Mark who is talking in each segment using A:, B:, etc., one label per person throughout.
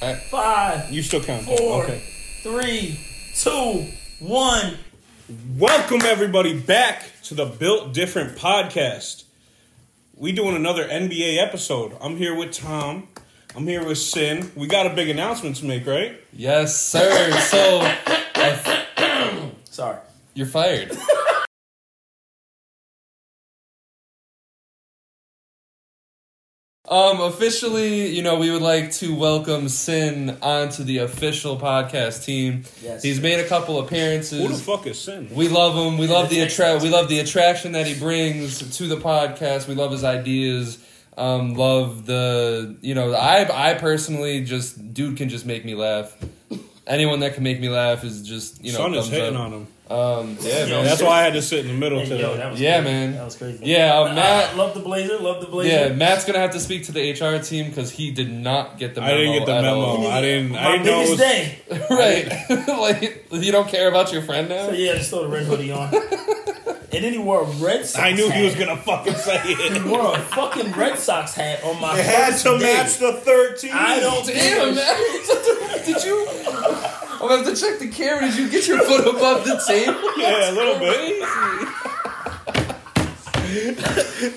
A: Five,
B: You still count.
A: four,
B: Okay.
A: three, two, one.
B: Welcome everybody back to the Built Different podcast. We doing another NBA episode. I'm here with Tom. I'm here with Syn. We got a big announcement to make, right?
C: Yes, sir. So I-
A: Sorry.
C: you're fired. Um, officially, you know, we would like to welcome Syn onto the official podcast team.
A: Yes.
C: He's made a couple appearances.
B: Who the fuck is Syn?
C: We love him. We love the
A: the
C: attract. We love the attraction that he brings to the podcast. We love his ideas. Um, love the you know I I personally just dude can just make me laugh. Anyone that can make me laugh is just you know
B: Son is hitting
C: up.
B: on him.
C: Um, yeah,
A: Yo,
C: man.
B: That's why I had to sit in the middle
A: Hey,
B: today.
A: yo, that was
C: Yeah,
A: crazy.
C: man.
A: That was crazy.
C: Yeah, uh,
A: Uh,
C: Matt.
A: love the blazer. Love the blazer.
C: Yeah, Matt's gonna have to speak to the HR team because he did not get the memo I
B: didn't get the
C: at
B: memo.
C: all.
B: I didn't. I
A: My
B: didn't know
A: biggest
B: was.
A: day.
C: right? like you don't care about your friend now.
A: So yeah, just throw the red hoodie on. and then he wore a Red Sox
B: I knew he was gonna fucking say it.
A: He
B: it.
A: wore a fucking Red Sox hat on my head.
B: It had
A: first
B: to
A: day.
B: match the thirteen.
A: I don't
C: Damn, man. Did you? I'm gonna have to check the camera. Did you get your foot above the table?
B: Yeah, a little bit.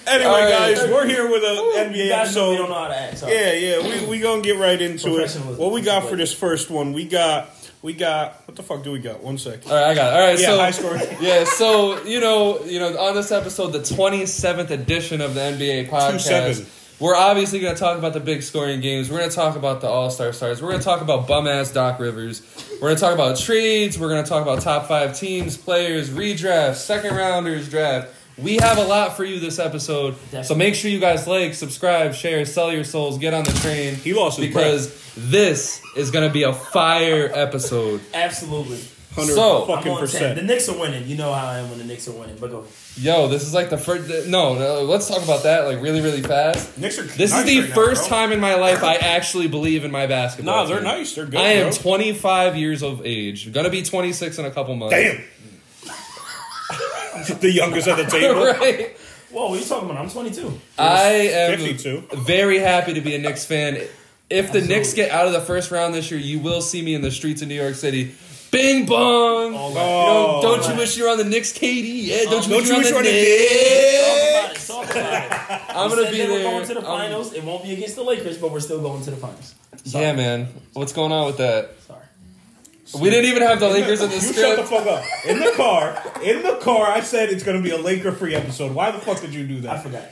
B: Anyway,
C: All right.
B: guys, we're here with an NBA
A: guys know don't
B: episode.
A: know how to act. Sorry.
B: Yeah, yeah, we we gonna get right into it. What we got for this first one? We got we got what the fuck do we got? One second.
C: All right, I got it. All right,
B: Yeah,
C: so
B: high score.
C: yeah, so you know, you know, on this episode, the 27th edition of the NBA podcast,
B: 27.
C: We're obviously going to talk about the big scoring games. We're going to talk about the All Star stars. We're going to talk about bum ass Doc Rivers. We're going to talk about trades. We're going to talk about top five teams, players, redrafts, second rounders, draft. We have a lot for you this episode, so make sure you guys like, subscribe, share, sell your souls, get on the train.
B: He lost his
C: because this is going to be a fire episode.
A: Absolutely.
B: Hundred
C: So-
B: fucking
A: on 10. The
B: percent.
A: Knicks are winning. You know how I am when the Knicks are winning. But go.
C: Yo, this is like the first. No, no, let's talk about that like really, really fast.
B: Knicks are
C: This is the
B: right
C: first
B: bro.
C: time in my life I actually believe in my basketball.
B: Nah, they're
C: team.
B: nice. They're good.
C: I am
B: bro.
C: 25 years of age. Gonna be 26 in a couple months.
B: Damn. the youngest at the table.
C: right.
A: Whoa, what are you talking about? I'm 22.
C: I am
B: 52.
C: very happy to be a Knicks fan. If the
A: Absolutely.
C: Knicks get out of the first round this year, you will see me in the streets of New York City. Bing bong.
A: All
C: You know,
B: Oh,
C: don't you wish you were on the Knicks, KD? Yeah, don't you wish
B: you
C: you
B: wish
C: were on
B: you
C: the
B: were on the
C: Knicks?
A: Talk about it. Talk about it.
C: I'm gonna be
A: that
C: there.
A: We're going to the
C: Um,
A: finals. It won't be against the Lakers, but we're still going to the finals. Sorry.
C: Yeah, man. What's going on with that?
A: Sorry.
C: We didn't even have the Lakers in the
B: You shut the fuck up. In the car, in the car, I said it's gonna be a Laker free episode. Why the fuck did you do that?
A: I forgot.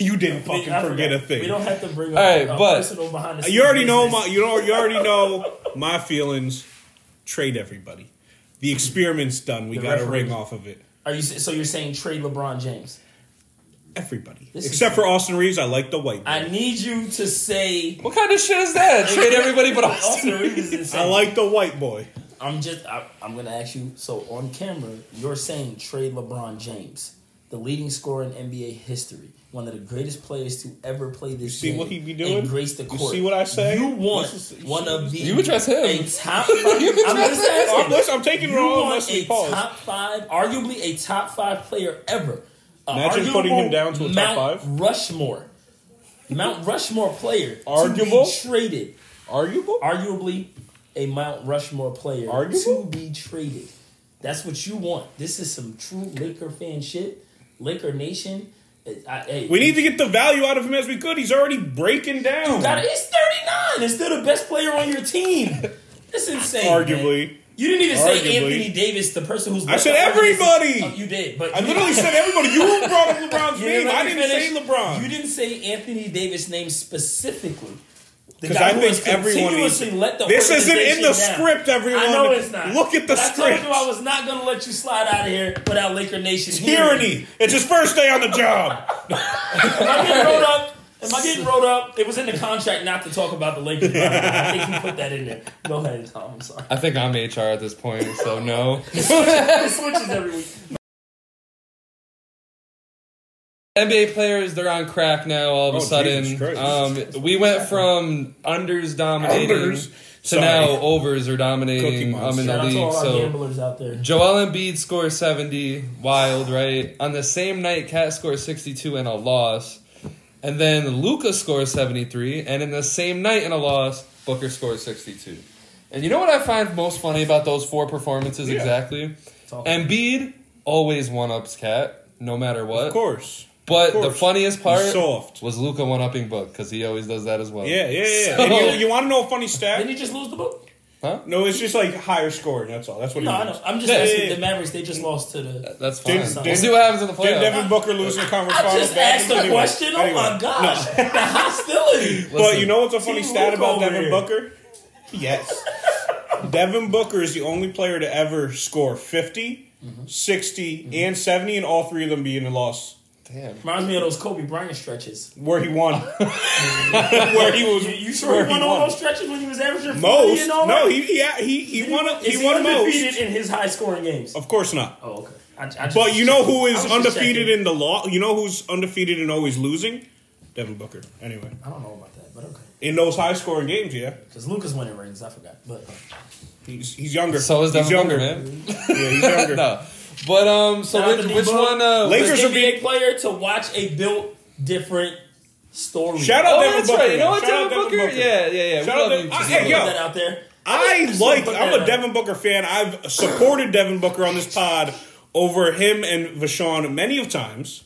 B: You didn't fucking
A: I
B: forget a thing.
A: We don't have to bring up
C: All right, but-
A: personal behind the scenes
B: You already know my you know you already know my feelings. Trade everybody. The experiment's done. We
A: The
B: got a ring off of it.
A: Are you so you're saying trade LeBron James?
B: Everybody.
A: This
B: Except for Austin Reaves, I like the white.
A: I need you to say
C: What kind of shit is that? Trade everybody but
A: Austin
C: Austin.
A: Reaves is.
B: I like the white boy.
A: I'm just. I, I'm gonna ask you. So on camera, you're saying trade LeBron James, the leading scorer in NBA history, one of the greatest players to ever play this
B: see
A: game.
B: what he be doing?
A: And grace the
B: You
A: court.
B: see what I say?
A: You want
B: This is-
A: one of the.
C: You would trust him.
A: A top.
C: You
A: I'm
C: would
A: just
C: trust him.
B: I'm, I'm taking
A: You
B: all
A: want a
B: pause.
A: top five, arguably a top five player ever. Uh, a
B: Imagine putting him down to a top
A: Mount
B: five.
A: Rushmore, Mount Rushmore player
B: Arguable?
A: to be traded.
B: Arguable?
A: Arguably a Mount Rushmore player
B: Arguable?
A: to be traded. That's what you want. This is some true Laker fan shit. Laker Nation. I, hey,
B: We need to get the value out of him as we could. He's already breaking down.
A: Got it. He's 39 and still the best player on your team. That's insane. man.
B: Arguably.
A: You didn't even say Anthony Davis, the person who's.
B: I said everybody.
A: Oh, you did, but
B: I literally said everybody. You brought up LeBron's name. I didn't say
A: finish.
B: LeBron.
A: You didn't say Anthony Davis' name specifically. The
B: 'Cause
A: guy
B: I
A: who
B: think
A: has
B: everyone
A: continuously
B: needs-
A: let the
B: This isn't in the
A: down.
B: script, everyone.
A: I know it's not.
B: Look at the
A: but I told you I was not going to let you slide out of here without Laker Nation.
B: Tyranny. It's his first day on the job.
A: Am I getting rolled up? Am I getting rolled up? It was in the contract not to talk about the Lakers. but I think you put that in there. Go ahead, and Tom. I'm sorry.
C: I think I'm HR at this point, so no.
A: It switches every week.
C: NBA players, they're on crack now. All of a
B: Oh,
C: sudden, um, we went from unders dominating
B: Unders?
C: to
B: Sorry.
C: now overs are
B: Cookie
C: dominating um,
B: Monster.
C: in the
A: Shout out to
C: league.
A: all our
C: So
A: gamblers out there.
C: Joel Embiid scores 70, wild, right? On the same night, KAT scores 62 and a loss. And then Luka scores 73, and in the same night in a loss, Booker scores 62. And you know what I find most funny about those four performances
B: Yeah.
C: exactly?
A: Talk.
C: Embiid always one ups KAT, no matter what.
B: Of course.
C: But the funniest part
B: He's soft.
C: was Luka one upping Book because he always does that as well.
B: Yeah, yeah, yeah.
C: So-
B: and you, you want to know a funny stat?
A: Didn't you just lose the book? Huh?
B: No, it's just like higher scoring. That's all. That's what
A: No,
B: he
A: I
B: means.
A: know. I'm just
B: Yeah,
A: asking
B: yeah, yeah.
A: the Mavericks. They just lost to the.
C: That's fine.
B: Did-
C: we'll
B: did-
C: see what happens in the
B: Did
C: playoffs.
B: Devin Booker lose in the conference
A: I
B: finals?
A: just asked the
B: Anyway,
A: question. Oh
B: anyway.
A: my gosh, the hostility.
B: But
C: Listen,
B: you know what's a funny
A: Team
B: stat
A: Luka
B: about
A: over
B: Devin
A: here.
B: Booker? Yes. Devin Booker is the only player to ever score 50,
A: Mm-hmm.
B: 60, and 70, and all three of them being a loss.
C: Damn.
A: Reminds me of those Kobe Bryant stretches.
B: Where he won. where he was.
A: You, you sure
B: where
A: he won all those stretches when he was averaging 40
B: Most.
A: and all
B: No,
A: that?
B: he, he, he, he
A: Did
B: won,
A: Is
B: he won
A: undefeated
B: most.
A: in his high scoring games.
B: Of course not.
A: Oh, okay. I, I just,
B: But you know who
A: I
B: is
A: was just
B: undefeated in the law? You know who's undefeated and always losing? Devin Booker. Anyway.
A: I don't know about that, but okay.
B: In those high scoring games, yeah.
A: Because Luka's winning rings. I forgot, but
B: He's, he's younger.
C: So is
B: he's
C: Devin
B: younger.
C: Booker, man.
B: Yeah, he's younger.
C: no. But, um, so
A: Shout out
C: which,
A: to
C: which
A: D-Book.
C: one? Uh,
B: Lakers
A: Lakers
B: are
A: NBA
B: being-
A: player to watch a built different story.
B: Shout out
C: Oh,
B: Devin
C: that's
B: Booker.
C: right. You know what,
B: Shout out
C: Devin Booker?
B: Booker.
C: Yeah, yeah, yeah.
B: Shout
C: we
B: out
C: love
B: to-
C: you.
B: I-
C: Just
B: hey,
A: Put
B: yo.
A: that out there.
B: I
A: Just
B: like.
A: put
B: I'm a
A: out.
B: Devin Booker fan. I've supported Devin Booker on this pod over him and Vashon many of times.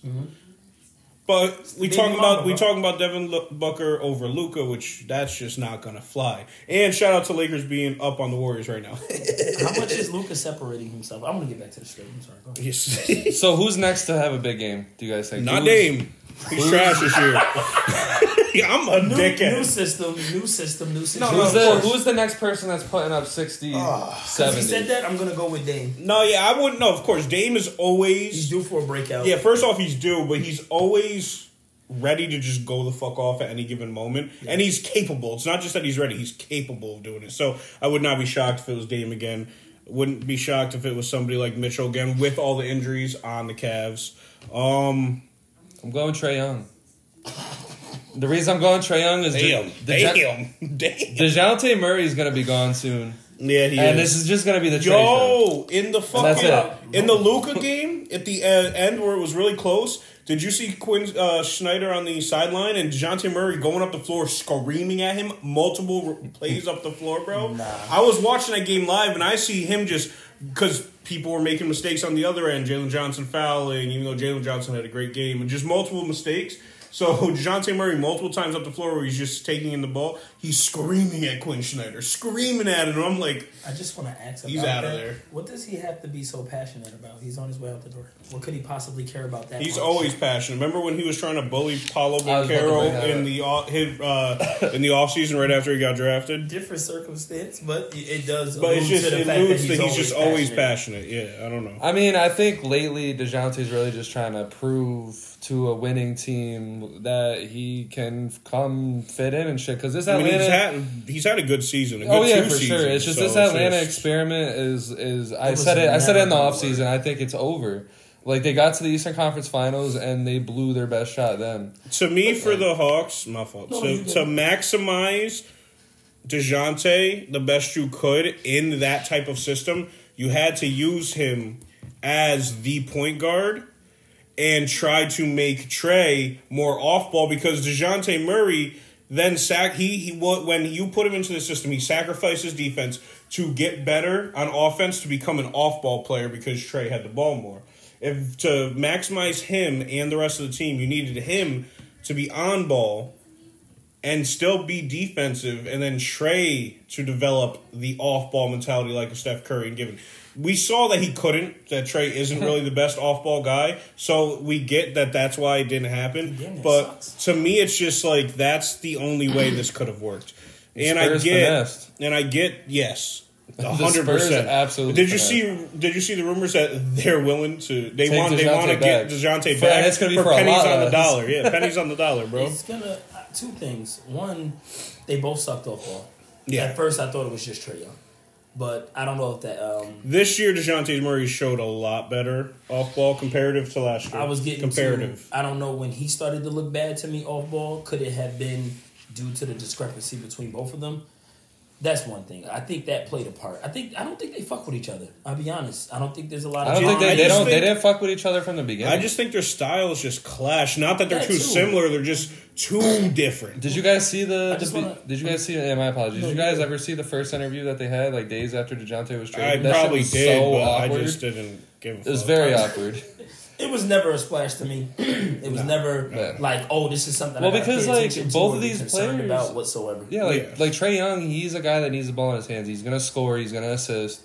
B: But we
A: Baby
B: talking
A: mama,
B: about we
A: bro.
B: talking about Devin Lu- Booker over Luka, which that's just not gonna fly. And shout out to Lakers being up on the Warriors right now.
A: How much is Luka separating himself? I'm gonna get back to the straight. I'm sorry. Go ahead.
B: Yes.
C: So who's next to have a big game? Do you guys think?
B: not
C: Who's-
B: Dame. He's trash this year. Yeah, I'm a
A: New,
B: dickhead.
A: new system, new system, new system.
C: Who's
B: of
C: the. Who's the next person that's putting up 60,
A: Because
C: 70?
A: he said that, I'm gonna go with Dame.
B: No, yeah, I wouldn't. No, of course, Dame is always.
A: He's due for a breakout.
B: Yeah, first off, he's due, but he's always ready to just go the fuck off at any given moment, and he's capable. It's not just that he's ready; he's capable of doing it. So I would not be shocked if it was Dame again. Wouldn't be shocked if it was somebody like Mitchell again with all the injuries on the Cavs. Um,
C: I'm going Trae Young. The reason I'm going Trae Young is
B: damn,
C: De- Deja-
B: damn, damn.
C: Dejounte Murray is going to be gone soon,
B: Yeah, he is.
C: and
B: is.
C: this is just going to be the trade.
B: Yo, in the
C: that's
B: fucking
C: it.
B: in the Luka game at the uh, end where it was really close. Did you see Quinn uh, Snyder on the sideline and Dejounte Murray going up the floor screaming at him multiple plays up the floor, bro?
A: Nah.
B: I was watching that game live and I see him just because people were making mistakes on the other end. Jalen Johnson fouling, even though Jalen Johnson had a great game, and just multiple mistakes. So Dejounte Murray multiple times up the floor where he's just taking in the ball, he's screaming at Quin Snyder, screaming at him. I'm like,
A: I just want to ask. About
B: He's outta
A: that.
B: there.
A: What does he have to be so passionate about? He's on his way out the door. What could he possibly care about that?
B: He's
A: much?
B: always passionate. Remember when he was trying to bully Paolo
C: I was about to
B: Banchero
C: bring that
B: in the off- his, uh, in the offseason right after he got drafted?
A: different circumstance, but it- it does.
B: But it's just
A: to the
B: it
A: fact
B: alludes
A: that
B: that
A: he's,
B: he's just always passionate. Yeah, I don't know.
C: I mean, I think lately Dejounte's really just trying to prove to a winning team that he can come fit in and shit. Because this
B: I mean,
C: Atlanta,
B: he's had he's had a good season. A oh, good
C: oh yeah,
B: two
C: for sure.
B: seasons,
C: It's just
B: so
C: this Atlanta
B: just-
C: experiment is is. I said it. I said it in the
A: never
C: off season. I think it's over. Like they got to the Eastern Conference Finals and they blew their best shot then.
B: to me for the Hawks, my fault.
A: No,
B: to
A: you
B: to
A: good.
B: maximize Dejounte the best you could in that type of system, you had to use him as the point guard and try to make Trae more off ball because Dejounte Murray then sack he he when you put him into the system he sacrifices defense to get better on offense to become an off ball player because Trae had the ball more. If to maximize him and the rest of the team, you needed him to be on ball and still be defensive, and then Trae to develop the off ball mentality like a Steph Curry and given. We saw that he couldn't. That Trae isn't really the best off ball guy, so we get that that's why it didn't happen.
A: Again, that
B: but
A: sucks.
B: to me, it's just like that's the only way this could have worked. And I get,
C: finessed.
B: and I get yes, a hundred percent,
C: absolutely
B: Did you
C: finessed.
B: see? Did you see the rumors that they're willing to? They
C: Take
B: want. They want to get. Dejounte
C: For-
B: back.
C: it's gonna be for a
B: pennies on the dollar. Yeah, pennies on the dollar, bro.
A: It's gonna uh, two things. One, they both sucked off ball.
B: Yeah.
A: At first, I thought it was just Trae Young, but I don't know if that. Um,
B: This year, Dejounte Murray showed a lot better off ball comparative to last year.
A: I was getting
B: comparative.
A: To, I don't know when he started to look bad to me off ball. Could it have been due to the discrepancy between both of them? That's one thing. I think that played a part. I think I don't think they fuck with each other. I'll be honest. I don't think there's a lot of.
C: I don't think they, they don't they
B: think-
C: didn't fuck with each other from the beginning.
B: I just think their styles just clash. Not that they're
A: That
B: too
A: too.
B: similar; they're just too different.
C: Did you guys see the?
A: I just
C: the
A: wanna-
C: did you guys see? Yeah, my apologies. Did you guys ever see the first interview that they had, like days after Dejounte was
B: I
C: traded? That shit
B: probably
C: was
B: did,
C: so
B: but
C: awkward.
B: I just didn't give. A
C: it was
B: fuck.
C: very awkward.
A: It was never a splash to me. it was never
C: Yeah.
A: like, oh, this is something.
C: Well,
A: I
C: because,
A: pay
C: like, both of these
A: concerned
C: players-
A: about whatsoever.
C: Yeah, like
B: Yeah.
C: like Trae Young, he's a guy that needs the ball in his hands. He's gonna score. He's gonna assist.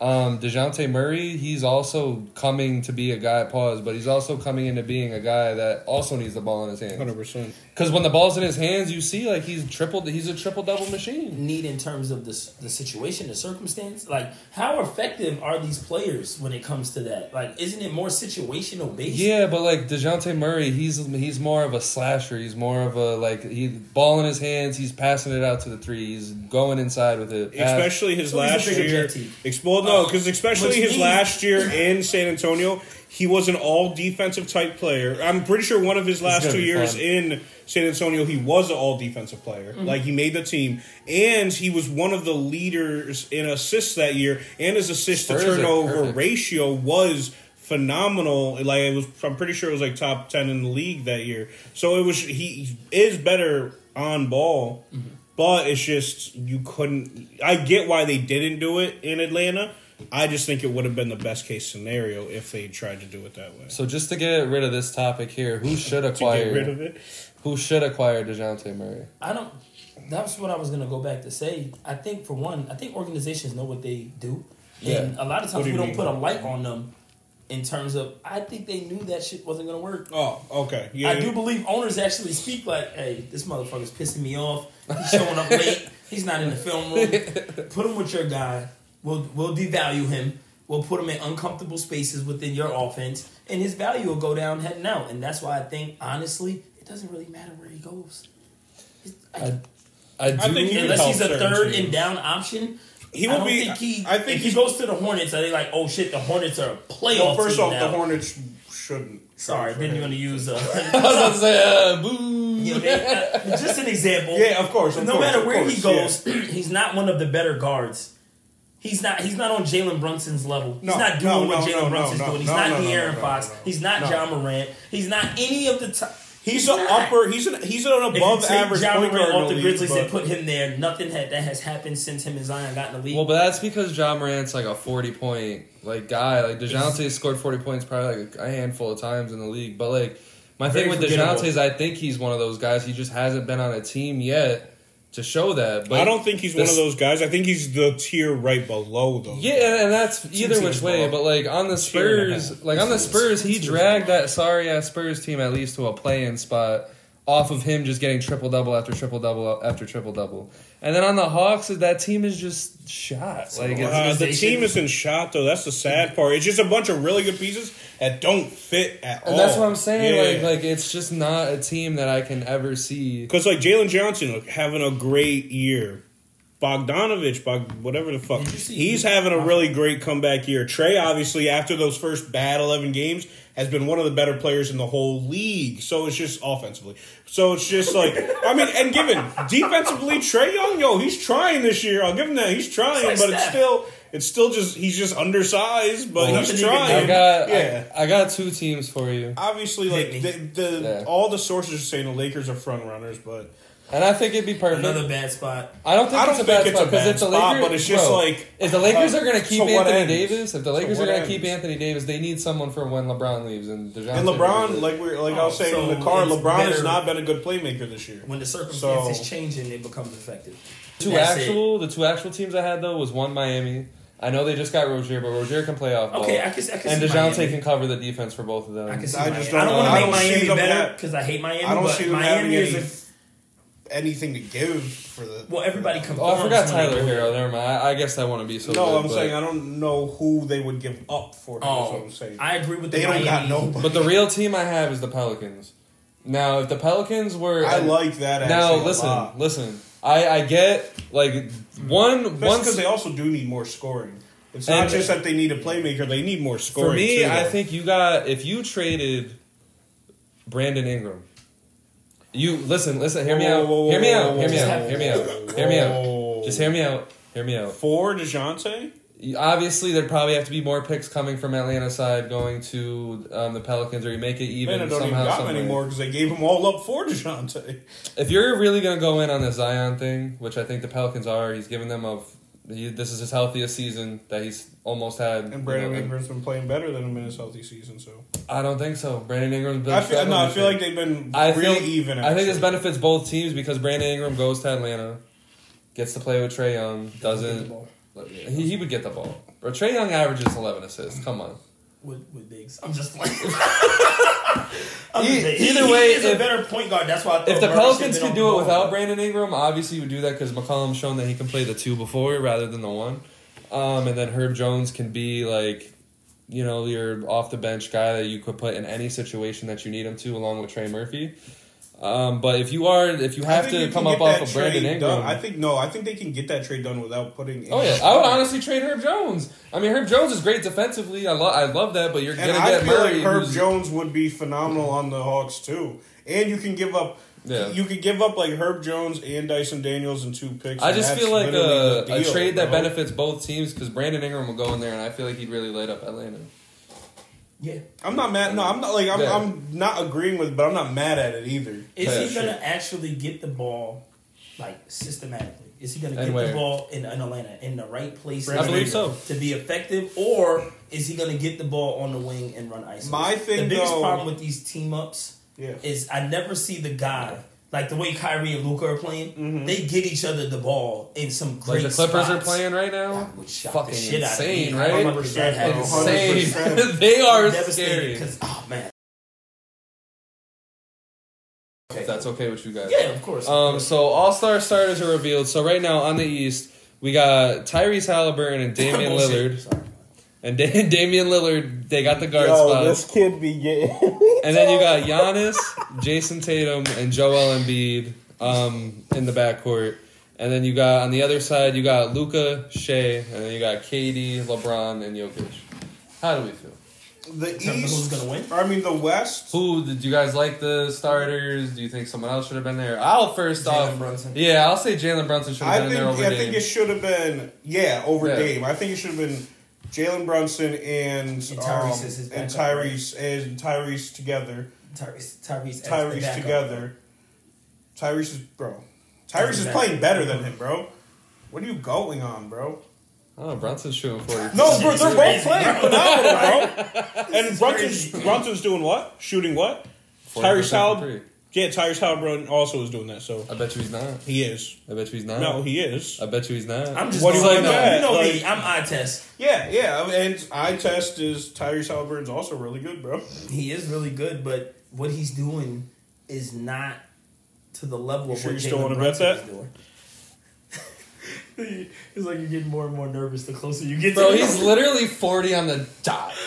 C: Um, Dejounte Murray, he's also coming to be a guy. Pause, but he's also coming into being a guy that also needs the ball in his hands.
B: Hundred percent.
C: Because when the ball's in his hands, you see like he's tripled. He's a triple double machine.
A: Need in terms of the the situation, the circumstance. Like, how effective are these players when it comes to that? Like, isn't it more situational based?
C: Yeah, but like Dejounte Murray, he's he's more of a slasher. He's more of a like he ball in his hands. He's passing it out to the three. He's going inside with it. Pass-
B: Especially his
A: So he's a
B: last year.
A: jet team.
B: Explode no, oh, because especially his
A: means-
B: last year in San Antonio, he was an all defensive type player. I'm pretty sure one of his last two years
C: fun.
B: in San Antonio, he was an all defensive player.
A: Mm-hmm.
B: Like he made the team, and he was one of the leaders in assists that year. And his assist to turnover ratio was phenomenal. Like it was, I'm pretty sure it was like top ten in the league that year. So it was he is better on ball,
C: Mm-hmm.
B: but it's just you couldn't. I get why they didn't do it in Atlanta. I just think it would have been the best case scenario if they tried to do it that way.
C: So just to get rid of this topic here, who should
B: to
C: acquire?
B: get rid of it.
C: Who should acquire Dejounte Murray?
A: I don't. That's what I was gonna go back to say. I think for one, I think organizations know what they do, and a lot of times
B: do
A: we don't
B: mean?
A: put a light on them. In terms of, I think they knew that shit wasn't gonna work.
B: Oh, okay. Yeah.
A: I do believe owners actually speak like, "Hey, this motherfucker's pissing me off. He's showing up late. He's not in the film room. Put him with your guy. We'll we'll devalue him. We'll put him in uncomfortable spaces within your offense, and his value will go down heading out. And that's why I think, honestly, it doesn't really matter where he goes. It- I-
C: I do.
B: I think he-
A: unless he's a third
B: teams.
A: and down option.
B: He
A: I
B: will
A: don't
B: be-
A: Think he,
B: I think
A: if he
B: he's-
A: goes to the Hornets, are they like, oh shit, the Hornets are a playoff
B: well, first
A: team
B: off,
A: now.
B: the Hornets shouldn't.
A: Sorry, then you're gonna use uh,
C: I was about to say, uh, boo.
A: you know, they, uh, just an example.
B: Yeah, of course. Of
A: no
B: course,
A: matter where
B: course,
A: he goes, he's not one of the better guards. He's not. He's not on Jalen Brunson's level. He's not doing
B: no,
A: what
B: no,
A: Jalen
B: no,
A: Brunson's
B: no,
A: doing. He's
B: no,
A: not
B: no, no,
A: De'Aaron
B: no,
A: Fox.
B: no, no.
A: He's not
B: No.
A: Ja Morant. He's not any of the top.
B: He's an upper. He's an he's an above average
A: John
B: point guard in
A: off
B: the
A: the
B: league,
A: Grizzlies
B: but-
A: and put him there, nothing had, that has happened since him and Zion got in the league.
C: Well, but that's because Ja Morant's like a forty point like guy. Like Dejounte scored forty points probably like a handful of times in the league. But like my
A: Very
C: thing with
A: forgettable.
C: Dejounte is I think he's one of those guys. He just hasn't been on a team yet to show that. But
B: I don't think he's one of those guys. I think he's the tier right below those.
C: Yeah, and that's either which way. But like on the
B: Tier and a
C: Spurs, like on the Spurs, he dragged that sorry ass Spurs team at least to a play-in spot off of him just getting triple double after triple double after triple double. And then on the Hawks, that team is just shot. Like it's,
B: Uh, the team isn't shot though. That's the sad part. It's just a bunch of really good pieces that don't fit at all.
C: and that's what I'm saying.
B: Yeah.
C: Like like it's just not a team that I can ever see.
B: Because like Jalen Johnson like, having a great year, Bogdanovich, Bog, whatever the fuck,
A: Did you see-
B: he's having a really great comeback year. Trae obviously after those first bad eleven games has been one of the better players in the whole league. So it's just offensively. So it's just like I mean, and given defensively, Trae Young, yo, he's trying this year. I'll give him that. He's trying,
A: It's
B: but
A: like
B: it's still. It's still just he's just undersized, but
A: Well,
B: he's
A: nothing he can
B: trying.
C: I got
B: yeah.
C: I, I got two teams for you,
B: Obviously, like the, the
C: Yeah.
B: all the sources are saying the Lakers are front runners, but
C: and I think it'd be perfect.
A: Another bad spot.
C: I don't think
B: I don't
C: it's a
B: think
C: bad
B: it's
C: spot
B: a
C: because
B: bad
C: if the
B: spot,
C: Lakers,
B: but it's just
C: bro,
B: like,
C: if the Lakers
B: uh,
C: are going to keep
B: so what
C: Anthony
B: ends?
C: Davis, if the Lakers
B: what
C: are going to keep
B: ends?
C: Anthony Davis, they need someone for when LeBron leaves and Dejounte
B: And LeBron, like we like I was
A: Oh,
B: saying in the car,
A: it's
B: LeBron has not been a good playmaker this year.
A: When the circumstances
B: So-
A: change and it becomes effective.
C: two
A: That's it.
C: actual, the two actual teams I had though was one Miami. I know they just got Rozier, but Rozier can play off ball.
A: Okay, I can, I can
C: and
A: see
C: Dejounte
A: Miami.
C: can cover the defense for both of them.
A: I can see
B: I just
A: I
B: don't
A: don't, want to make
B: see
A: Miami better because I hate Miami.
B: I don't
A: but
B: see them
A: Miami is a
B: anything to give for the.
A: well. Everybody
C: comes.
A: oh.
C: I forgot Tyler
A: go
C: Hero. Never mind. I, I guess I want to be so.
B: no,
C: good,
B: I'm
C: but-
B: saying I don't know who they would give up for him.
A: Oh,
B: I'm saying.
A: I agree with the
B: they don't got nobody.
C: But the real team I have is the Pelicans. Now, if the Pelicans were,
B: I like that.
C: now listen,
B: a lot.
C: listen. I I get like one
B: Especially
C: once
B: because they also do need more scoring. It's not just that they need a playmaker; they need more scoring.
C: for me.
B: too,
C: I think you got if you traded Brandon Ingram. You listen, listen. Hear me out. Hear me out. Hear me out. Hear me out. Hear me out. Just hear me out. Hear me out.
B: For Dejounte?
C: Obviously, there'd probably have to be more picks coming from Atlanta side going to um, the Pelicans, or you make it even
B: Man, I don't even
C: somehow.
B: got
C: some
B: many
C: way.
B: more because they gave them all up for Dejounte.
C: If you're really gonna go in on the Zion thing, which I think the Pelicans are, he's giving them a. He, this is his healthiest season that he's almost had.
B: And Brandon
C: you know,
B: Ingram's been playing better than him in his healthy season, so.
C: I don't think so. Brandon Ingram's been
B: I feel, no, I feel like they've been
C: I
B: really
C: think,
B: even.
C: I think this benefits both teams because Brandon Ingram goes to Atlanta, gets to play with Trae Young, doesn't. He, he would get the ball. Bro, Trae Young averages 11 assists. Come on.
A: With with bigs. I'm just like. I'm
C: E-
A: just saying, he-
C: either
A: he
C: way,
A: is a
C: if-
A: better point guard. That's why I
C: If the Pelicans could do it without. Brandon Ingram, obviously you would do that because McCollum's shown that he can play the two before rather than the one. Um, and then Herb Jones can be like, you know, your off the bench guy that you could put in any situation that you need him to, along with Trey Murphy. Um, but if you are, if you have to come up off of Brandon Ingram,
B: done. I think no. I think they can get that trade done without putting.
C: oh yeah, I would honestly trade Herb Jones. I mean, Herb Jones is great defensively. I love, I love that. But you're
B: And
C: gonna
B: I
C: get
B: feel
C: Murray.
B: like Herb Jones would be phenomenal on the Hawks too. And you can give up.
C: Yeah.
B: You could give up like Herb Jones and Dyson Daniels and two picks.
C: I just feel like a,
B: the
C: a
B: deal,
C: trade that benefits both teams because Brandon Ingram will go in there, and I feel like he'd really light up Atlanta.
A: Yeah.
B: I'm not mad. No, I'm not like I'm.
C: Yeah.
B: I'm not agreeing with, but I'm not mad at it either.
A: Is
C: Yeah,
A: he gonna actually get the ball like systematically? Is he gonna
C: And
A: get
C: where?
A: the ball in, in Atlanta in the right place
B: I believe
C: so.
A: to be effective, or is he gonna get the ball on the wing and run ice?
B: My thing,
A: the biggest
B: though-
A: problem with these team ups
B: Yeah.
A: is I never see the guy like the way Kyrie and Luka are playing. They get each other the ball in some
C: Like
A: great
C: the Clippers are playing right now.
A: would shock
C: Fucking
A: the shit out of
C: insane,
A: me.
C: right?
A: I remember that happened.
C: Insane. they are
A: Devastated
C: scary.
A: because oh man.
C: If that's okay with you guys.
A: Yeah, of course. of
C: Um.
A: course.
C: So all star starters are revealed. So right now on the East, we got Tyrese Halliburton and Damian Lillard.
A: Sorry.
C: And Da- Damian Lillard, they got the guard
B: Yo,
C: spot.
B: this kid be getting.
C: And then you got Giannis, Jayson Tatum, and Joel Embiid um, in the backcourt. And then you got on the other side, you got Luka, Shai, and then you got KD, LeBron, and Jokic. How do we feel?
B: the
A: Tell me who's gonna win?
B: I mean, the West.
C: Who do you guys like the starters? Do you think someone else should have been there? I'll first
A: Jalen
C: off,
A: Brunson.
C: yeah, I'll say Jalen Brunson should have been
B: think.
C: there over
B: I
C: Dame.
B: think it should have been. Yeah, over
C: Yeah.
B: Dame. I think it should have been Jalen Brunson and
A: And Tyrese
B: um, and? Tyrese and Tyrese together.
A: Tyrese, Tyrese,
B: Tyrese together. Tyrese is bro. Tyrese is playing better than him, bro. What are you going on, bro?
C: oh, Brunson's shooting forty.
B: No, bro, they're both playing
A: bro.
B: phenomenal, bro. And Brunson's. Brunson's doing what? Shooting what? Tyrese
C: from
B: Halliburton.
C: three.
B: Yeah, Tyrese Halliburton also is doing that. So
C: I bet you he's not.
B: he is.
C: I bet you he's not.
B: No, he is.
C: I bet you he's not.
A: I'm just
B: What do you
A: like,
B: want
A: no, you know
B: that?
A: me. I'm eye test.
B: Yeah, yeah. And eye test is Tyrese Halliburton's also really good, bro.
A: He is really good, but what he's doing is not to the level
B: You
A: of
B: sure
A: what
B: you still wanna bet
A: Brunson
B: that?
A: is doing. it's like you're getting more and more nervous the closer you get.
C: Bro,
A: to
C: he's literally 40 on the dot.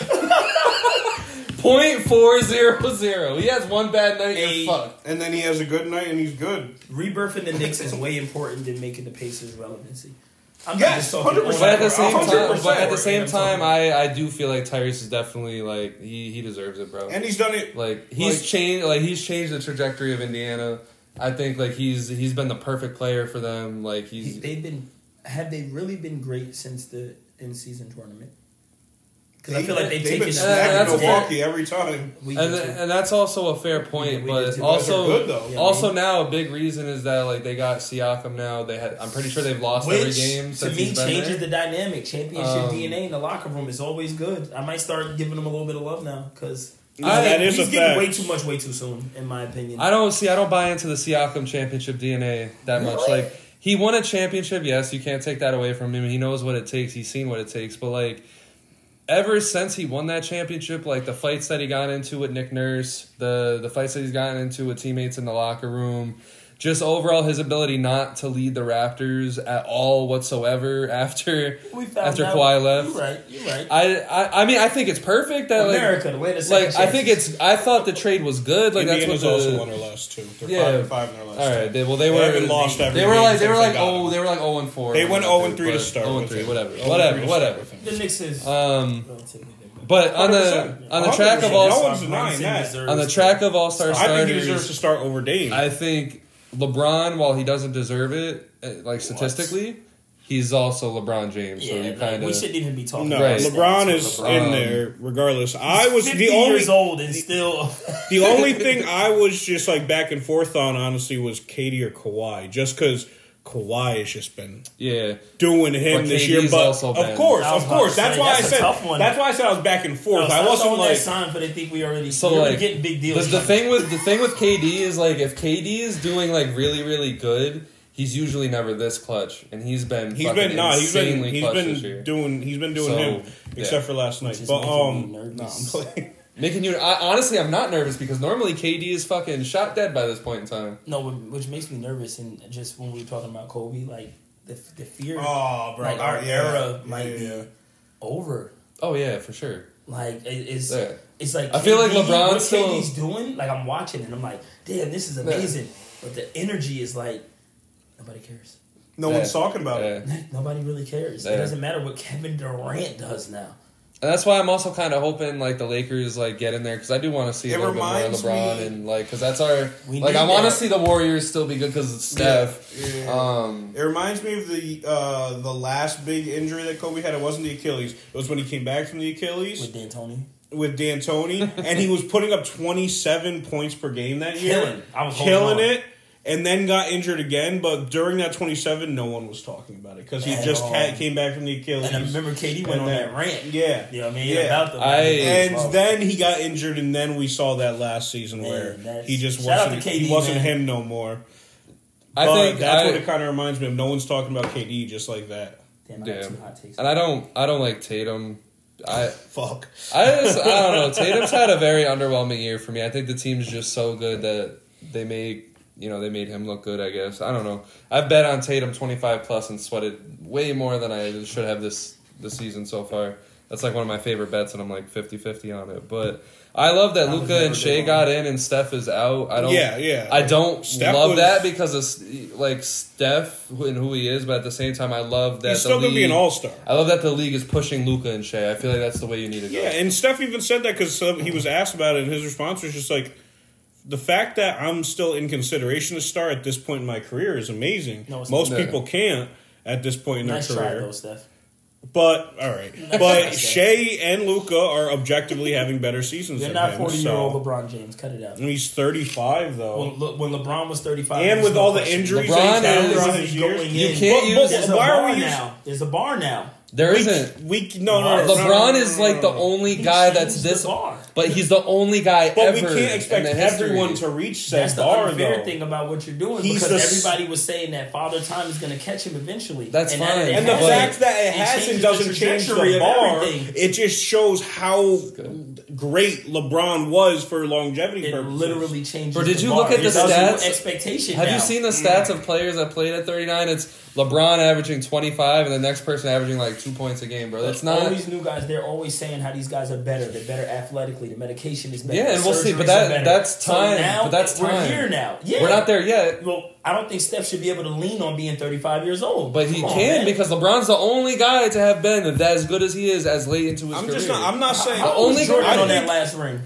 C: Point four zero zero. He has one bad night.
A: Hey.
C: You're.
B: And then he has a good night and he's good.
A: rebirthing the Knicks is way important than making the Pacers relevancy. I'm
B: Yes,
A: not just talking
B: 100%.
C: But at the same time, but at the same
A: I'm
C: time, I, I do feel like Tyrese is definitely like he, he deserves it, bro.
B: And he's done it.
C: Like he's
B: Like-
C: changed like he's changed the trajectory of Indiana. I think like he's he's been the perfect player for them. Like he's
A: they've been have they really been great since the in season tournament? Because I feel like they've,
B: they've
A: taken
B: been
A: the
C: Uh, that's
B: smacking
C: fair.
B: Milwaukee every time.
A: We
C: and
A: did too.
C: and that's also a fair point.
A: we
C: but
A: too.
C: also
B: They're good, though.
A: Yeah,
C: also
A: we-
C: now a big reason is that like they got Siakam now. They had I'm pretty sure they've lost every
A: Which
C: game
A: to
C: since
A: me
C: he's been
A: changes
C: there.
A: the dynamic. Championship
C: Um,
A: DNA in the locker room is always good. I might start giving him a little bit of love now because
C: I-
B: that is
A: he's
B: a
A: getting
B: fact.
A: way too much, way too soon, in my opinion.
C: I don't see. I don't buy into the Siakam championship DNA that much.
A: Really?
C: Like he won a championship. Yes, you can't take that away from him. He knows what it takes. He's seen what it takes. But like, ever since he won that championship, like the fights that he got into with Nick Nurse, the the fights that he's gotten into with teammates in the locker room. Just overall, his ability not to lead the Raptors at all whatsoever after
A: We
C: after Kawhi left.
A: You're right. You're right.
C: I, I I mean I think it's perfect that like
A: America, the way the second
C: like I think it's I thought the trade was good like
B: Indiana's
C: that's what
B: also
C: the,
B: won their last two. They're
C: Yeah.
B: five and five in their last
C: all right they, well they
B: They
C: were
B: haven't lost every
C: they were
B: game
C: like they were like oh they were like zero and four
B: They went
C: or
B: 0 and 3 to start.
C: 0 and 3 whatever whatever whatever
B: start with it.
A: the Knicks is
C: um but on the on the track of all
B: No one's denying that.
C: on the track of all star
B: I think he deserves
C: starters
B: to start over Dame.
C: I think LeBron, while he doesn't deserve it, uh, like statistically, he's also LeBron James. so
A: Yeah,
C: you
A: like,
C: kind
A: we shouldn't even be talking.
B: No,
C: Right.
B: LeBron is
A: LeBron.
B: in there regardless. I was
A: 50
B: the only
A: years old and still.
B: the only thing I was just like back and forth on honestly was KD or Kawhi, just because Kawhi has just been
C: Yeah.
B: doing him
C: But
B: this year. But
C: also
B: of course, of course, that's
A: say,
B: why I
A: that's a
B: said
A: tough one.
B: that's why I said I was back and forth.
A: No,
B: I wasn't
A: throwing
B: like
A: sign, but they think we already.
C: So
A: you're
C: like
A: getting big deals.
C: the
A: coming.
C: thing with the thing with KD is like if KD is doing like really really good, he's usually never this clutch, and he's been
B: he's
C: fucking
B: been nah, he's been
C: insanely
B: he's
C: clutch this year.
B: been doing he's been doing
C: So,
B: him
C: yeah.
B: except for last night.
A: is
B: But um,
A: me
B: no, I'm playing.
C: Making you I, honestly, I'm not nervous because normally KD is fucking shot dead by this point in time.
A: No, which makes me nervous, and just when we were talking about Kobe, like the the fear,
B: Oh, bro,
A: like our
B: yeah,
A: era
B: yeah,
A: might
B: yeah.
A: be over.
C: Oh yeah, for sure.
A: Like it, it's
C: Yeah.
A: it's like
C: I feel like LeBron
A: what
C: still-
A: KD's doing. Like I'm watching and I'm like, damn, this is amazing. But the energy is like nobody cares.
B: No
C: Yeah.
B: one's talking about it.
A: Nobody really cares.
C: Yeah.
A: It doesn't matter what Kevin Durant does now.
C: And that's why I'm also kind of hoping like the Lakers like get in there because I do want to see
B: It
C: a little bit more
B: reminds
C: LeBron
B: me-
C: and like because that's our
A: We
C: like I want to see the Warriors still be good because it's Steph.
B: Yeah.
C: Um,
B: It reminds me of the uh, the last big injury that Kobe had. It wasn't the Achilles. It was when he came back from the Achilles
A: With D'Antoni.
B: with D'Antoni, and he was putting up 27 points per game that year,
A: Killing. I was holding
B: killing
A: on.
B: It, and then got injured again. But during that 27, no one was talking about it because he
A: At
B: just
A: all.
B: ca- came back from the Achilles.
A: And I remember KD went on that rant.
B: Yeah,
A: You know what I mean?
B: Yeah.
A: About the
C: I-
B: and
A: Wow.
B: then he got injured, and then we saw that last season
A: Man,
B: where he just wasn't
A: to
B: he wasn't
A: man.
B: him no more.
C: I
B: but
C: think
B: that's
C: I,
B: what it kind of reminds me of. No one's talking about KD just like that.
A: Damn, I got
C: Yeah.
A: two hot takes.
C: and I don't I don't like Tatum. I
B: Fuck.
C: I just I don't know. Tatum's had a very underwhelming year for me. I think the team's just so good that they made you know they made him look good. I guess I don't know. I've bet on Tatum twenty five plus and sweated way more than I should have this this season so far. That's like one of my favorite bets, and I'm like 50-50 on it. But I love that
A: I Luka
C: and
A: Shai
C: got in and Steph is out. I don't.
B: Yeah, yeah.
C: I don't
B: Steph
C: love
B: was-
C: that because of like Steph and who he is, but at the same time, I love that
B: He's
C: the
B: still gonna be an all star.
C: I love that the league is pushing Luka and Shai. I feel like that's the way you need to go.
B: Yeah, and Steph even said that because he was asked about it, and his response was just like, "The fact that I'm still in consideration to start at this point in my career is amazing.
A: No, it's
B: Most
C: not.
B: people can't at this point in their
A: nice try
B: career.
A: though, Steph.
B: But all right, but Shai and Luka are objectively having better seasons.
A: You're
B: than
A: not 40 year old
B: so-
A: LeBron James. Cut it out.
B: And he's 35 though.
A: When, Le- when LeBron was 35,
B: and with
A: no
B: all the injuries
C: LeBron
B: that he's had
C: is-
B: throughout his
A: going
C: You
A: in.
C: can't
B: But-
C: use-
B: but
A: There's a
B: why are
A: bar
B: we using-
A: now. There's a bar now.
C: There
B: we,
C: isn't.
B: we no no, no, no,
C: LeBron
B: no,
C: is like the
B: no, no.
C: only guy that's this,
A: bar.
C: But he's the only guy
B: But
C: ever.
B: we can't expect
C: in the history.
B: everyone to reach said bar though.
A: That's the
B: bar
A: unfair
B: though.
A: thing about what you're doing
B: He's
A: because
B: the s-
A: everybody was saying that Father Time is going to catch him eventually.
C: That's
A: and
C: fine.
A: that
B: And the fact that it
A: it
B: hasn't doesn't
A: the
B: change
A: trajectory
B: the
A: of
B: bar.
A: everything.
B: It just shows how great LeBron was for longevity
A: It
B: purposes.
A: literally changes.
C: But did
A: the
C: you
A: bar.
C: look at the
A: tells
C: stats?
A: Expectation.
C: Have
A: now.
C: you seen the stats mm. of players that played at 39? It's LeBron averaging 25, and the next person averaging like two points a game, bro. That's not.
A: all these new guys. They're always saying how these guys are better. They're better athletically. The medication is better.
C: Yeah, and we'll see, but that-
A: are better.
C: that's
A: So
C: time,
A: now,
C: but that's time.
A: we're here now. Yeah,
C: We're not there yet,
A: Well, I don't think Steph should be able to lean on being 35 years old.
C: but he
A: on,
C: can
A: man.
C: because LeBron's the only guy to have been that as good as he is as late into his
B: I'm
C: career.
B: just not. I'm not saying.
A: How
C: The only
A: Jordan
B: I
A: on
B: think-
A: that last ring?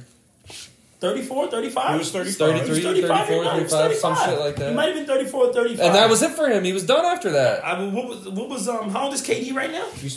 A: 34, 35?
B: He was 35.
C: 33,
A: 35,
C: 34,
A: no, he was
C: 35, some shit like that.
A: He might have been 34 35.
C: And that was it for him. He was done after that.
A: I mean, what was, what was, um, how old is KD right now?
B: He's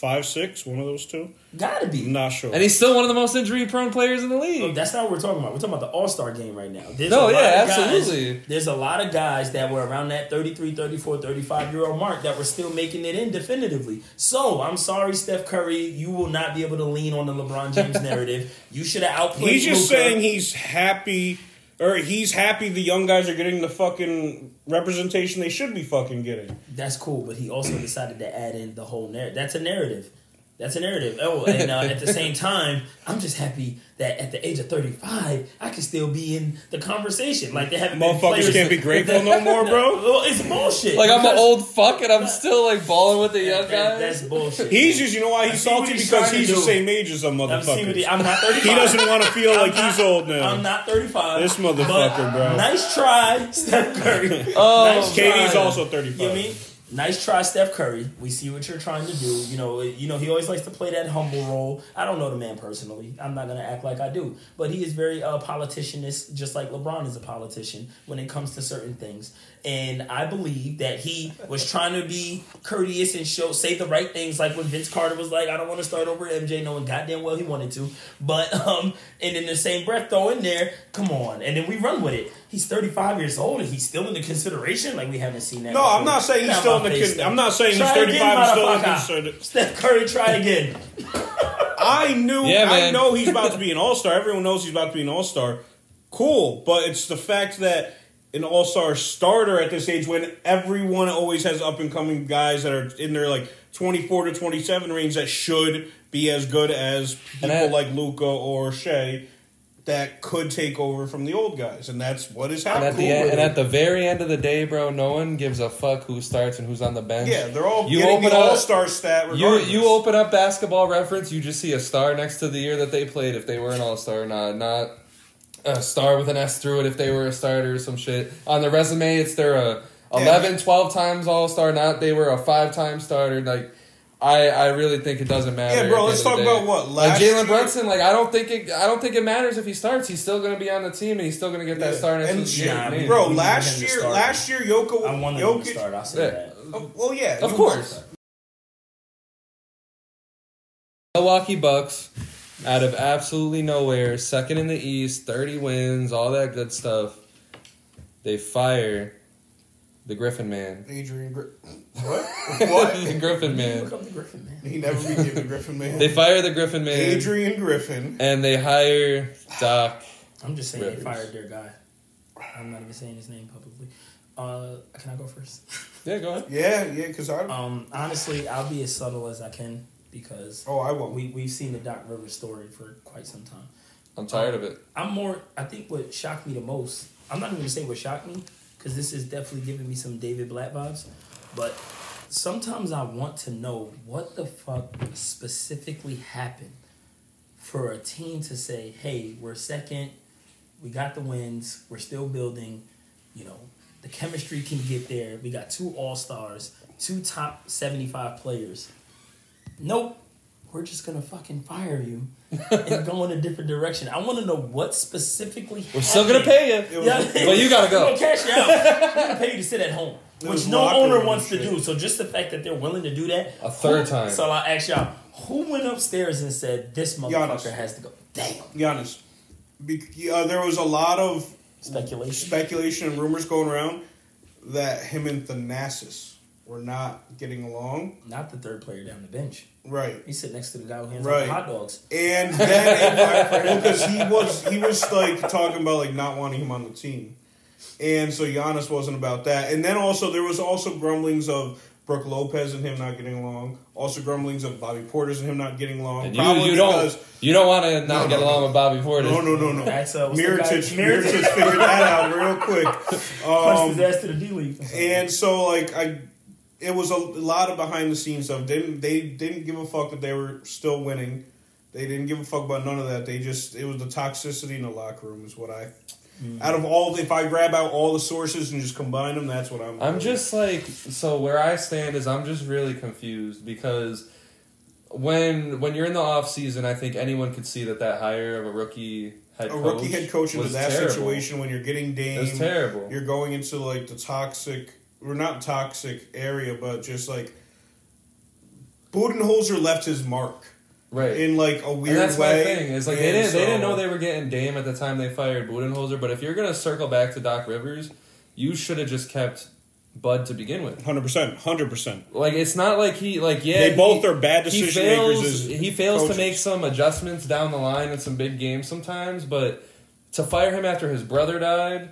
B: 35, 6, one of those two.
A: Gotta be.
B: I'm not sure.
C: And he's still one of the most injury prone players in the
A: Look,
C: league.
A: Oh, that's not what we're talking about. We're talking about the All Star game right now. There's
C: No,
A: a lot
C: yeah,
A: of guys-
C: absolutely.
A: There's a lot of guys that were around that 33, 34, 35 year old mark that were still making it in definitively. So I'm sorry, Steph Curry, you will not be able to lean on the LeBron James narrative. You should have outplayed.
B: he's just
A: Luka.
B: saying he's happy, or he's happy the young guys are getting the fucking representation they should be fucking getting.
A: That's cool, but he also decided to add in the whole narrative. That's a narrative. That's a narrative. Oh, and uh, at the same time, I'm just happy that at the age of 35, I can still be in the conversation. Like they haven't
B: Motherfuckers can't be grateful no more, bro.
A: Well, it's bullshit.
C: Like I'm an old fuck and I'm still like balling with the young
A: That- that-
C: guys.
A: That's bullshit.
B: He's just, you know why he's salty
A: he's
B: because he's the
A: do.
B: same age as some
A: I'm, he- I'm not 35.
B: He doesn't want to feel like
A: I'm
B: he's old now.
A: I'm not 35.
B: This motherfucker,
A: but
B: bro.
A: Nice try, Steph Curry.
C: Oh,
A: nice
B: KD's
A: try.
B: also 35.
A: You know what I mean? Nice try, Steph Curry. We see what you're trying to do. You know, you know he always likes to play that humble role. I don't know the man personally. I'm not gonna act like I do, but he is very uh, politicianist, just like LeBron is a politician when it comes to certain things. And I believe that he was trying to be courteous and show say the right things, like when Vince Carter was like, "I don't want to start over MJ," knowing goddamn well he wanted to. But um, and in the same breath, throw in there, come on, and then we run with it. He's 35 years old and he's still in the consideration. Like we haven't seen that.
B: No,
A: before.
B: I'm not saying he's
A: Get
B: still in the.
A: face,
B: Con- I'm not saying he's 35 and still in
A: motherfucker.
B: considered.
A: Steph Curry, try again.
B: I knew.
C: Yeah,
B: I know he's about to be an all star. Everyone knows he's about to be an all star. Cool, but it's the fact that an all star starter at this age, when everyone always has up and coming guys that are in their like 24 to 27 range that should be as good as people
C: I-
B: like Luka or Shai. That could take over from the old guys, and that's what is
C: And
B: happening.
C: at the end, and at the very end of the day, bro, no one gives a fuck who starts and who's on the bench.
B: yeah, they're all
C: You open
B: the all star stat.
C: You you open up basketball reference, you just see a star next to the year that they played if they were an all star or not. Not a star with an S through it if they were a starter or some shit. On the resume, it's they're a 11, 12 times all star, not they were a five time starter. Like I, I really think it doesn't matter.
B: Yeah, bro, let's
C: end of the
B: talk about what,
C: like
B: last
C: Jalen
B: year-
C: Brunson. Like I don't think it. I don't think it matters if he starts. He's still going to be on the team and he's still going to get that
B: Yeah.
C: star
B: And
C: to his
A: yeah,
B: bro,
A: We need
B: last year, last year, Yoko,
A: I wanted him to
B: Jokic.
A: start. I'll say
C: Yeah.
A: that.
B: Oh, well, yeah,
C: Of course. Milwaukee Bucks, out of absolutely nowhere, second in the East, 30 wins, all that good stuff. They fire the Griffin Man.
B: Adrian Gri- What? what?
C: the Griffin Man.
A: Look up the Griffin, man.
B: He never be given Griffin man.
C: They fire the Griffin Man.
B: Adrian Griffin.
C: And they hire Doc.
A: I'm just saying
C: Rivers.
A: they fired their guy. I'm not even saying his name publicly. Uh, can I go first?
C: Yeah, go ahead.
B: Yeah, yeah, because I.
A: Um, honestly, I'll be as subtle as I can because
B: oh, I won't.
A: we we've seen the Doc Rivers story for quite some time.
C: I'm tired of it.
A: I'm more. I think what shocked me the most. I'm not even gonna say what shocked me because this is definitely giving me some David Blatt vibes. But sometimes I want to know what the fuck specifically happened for a team to say, "Hey, we're second. We got the wins. We're still building. You know, the chemistry can get there. We got two All Stars, two top seventy-five players. Nope." We're just gonna fucking fire you and go in a different direction. I want to know what specifically.
C: We're still going to pay you.
A: Yeah,
B: was-
C: But you gotta go.
A: We're gonna cash you out. We're gonna pay you to sit at home,
B: It
A: which no owner
B: room
A: wants to do. So just the fact that they're willing to do that
C: A third
A: who-
C: time.
A: So I'll ask y'all, who went upstairs and said this motherfucker
B: Giannis.
A: has to go? Damn,
B: Giannis. Be- uh, there was a lot of
A: speculation.
B: speculation and rumors going around that him and Thanasis were not getting along.
A: Not the third player down the bench.
B: Right.
A: He's sitting next to the guy who hands
B: Right.
A: out the hot dogs.
B: And then because he was he was like talking about like not wanting him on the team, and so Giannis wasn't about that. And then also there was also grumblings of Brook Lopez and him not getting along. Also grumblings of Bobby Portis and him not getting along.
C: And you,
B: Probably
C: you
B: because
C: don't you don't want to not
B: No,
C: get
B: no,
C: along
B: no.
C: with Bobby Porter.
B: no no no no.
A: That's, uh, what's the guy-
B: Mirotic
A: Mirotic.
B: Mirotic figured that out real quick.
A: Punched
B: Um,
A: his ass to the D League.
B: and so like I, it was a lot of behind the scenes stuff. They didn't they didn't give a fuck that they were still winning. They didn't give a fuck about none of that. They just it was the toxicity in the locker room is what I. Hmm. Out of all, if I grab out all the sources and just combine them, that's what I'm.
C: I'm just like so where I stand is I'm just really confused because when when you're in the off season, I think anyone could see that that hire of a rookie head
B: a
C: coach
B: rookie head coach into
C: was
B: that
C: terrible.
B: situation when you're getting Dame.
C: Terrible.
B: You're going into like the toxic, or not toxic area, but just like Budenholzer left his mark
C: right.
B: in like a weird
C: and that's
B: way.
C: my thing. Is like they didn't they didn't know they were getting Dame at the time they fired Budenholzer. But if you're gonna circle back to Doc Rivers, you should have just kept Bud to begin with.
B: Hundred percent, hundred percent.
C: Like it's not like he like yeah
B: They both
C: he-
B: are bad
C: he
B: decision
C: fails,
B: makers. As
C: he fails
B: coaches.
C: to make some adjustments down the line in some big games sometimes, but to fire him after his brother died,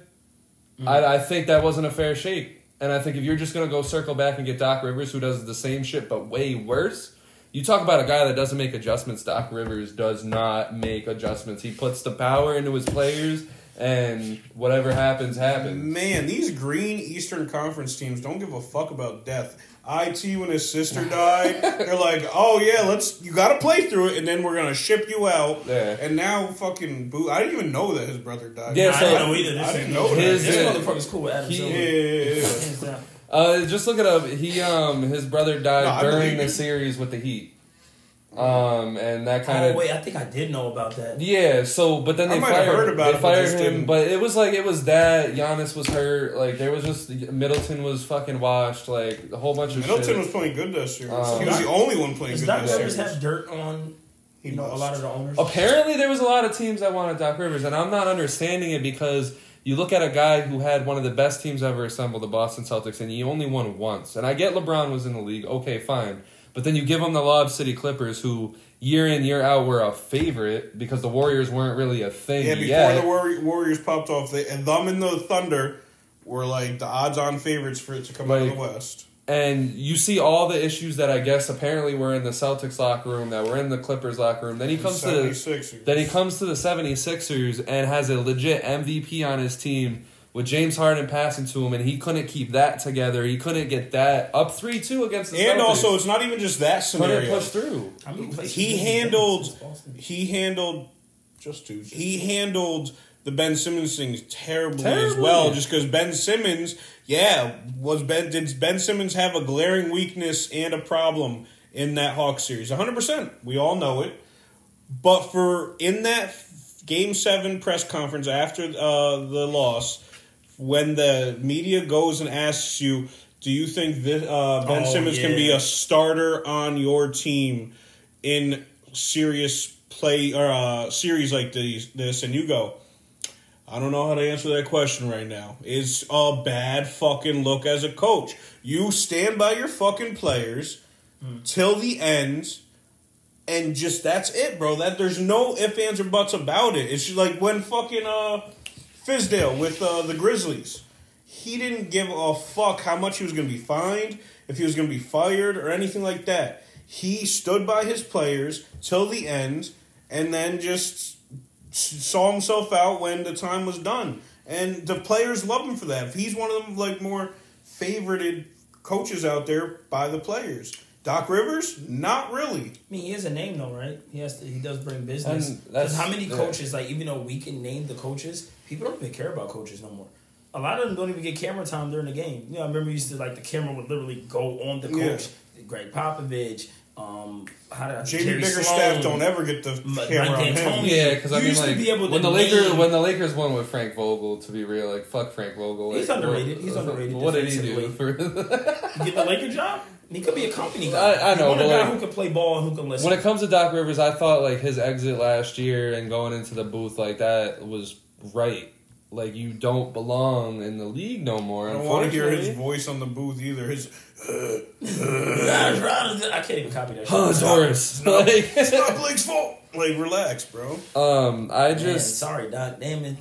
B: Mm-hmm.
C: I, I think that wasn't a fair shake. And I think if you're just gonna go circle back and get Doc Rivers, who does the same shit but way worse, you talk about a guy that doesn't make adjustments. Doc Rivers does not make adjustments. He puts the power into his players, and whatever happens, happens.
B: Man, these green Eastern Conference teams don't give a fuck about death. It when his sister died, they're like, "Oh yeah, let's you got to play through it, and then we're gonna ship you out."
C: Yeah.
B: And now, fucking boo! I didn't even know that his brother died.
C: Yeah,
A: I
C: so-
A: didn't know either. This
B: I didn't
A: is-
B: know that.
C: His-
A: This
C: Yeah.
A: motherfucker's cool with Adam
C: He-
B: Yeah, yeah, yeah, yeah.
A: Hands down.
C: Uh, just look it up. He um his brother died
B: No,
C: during the
B: you.
C: series with the Heat. Um, and that kind
A: Oh
C: of
A: wait, I think I did know about that.
C: yeah. So, but then
B: I
C: they
B: might have
C: fired.
B: heard about
C: they
B: it,
C: fired
B: just
C: him.
B: didn't-
C: But it was like it was that Giannis was hurt. Like there was just Middleton was fucking washed. Like a whole bunch of.
B: Middleton
C: shit.
B: was playing good this year.
C: Um,
B: he was the only one playing
A: Does
B: good
A: Doc
B: this
A: Rivers
B: series.
A: have dirt on
B: He
A: you know a lot of the owners?
C: Apparently, there was a lot of teams that wanted Doc Rivers, and I'm not understanding it because you look at a guy who had one of the best teams ever assembled, the Boston Celtics, and he only won once. And I get LeBron was in the league, okay, fine. But then you give them the Lob City Clippers, who year in year out were a favorite because the Warriors weren't really a thing
B: Yeah, before
C: yet.
B: the Warri- Warriors popped off, they, and them and the Thunder were like the odds-on favorites for it to come out of the West.
C: and you see all the issues that I guess apparently were in the Celtics locker room, that were in the Clippers locker room. Then he comes to the
B: 76ers.
C: Then he comes to the 76ers and has a legit MVP on his team with James Harden passing to him, and he couldn't keep that together. He couldn't get that up 3 2 against the
B: and
C: Celtics.
B: also, it's not even just that
C: couldn't
B: scenario.
C: push through.
A: How many places
B: He handled. He handled. Just two. He handled the Ben Simmons thing terribly, as
C: Terribly.
B: well. Just because Ben Simmons, yeah, was Ben did Ben Simmons have a glaring weakness and a problem in that Hawks series? One hundred percent. We all know it. But for in that Game Seven press conference after uh, the loss, when the media goes and asks you, "Do you think that uh, Ben
A: Oh,
B: Simmons can be a starter on your team in serious play or uh, series like these, this?" and you go, "I don't know how to answer that question right now. It's a bad fucking look as a coach. You stand by your fucking players till the end." and just that's it, bro. That there's no ifs, ands, or buts about it. It's just like when fucking uh Fizdale with uh, the Grizzlies. He didn't give a fuck how much he was gonna be fined, if he was gonna be fired, or anything like that. He stood by his players till the end, and then just saw himself out when the time was done. And the players love him for that. He's one of them like more favorited coaches out there by the players. Doc Rivers, not really.
A: I mean, he has a name though, right? He has to. He does bring business. Because how many
C: yeah.
A: coaches, like even though we can name the coaches, people don't even care about coaches no more. A lot of them don't even get camera time during the game. You know, I remember used to like the camera would literally go on the
B: Yeah.
A: coach, Gregg Popovich. Um, how did I,
B: JB
A: Jerry
B: Biggerstaff
A: Sloan.
B: don't ever get the
A: Mike
B: camera on him.
C: Yeah, because I mean,
A: used to
C: like
A: be able to
C: when the Lakers when the Lakers won with Frank Vogel, to be real, like fuck Frank Vogel.
A: He's
C: like,
A: underrated.
C: what-
A: He's underrated
C: What did he do? For,
A: get the Laker job. He could be a company guy.
C: I- I know,
A: You want a
C: but,
A: guy
C: like,
A: who can play ball and who can listen.
C: when it comes to Doc Rivers, I thought like his exit last year and going into the booth like that was right. Like you don't belong in the league no more.
B: I don't want to hear his voice on the booth either. His
A: I can't even copy that. shit.
C: Hans Horace.
B: No.
C: Like,
B: it's not Blake's fault. Like, relax, bro.
C: um, I
A: Man,
C: just
A: sorry, Doc. Damn it.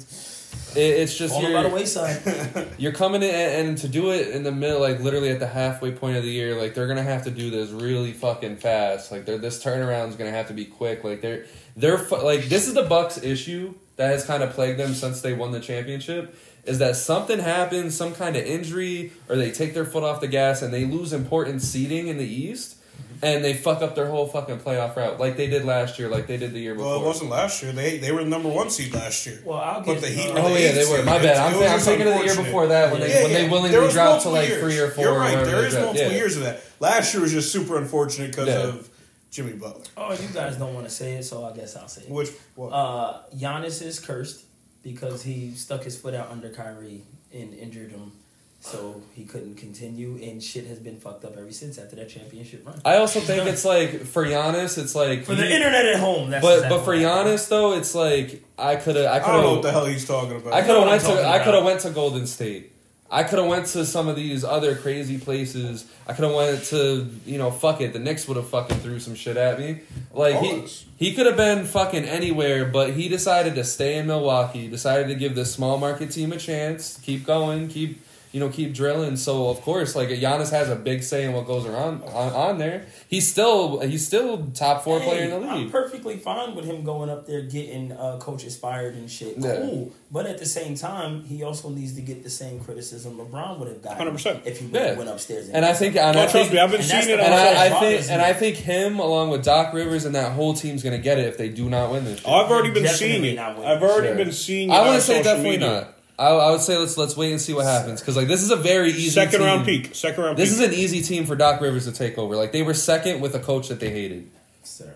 C: it, it's just
A: Falling by the
C: you're,
A: wayside.
C: you're coming in and, and to do it in the middle, like literally at the halfway point of the year, like they're gonna have to do this really fucking fast. Like they're, this turnaround's gonna have to be quick. Like they're they're fu- like this is the Bucks issue that has kind of plagued them since they won the championship. Is that something happens, some kind of injury, or they take their foot off the gas and they lose important seeding in the East, and they fuck up their whole fucking playoff route, like they did last year, like they did the year before.
B: Well, it wasn't last year. They they were the number one seed last year.
A: Well, I'll
B: But
A: get.
B: the Heat
A: uh,
B: were
C: Oh
B: the
C: yeah, they were. My bad. I'm,
B: It
C: th- I'm
B: just
C: thinking of the year before that when they
A: Yeah,
C: when they
B: There
C: willingly
B: was
C: dropped to like
B: years.
C: three or 4
B: You're right.
C: whatever
B: There
C: they
B: is
C: dropped.
B: multiple
C: Yeah.
B: years of that. Last year was just super unfortunate because
C: Yeah.
B: of Jimmy Butler.
A: Oh, you guys don't want to say it, so I guess I'll say it.
B: Which what?
A: Uh, Giannis is cursed because he stuck his foot out under Kyrie and injured him, so he couldn't continue, and shit has been fucked up ever since after that championship run.
C: I also think it's like for Giannis, it's like
A: For the
C: he-
A: internet at home, that's
C: but
A: exactly
C: but for
A: what.
C: Giannis though, it's like I could have I
B: I don't know what the hell he's talking about.
C: I could have went to
A: talking
C: I could have went to Golden State. I could have went to some of these other crazy places. I could have went to you know fuck it. The Knicks would have fucking threw some shit at me. Like he he could have been fucking anywhere, but he decided to stay in Milwaukee. Decided to give this small market team a chance. Keep going. Keep you know keep drilling. So of course, like Giannis has a big say in what goes around on, on there. He's still he's still top four player in the
A: Hey, I'm
C: league.
A: perfectly fine with him going up there getting uh, coaches fired and shit.
C: Yeah.
A: Cool, but at the same time, he also needs to get the same criticism LeBron would have gotten
B: 100%.
A: if he
C: Yeah.
A: went upstairs.
C: And I think and
B: Well,
C: I
B: trust me, I've been seeing it
C: And I, I think, and I think him along with Doc Rivers and that whole team's gonna get it if they do not win this. shit.
B: Oh, I've already been seeing it. I've already
C: Sure.
B: been seeing. It
C: I
B: on
C: wouldn't say definitely
B: media.
C: not. I, I would say let's let's wait and see what happens because like this is a very easy
B: Second
C: team.
B: round peak. Second round
C: This
B: peak.
C: is an easy team for Doc Rivers to take over. Like they were second with a coach that they hated.
A: Sir.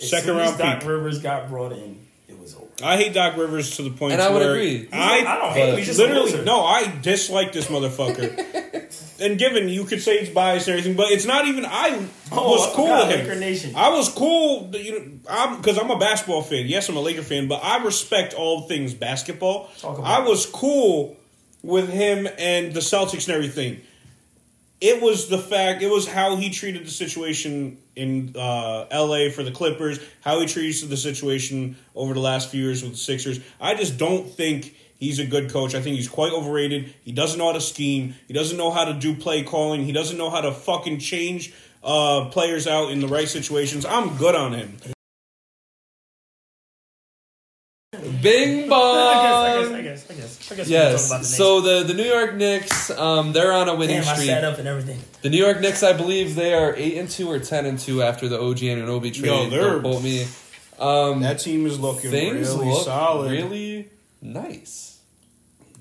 A: As
B: Second
A: soon as
B: round
A: Doc
B: peak.
A: Rivers got brought in, it was over.
B: I hate Doc Rivers to the point.
C: point And I would
B: where
C: agree.
B: I,
A: I don't hate him. He's just
B: literally
A: loser.
B: no. I dislike this motherfucker. and given you could say it's biased and everything, but it's not even. I
A: Oh,
B: was
A: I
B: cool with him. I was cool. You know, I'm because I'm a basketball fan. Yes, I'm a Laker fan, but I respect all things basketball. I was cool with him and the Celtics and everything. It was the fact. It was how he treated the situation in uh, L.A. for the Clippers. How he treats the situation over the last few years with the Sixers. I just don't think he's a good coach. I think he's quite overrated. He doesn't know how to scheme. He doesn't know how to do play calling. He doesn't know how to fucking change uh, players out in the right situations. I'm good on him.
C: Bing
A: I guess, I
C: bong.
A: guess, I guess, I guess. I guess we can about the
C: Yes.
A: Knicks.
C: So the the New York Knicks, um, they're on a winning
A: Damn, I
C: streak.
A: sat up and everything.
C: The New York Knicks, I believe they are eight and two or ten and two after the OG Anunoby trade.
B: Yo, they're-
C: Don't quote me. Um,
B: That team is looking really
C: look
B: solid.
C: really nice.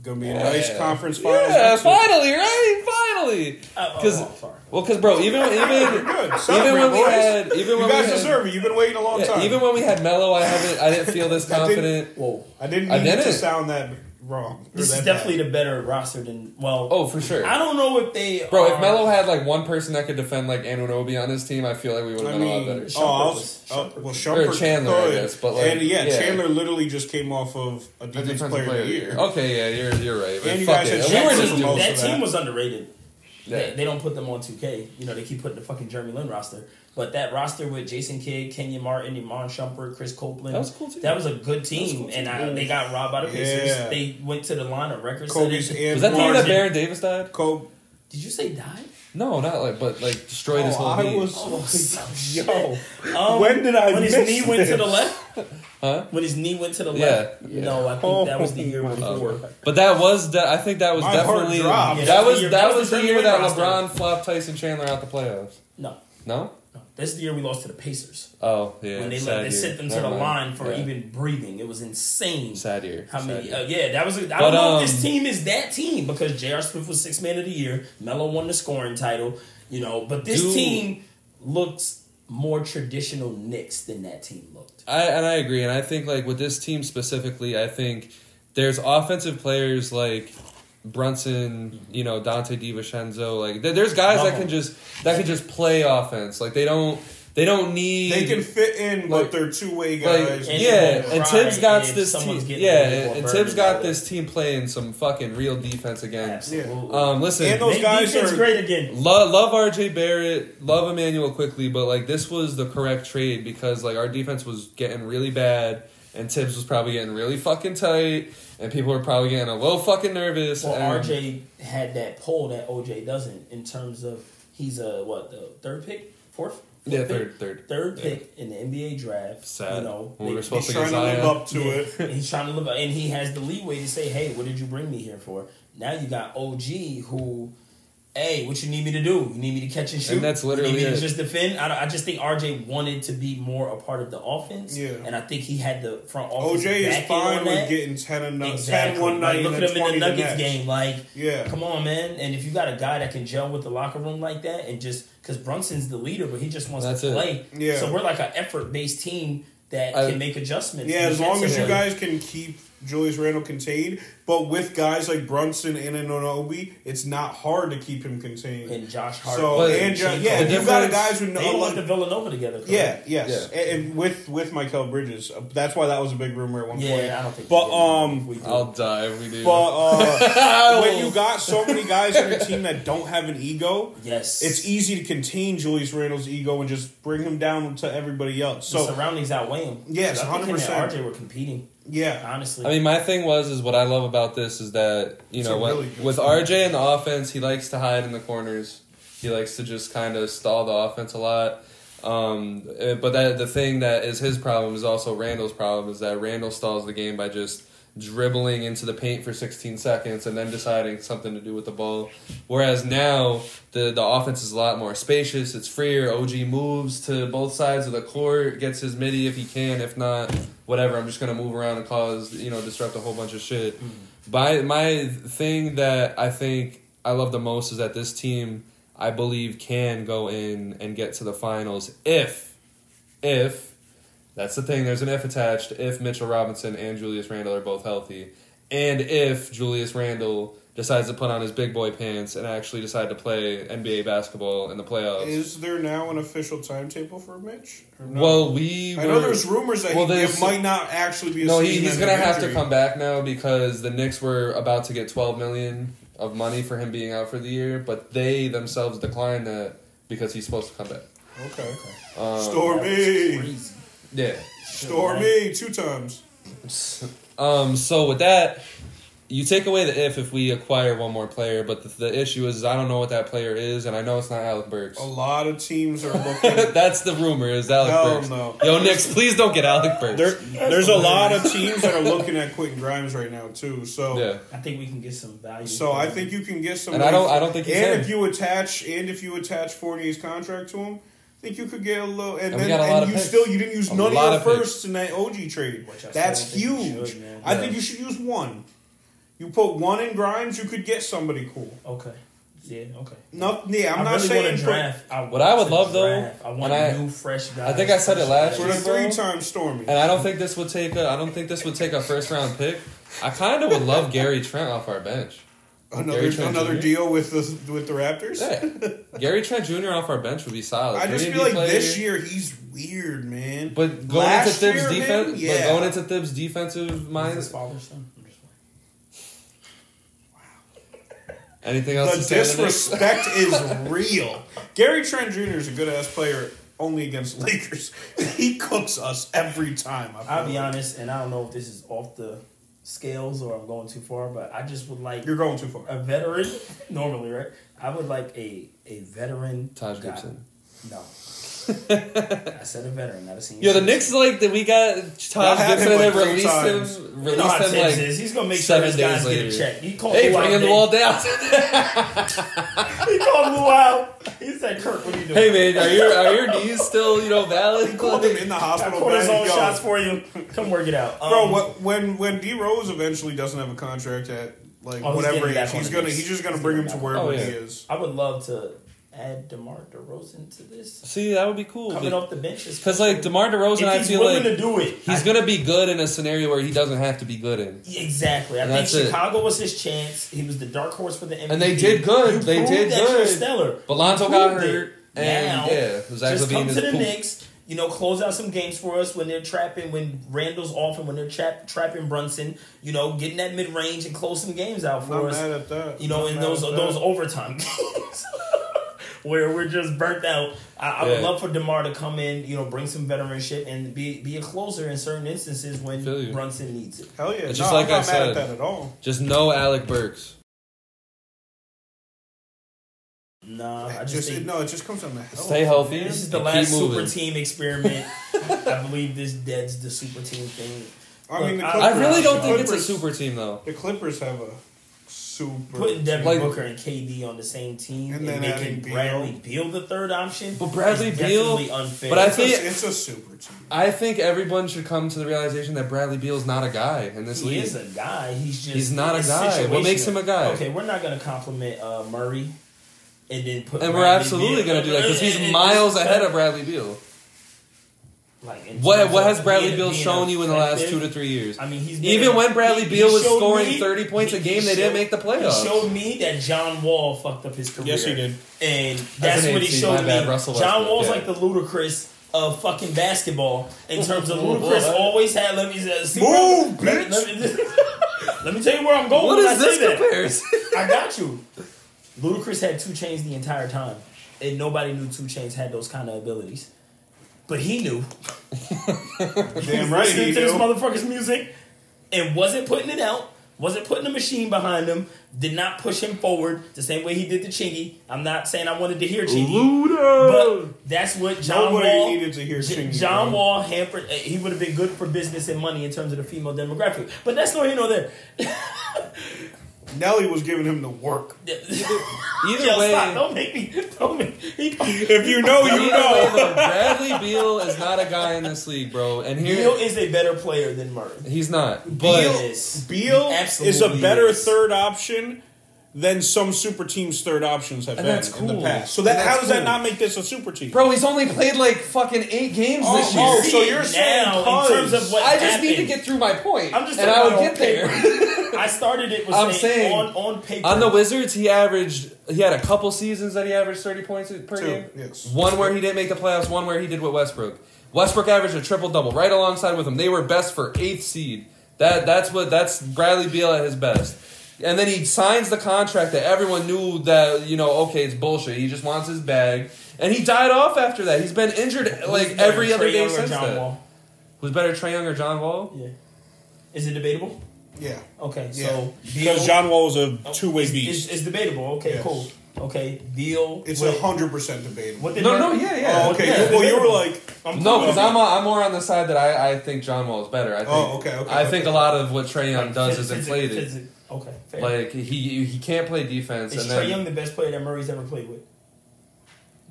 B: Gonna be a nice
C: Yeah.
B: conference finals.
C: Yeah,
B: next
C: finally, right? Finally.
A: Oh, oh, oh
C: 'Cause-
A: oh.
C: Well, because bro, even even even when we
B: boys.
C: had even
B: you
C: when
B: guys
C: we had,
B: deserve it. You've been waiting a long
C: yeah,
B: time.
C: even when we had Melo, I haven't I didn't feel this
B: That didn't-
C: confident.
A: Whoa.
B: I didn't
C: I
B: mean it to
C: didn't.
B: sound that wrong. or
A: This
B: that
A: is
B: bad.
A: definitely the better roster than well.
C: Oh, for sure.
A: I don't know if they
C: Bro,
A: are,
C: if Melo had like one person that could defend like Anunoby on his team, I feel like we would have
B: I
C: been a lot better.
B: oh, I
A: Shumpert
B: was,
A: was-
B: oh,
A: uh,
B: well,
A: was-
B: Shumpert
C: Or Chandler, I guess, but, like,
B: and yeah,
C: yeah.
B: Chandler literally just came off of a defense,
C: Defensive
B: player, of the year.
C: Okay, yeah, you're you're right.
B: And you guys
C: it.
B: had
C: We were just
B: for
C: doing
B: most
A: that team
B: that.
A: was underrated.
C: Yeah.
A: They, they don't put them on 2K. You know, they keep putting the fucking Jeremy Lin roster. But that roster with Jason Kidd, Kenyon Martin, Iman Shumpert, Chris Copeland.
C: That was a cool team.
A: That was a good team. and I, they got robbed by the Pacers.
B: Yeah.
A: They went to the line of records.
B: Kobe's and
C: Was that the year that
A: Margin.
C: Baron Davis died?
B: Kobe.
A: Did you say died?
C: No, not like, but like destroyed his
B: Oh,
C: whole
B: I
C: team.
B: was
A: Oh,
B: yo.
A: Um,
B: When did I
A: When his
B: miss
A: knee went to the left?
C: Huh?
A: When his knee went to the left?
C: yeah.
A: No, I think
B: Oh,
A: that was the year before.
B: God.
C: But that was, de- I think that was
B: My heart
C: definitely.
A: Yeah,
C: that
A: that was
C: was
A: the year-
C: that
A: that was
C: was
A: the
C: the year that. LeBron flopped Tyson Chandler out the playoffs.
A: No,
C: No?
A: This is the year we lost to the Pacers.
C: Oh yeah.
A: when they let, they sent them to the line for
C: Yeah.
A: even breathing. It was insane.
C: sad year.
A: How
C: Sad
A: many?
C: year.
A: Uh, yeah, that was. I
C: But,
A: don't know if
C: um,
A: this team is that team because J.R. Smith was six man of the year. Melo won the scoring title. You know, but this
C: Dude.
A: team looks more traditional Knicks than that team looked.
C: I and I agree, and I think like with this team specifically, I think there's offensive players like Brunson, you know Donte DiVincenzo. Like there's guys
A: Love
C: that can just that can just play offense. Like they don't they don't need
B: They can fit in,
C: Like-
B: but they're two way
C: like
B: guys.
A: And
C: yeah, and
A: cry
C: Thibs got this team. Yeah, and,
A: more
C: and Thibs got
A: by
C: this team playing some fucking real defense again.
A: Absolutely.
C: Um, listen,
B: And those
A: Make
B: guys
A: defense
B: are-
A: great again.
C: Love, love RJ Barrett, love Immanuel Quickley, but like this was the correct trade because like our defense was getting really bad and Thibs was probably getting really fucking tight and people are probably getting a little fucking nervous.
A: Well,
C: and,
A: RJ had that pull that OG doesn't in terms of he's a what the third pick, fourth,
C: Yeah,
A: pick?
C: third, third.
A: third
C: Yeah.
A: pick in the NBA draft.
C: Sad.
A: You know,
C: When we were supposed
B: He's
C: to
B: trying to live up to
A: Yeah.
B: it.
A: He's trying to live, up, and he has the leeway to say, "Hey, what did you bring me here for?" Now you got OG who, hey, what you need me to do? You need me to catch and shoot?
C: And that's
A: You
C: literally
A: need me
C: it.
A: to just defend. I, I just think RJ wanted to be more a part of the offense.
B: Yeah.
A: and I think he had the front office.
B: OG is fine
A: on
B: with
A: that.
B: getting 10, and,
A: Exactly.
B: 10 one night
A: like, look at him
B: 20
A: in the
B: the
A: Nuggets
B: next.
A: game. Like,
B: Yeah.
A: come on, man. And if you got a guy that can gel with the locker room like that, and just because Brunson's the leader, but he just wants
C: That's
A: to
C: it.
A: play.
B: Yeah.
A: So we're like an effort based team that
C: I-
A: can make adjustments.
B: Yeah, as long as you guys can keep Julius Randle contained, but with guys like Brunson and Anunoby, it's not hard to keep him contained.
A: and Josh Hart.
B: so
C: But-
B: and Jo-
A: The
B: yeah, you've got
C: difference-
B: guys who know.
A: they went to Villanova together. correct?
B: yeah, yes,
C: Yeah.
B: And, and with with Mikal Bridges, Uh, that's why that was a big rumor at one point.
A: Yeah, I don't think.
B: But, um,
A: We.
C: I'll die if we do.
B: But uh, when you got so many guys on your team that don't have an ego,
A: yes,
B: it's easy to contain Julius Randle's ego and just bring him down to everybody else.
A: the
B: So
A: surroundings outweigh him.
B: Yes,
A: I think him and
B: 100%.
A: RJ were competing.
B: Yeah,
A: Honestly,
C: I mean, my thing was is what I love about this is that you
B: It's
C: know what,
B: really
C: with
B: team.
C: RJ in the offense, he likes to hide in the corners. He likes to just kind of stall the offense a lot. Um, eh, but that the thing that is his problem is also Randle's problem is that Randall stalls the game by just dribbling into the paint for 16 seconds and then deciding something to do with the ball. Whereas now the the offense is a lot more spacious. It's freer. OG moves to both sides of the court, gets his midi if he can. If not, whatever. I'm just gonna move around and cause you know disrupt a whole bunch of shit. Mm-hmm. By my thing that I think I love the most is that this team I believe can go in and get to the finals if if that's the thing. There's an if attached. If Mitchell Robinson and Julius Randle are both healthy, and if Julius Randle decides to put on his big boy pants and actually decide to play NBA basketball in the playoffs.
B: Is there now an official timetable for Mitch? No?
C: Well, we
B: I know there's rumors that
C: well,
B: he, it might not actually be. A
C: no, he, he's gonna have to come back now because the Knicks were about to get 12 million of money for him being out for the year, but they themselves declined that because he's supposed to come back.
B: Okay.
C: Um,
B: Stormy,
A: Crazy.
C: Yeah.
B: Stormy, two times.
C: Um. So with that, you take away the if if we acquire one more player, but the, the issue is, is I don't know what that player is, and I know it's not Alec Burks.
B: A lot of teams are looking.
C: That's the rumor is Alec
B: Hell
C: Burks.
B: no.
C: Yo, Knicks, please don't get Alec Burks.
B: there, there's a lot of teams that are looking at Quentin Grimes right now too. So,
C: yeah.
A: I think we can get some value.
B: so I think you can get some.
C: And I don't- I don't think he's
B: And
C: in.
B: if you attach, and if you attach Fournier's contract to him, I think you could get a little. And,
C: And
B: then
C: got a lot
B: and you
C: picks.
B: still you didn't use
C: A
B: none of your
C: of picks.
B: firsts in that OG trade.
A: Which I
B: That's
A: don't think you
B: huge.
A: should, man.
B: I
C: Yeah.
B: think you should use one. You put one in Grimes, you could get somebody cool.
A: Okay. Yeah. Okay.
B: No, yeah, I'm
A: I
B: not
A: really
B: saying
A: want to draft. I
C: What I would
A: want to
C: love, though.
A: I want
C: and I-
A: new, fresh guys.
C: I think I said it
A: fresh
C: last
B: for
A: guys.
B: the
C: year,
B: three-time Stormy.
C: And I don't think this would take a. I don't think this would take a first round pick. I kind of would love Gary Trent off our bench.
B: Another
C: Gary Trent
B: another
C: Jr.?
B: deal with the with the Raptors.
C: Yeah, Gary Trent Jr. off our bench would be solid.
B: I just
C: 3D
B: feel like
C: player.
B: this year he's weird, man.
C: But going
B: Last
C: into Thibs'
B: year,
C: defense,
B: man,
C: but going into Thibs' defensive
A: mind, his
C: minds.
A: father's son?
C: Anything else?
B: the
C: to say on the Knicks?
B: disrespect is real. Gary Trent Jr. is a good ass player, only against Lakers. he cooks us every time. I feel
A: I'll be
B: like.
A: honest, and I don't know if this is off the scales or I'm going too far, but I just would like
B: You're going too far.
A: a veteran. Normally, right? I would like a a veteran.
C: Taj
A: guy.
C: Gibson.
A: No. I said a veteran, not a senior.
C: Yo, the
A: citizen.
C: Knicks like that we got Taj
B: had
C: Gibson
B: him,
C: and then
B: like, three
C: released
B: times.
C: him,
A: You know
C: released
A: how
C: him
A: Thibs
C: like
A: is. He's gonna make sure
C: seven
A: his guys
C: days
A: get a
C: later.
A: check. He called
C: Hey,
A: Lou
C: bring
A: out
C: the wall down.
A: He called Lou out. He said, "Kirk, what are you doing?"
C: hey man, are your are your knees still you know valid?
B: He called him in the
A: I
B: hospital.
A: put his
B: bed,
A: own
B: yo.
A: shots for you. Come work it out,
B: Bro,
A: Um,
B: what, when when D Rose eventually doesn't have a contract at like
A: Oh, he's
B: whatever
A: getting
B: age,
A: back on
B: he's
A: the
B: gonna
A: Knicks.
B: he's just gonna
A: He's
B: bring him
A: getting
B: to
A: back.
B: wherever
C: Oh,
B: he is.
A: I would love to add DeMar DeRozan to this.
C: See, that would be cool.
A: Coming off the bench
C: Because like DeMar DeRozan,
A: if
C: I
A: he's
C: feel
A: willing
C: like
A: to do it,
C: he's
A: I-
C: gonna be good in a scenario where he doesn't have to be good in.
A: Exactly. I
C: And
A: think
C: that's it.
A: Chicago was his chance. He was the dark horse for the MVP.
C: And they did good.
A: You
C: They did
A: that
C: good.
A: stellar.
C: But Lonzo got
A: proved it.
C: hurt, and
A: now,
C: yeah, Zach
A: just come to the
C: poop.
A: Knicks. You know, close out some games for us when they're trapping, when Randle's off, and when they're trap, trapping Brunson. You know, getting that mid range and close some games out
B: I'm
A: for us.
B: mad at that.
A: You know,
B: Not
A: in those those overtime games where we're just burnt out. I, I would love for Demar to come in, you know, bring some veteranship and be be a closer in certain instances when Brunson needs it.
B: Hell yeah,
C: It's
B: no,
C: just like
B: I'm not
C: I
B: mad
C: said.
B: at that at all.
C: Just no Alec Burks.
A: Nah, I just,
B: just
A: think
B: it, no, it just comes down to health.
C: Stay healthy.
A: this is the last
C: keep
A: super team experiment. I believe this dead's the super team thing.
B: I mean,
A: Look,
B: Clippers,
C: I really don't
B: the
C: think it's a super team though.
B: The Clippers have a super.
A: Putting Devin
C: Like-
A: Booker and KD on the same team
B: And
A: and, making
B: adding Beal.
A: Bradley Beal the third option.
C: But Bradley
A: is
C: Beal-
A: definitely unfair.
C: but I
B: it's, a,
C: think-
B: it's a super team.
C: I think everyone should come to the realization that Bradley Beal is not a guy in this
A: he
C: league.
A: He is a guy. He's just
C: He's not a
A: it's
C: guy. What makes him a guy?
A: Okay, we're not gonna compliment uh, Murray and then put.
C: and we're absolutely going to do that because he's
A: and- and-
C: miles
A: and-
C: ahead of Bradley Beal.
A: Like
C: What what has Bradley Beal shown you in the last two to three years?
A: I mean, he's been-
C: Even when Bradley
A: he-
C: Beal
A: he
C: was scoring
A: me-
C: 30 points a game,
A: he
C: they didn't make the playoffs.
A: He showed me that John Wall fucked up his career.
B: Yes, he did.
A: And that's
C: an
A: what he showed me.
C: Russell
A: John Wall's
C: yeah.
A: like the Ludacris of fucking basketball in terms of
C: What?
A: Ludacris always had. Let me see
B: Move,
A: where, let,
B: bitch.
A: let me, let me tell you where I'm going.
C: What
A: when
C: is
A: I
C: this
A: say that.
C: comparison?
A: I got you. Ludacris had 2 Chainz the entire time, and nobody knew 2 Chainz had those kind of abilities. But he knew.
B: Damn right
A: listening
B: he
A: to this motherfucker's music and wasn't putting it out wasn't putting a machine behind him, did not push him forward the same way he did the Chingy. I'm not saying I wanted to hear Chingy,
B: Luda.
A: but that's what John
B: Nobody
A: Wall
B: needed to hear Chingy,
A: John
B: bro.
A: Wall hampered. uh, He would have been good for business and money in terms of the female demographic. But that's no here know there.
B: Nelly was giving him the work.
C: Either
A: Yo,
C: way,
A: stop! Don't make me. Don't make me.
B: If you know, you
C: either way,
B: know.
C: though, Bradley Beal is not a guy in this league, bro. And here
A: Beal is a better player than Murray.
C: he's not.
A: Beal
C: But
A: is.
B: Beal is a better
A: is.
B: third option than some super teams' third options have
C: And
B: been
C: that's
B: in the past. So that how does that not make this a super team?
C: bro, he's only played like fucking eight games
B: Oh,
C: this year.
B: oh, so you're saying
A: now in terms of what
C: I just need to get through my point,
A: I'm just
C: and I will
A: about
C: get
A: on
C: there.
A: paper. I started it with
C: I'm
A: saying,
C: saying,
A: on on paper
C: On the Wizards, he averaged. He had a couple seasons that he averaged thirty points per
B: Two,
C: game.
B: yes.
C: One where he didn't make the playoffs. One where he did with Westbrook. Westbrook averaged a triple double right alongside with him. They were best for eighth seed. That that's what that's Bradley Beal at his best. And then he signs the contract that everyone knew that you know okay it's bullshit. He just wants his bag, and he died off after that. He's been injured like
A: Who's
C: every
A: better,
C: other
A: Trae
C: day
A: Young or
C: since
A: John
C: that.
A: Wall?
C: Who's better, Trae Young or John Wall?
A: Yeah. Is it debatable?
B: Yeah.
A: Okay,
B: Yeah.
A: so
B: because John Wall is a oh, two way
A: is,
B: beast.
A: Is, is debatable. Okay,
B: Yes.
A: cool. Okay, Beal.
B: it's a hundred percent debatable.
A: What did
C: No,
A: Murray-
C: no, yeah, yeah.
B: Oh, okay.
A: Yeah,
B: well, you were like,
A: I'm
C: No, because I'm. I'm more on the side that I, I think John Wall is better. I oh, think,
B: Oh, okay, okay,
C: I
B: okay.
C: think a lot of what Trae Young does is
A: physic-
C: inflated.
A: physic- Okay, fair.
C: Like he he can't play defense,
A: is
C: and Trae
A: Young the best player that Murray's ever played with?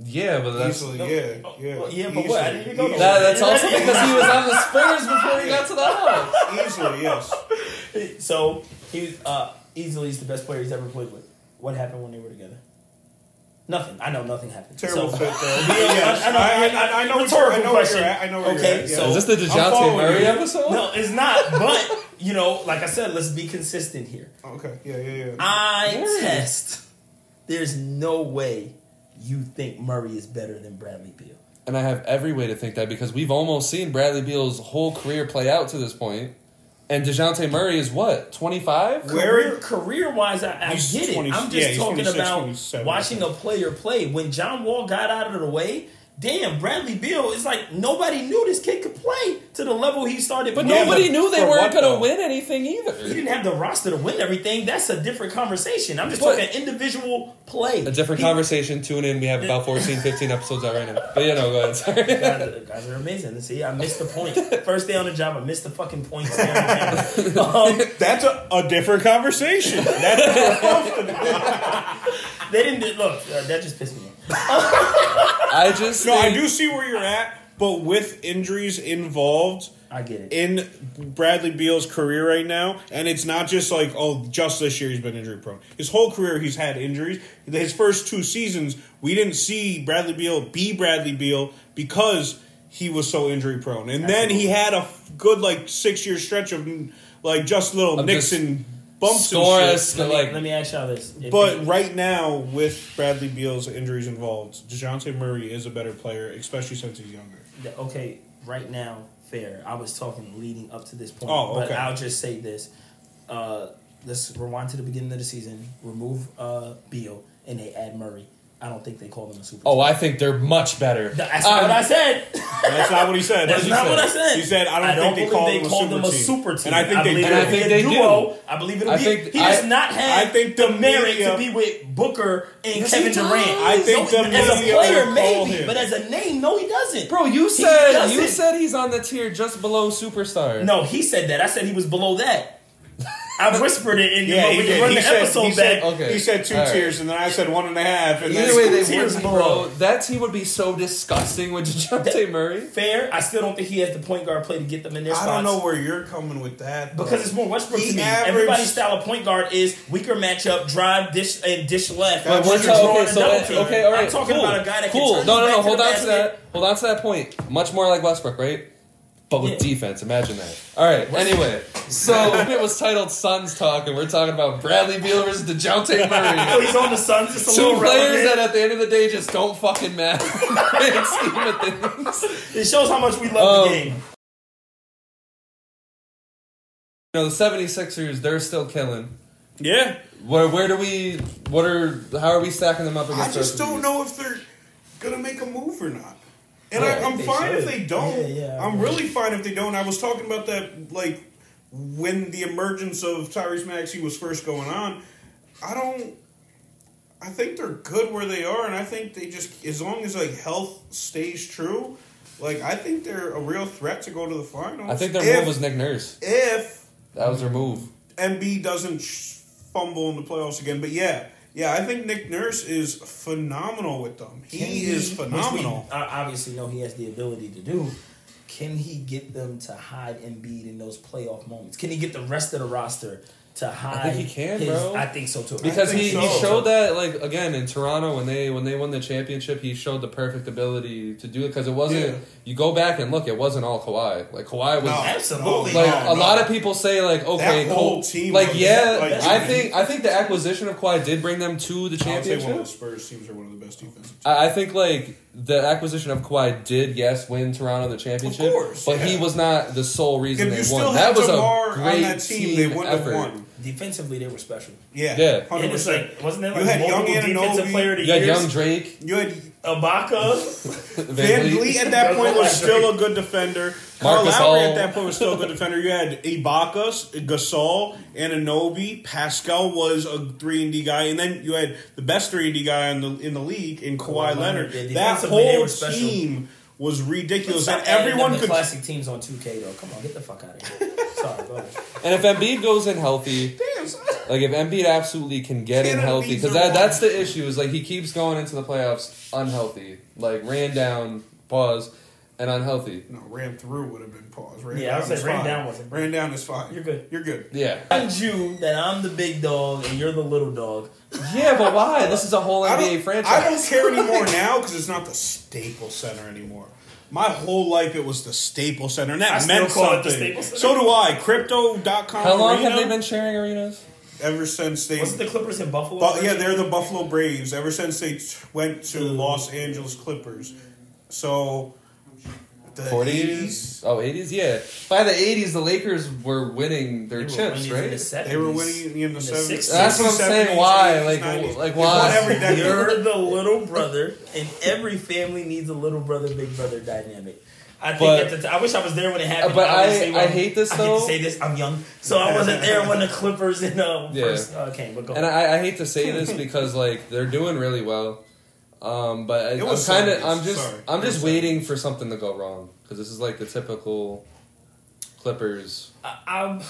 C: yeah, but that's
B: easily,
A: No.
B: yeah, yeah,
A: well, yeah, but what? I didn't even go
C: that, that's also because he was on the Spurs before he got to the Hawks.
B: Easily, yes.
A: So he was uh, easily is the best player he's ever played with. What happened when they were together? Nothing. I know nothing happened.
B: Terrible
A: so,
B: fit though.
A: Yeah,
B: yes,
A: I know-
B: I, I, I, know what you're, I know where you're. I know where
A: Okay,
B: you're at. yeah.
A: so-
C: Is this the
B: I'm
C: Dejounte Murray episode?
A: No, it's not. But you know, like I said, let's be consistent here.
B: Oh, okay, yeah, yeah, yeah.
A: I
C: Yeah.
A: test. There's no way you think Murray is better than Bradley Beal.
C: And I have every way to think that because we've almost seen Bradley Beal's whole career play out to this point. And DeJounte Murray is what, 25?
A: Career, career wise, I, I
B: He's
A: get it.
B: 20
A: I'm just
B: yeah,
A: talking about watching a player play. When John Wall got out of the way, damn, Bradley Beal is like nobody knew this kid could play to the level he started.
C: But nobody
B: but
C: knew they weren't going to win anything either.
A: He didn't have the roster to win everything. That's a different conversation. I'm just
C: But-
A: talking individual play.
C: A different
A: He-
C: conversation. Tune in. We have about 14, 15 episodes out right now. But yeah, no, go ahead. Sorry.
A: guys, are, guys are amazing. See, I missed the point. First day on the job, I missed the fucking point. um,
B: That's a, a different conversation. That's
A: they didn't do- look. Uh, that just pissed me off.
C: I just
B: no, I
C: think-
B: do see where you're at, but with injuries involved
A: I get it.
B: in Bradley Beal's career right now, and it's not just like oh, just this year he's been injury prone. His whole career he's had injuries. His first two seasons, we didn't see Bradley Beal be Bradley Beal because he was so injury prone, and then he had a good like six year stretch of like just little
C: Of
B: nicks
C: just
B: and bumps
C: score
B: and
C: us
B: shit.
A: let, me,
C: like
A: let me ask y'all this. If
B: But
A: they-
B: right now, with Bradley Beal's injuries involved, Dejounte Murray is a better player, especially since he's younger.
A: the- okay, right now, fair. I was talking leading up to this point,
B: Oh,
A: but
B: okay.
A: I'll just say this. Uh, let's rewind to the beginning of the season. Remove uh, Beal, and they add Murray. I don't think they call them a super.
C: Oh, I think they're much better.
A: That's
C: Um,
A: not what I said.
B: That's not what he said.
A: That's
B: He
A: not
B: said-
A: what I said.
B: He said, "I don't,
A: I don't
B: think they call
A: they
B: him a
A: called them a super team.
B: And I think they do.
C: And I think they
A: a
C: do.
A: I believe it'll
C: I
A: be.
C: think-
A: he does
C: I-
A: not have
B: I think
A: the
B: the
A: merit
B: media-
A: to be with Booker and
C: Yes,
A: Kevin Durant.
B: I think
A: No,
B: the
A: as a player, maybe,
B: him.
A: but as a name, no, he doesn't.
C: Bro, you said you said he's on the tier just below superstar.
A: No, he said that. I said he was below that. I whispered it in
B: Yeah,
A: your
B: he
A: when you run
B: He
A: the
B: said,
A: episode
B: he,
A: back.
B: said,
C: Okay.
B: he said two
C: All right.
B: tiers, and then I said one and a half. And
C: Either
B: then
C: way, they
A: Tears
C: would
A: below.
C: bro. That team would be so disgusting with Dejounte Murray.
A: Fair. I still don't think he has the point guard play to get them in their
B: I
A: spots.
B: don't know where you're coming with that
A: Because it's more Westbrook
B: He
A: to me.
B: averaged-
A: Everybody's style of point guard is weaker matchup, drive, dish, and dish left.
B: But
C: We're
B: We're
C: ta-
A: drawing
C: okay, so
A: double
C: okay, all right.
A: I'm talking
C: cool.
A: about a guy that
C: cool.
A: can turn
C: no, no, no. Hold
A: the
C: on to that. Hold on to that point. Much more like Westbrook, right? But with
A: Yeah.
C: defense. Imagine that. All right. Anyway, so it was titled Suns Talk, and we're talking about Bradley Beal versus Dejounte Murray.
A: he's on the Suns. Just a
C: Two
A: little
C: players
A: relevant.
C: that at the end of the day just don't fucking matter. in the grand scheme of things.
A: It shows how much we love
C: Um,
A: the game.
C: You know, the 76ers, they're still killing.
B: Yeah,
C: Where where do we what are how are we stacking them up against? I just
B: don't know if they're gonna make a move or not. And
A: I
B: I,
A: think
B: I'm
A: they
B: fine if they don't.
A: Yeah, yeah, I
B: I'm
A: agree.
B: really fine if they don't. I was talking about that like when the emergence of Tyrese Maxey was first going on, I don't. I think they're good where they are, and I think they just as long as like health stays true, like I think they're a real threat to go to the finals.
C: I think their
B: if,
C: move was Nick Nurse.
B: if
C: That was their move.
B: Embiid doesn't fumble in the playoffs again. But yeah, yeah, I think Nick Nurse is phenomenal with them. He,
A: Can
B: is phenomenal.
A: Obviously know he has the ability to do. Can he get them to hide Embiid in those playoff moments? Can he get the rest of the roster to hide?
C: he can,
A: his-
C: bro.
A: I think so too.
C: Because he,
B: so.
C: he showed that like again in Toronto when they when they won the championship he showed the perfect ability to do it because it wasn't
B: Yeah.
C: you go back and look it wasn't all Kawhi like Kawhi was
B: No.
A: Absolutely.
C: like
B: No,
C: a
B: no.
C: lot of people say like okay
B: That whole
C: Ka-
B: team
C: like
B: was-
C: yeah
B: like,
C: I think I think the acquisition of Kawhi did bring them to the
B: I would say one of
C: championship
B: the Spurs teams are one of the best defensive teams.
C: I I think like the acquisition of Kawhi did yes win Toronto the championship,
B: course,
C: but he was not the sole reason
B: If
C: they
B: you
C: won.
B: still
C: That was
B: Jamar
C: a great
B: on that team, they wouldn't
C: effort.
B: have won.
A: Defensively, they were special.
B: Yeah,
C: Yeah.
B: hundred
A: And it's
B: percent.
A: like, wasn't there
B: You
A: like
B: had
A: multiple
B: young
A: defensive
B: Anunoby.
A: player of the
C: You had
A: years?
C: young Drake,
B: You had
A: Ibaka.
B: VanVleet at that point was still a good defender. Kyle
C: Marcus
B: Lowry at that point was still a good defender. You had Ibaka, Gasol, Anunoby. Pascal was a three and D guy, and then you had the best three and D guy in the in the league in Kawhi,
A: Kawhi
B: Leonard.
A: Leonard. Yeah,
B: that whole
A: were special.
B: team was ridiculous,
A: Stop
B: and
A: adding
B: everyone
A: them to
B: could.
A: classic teams on 2K though. Come on, get the fuck out of here. Sorry, go ahead.
C: and if Embiid goes in healthy,
B: Damn, son.
C: like if Embiid absolutely can get in
B: Can't
C: healthy,
B: Embiid's
C: because that
B: one.
C: that's the issue is like he keeps going into the playoffs unhealthy, like ran down, pause, and unhealthy.
B: No, ran through would have been pause. Ran
A: Yeah, I
B: down
A: would
B: is
A: say ran
B: fine.
A: down wasn't-
B: Ran down is fine.
A: You're good.
B: You're good.
C: Yeah,
A: Remind you that I'm the big dog and you're the little dog.
C: yeah, but why? This is a whole NBA
B: don't,
C: franchise.
B: I don't care anymore now because it's not the Staples Center anymore. My whole life it was the Staples Center, and that
A: I still
B: meant
A: call it the
B: something.
A: Center.
B: So do I. Crypto.com.
C: How long
B: arena,
C: have they been sharing arenas?
B: Ever since they.
A: Wasn't the Clippers in Buffalo?
B: But yeah, they're the Buffalo Braves. Ever since they t- went to mm. Los Angeles Clippers, so the
C: 40s?
B: 80s,
C: Oh, 80s? Yeah. By the 80s, the Lakers were winning their
A: They were
C: chips,
A: winning
C: right?
A: the
B: they were winning in the seventies.
C: That's what I'm saying, why? Like, like, why?
B: Every decade.
A: You're the little brother, and every family needs a little brother, big brother dynamic. I think
C: But-
A: at the t- I wish I was there when it happened.
C: But I- I
A: when-
C: hate this,
A: I get
C: though.
A: to say this. I'm young, so I wasn't there when the Clippers and uh,
C: Yeah.
A: first uh, came. But go.
C: And I, I hate to say this because like they're doing really well, um, but I,
B: It
C: I'm
B: was
C: kind of I'm just
B: Sorry.
C: I'm just waiting for something to go wrong because this is like the typical Clippers.
A: I, I'm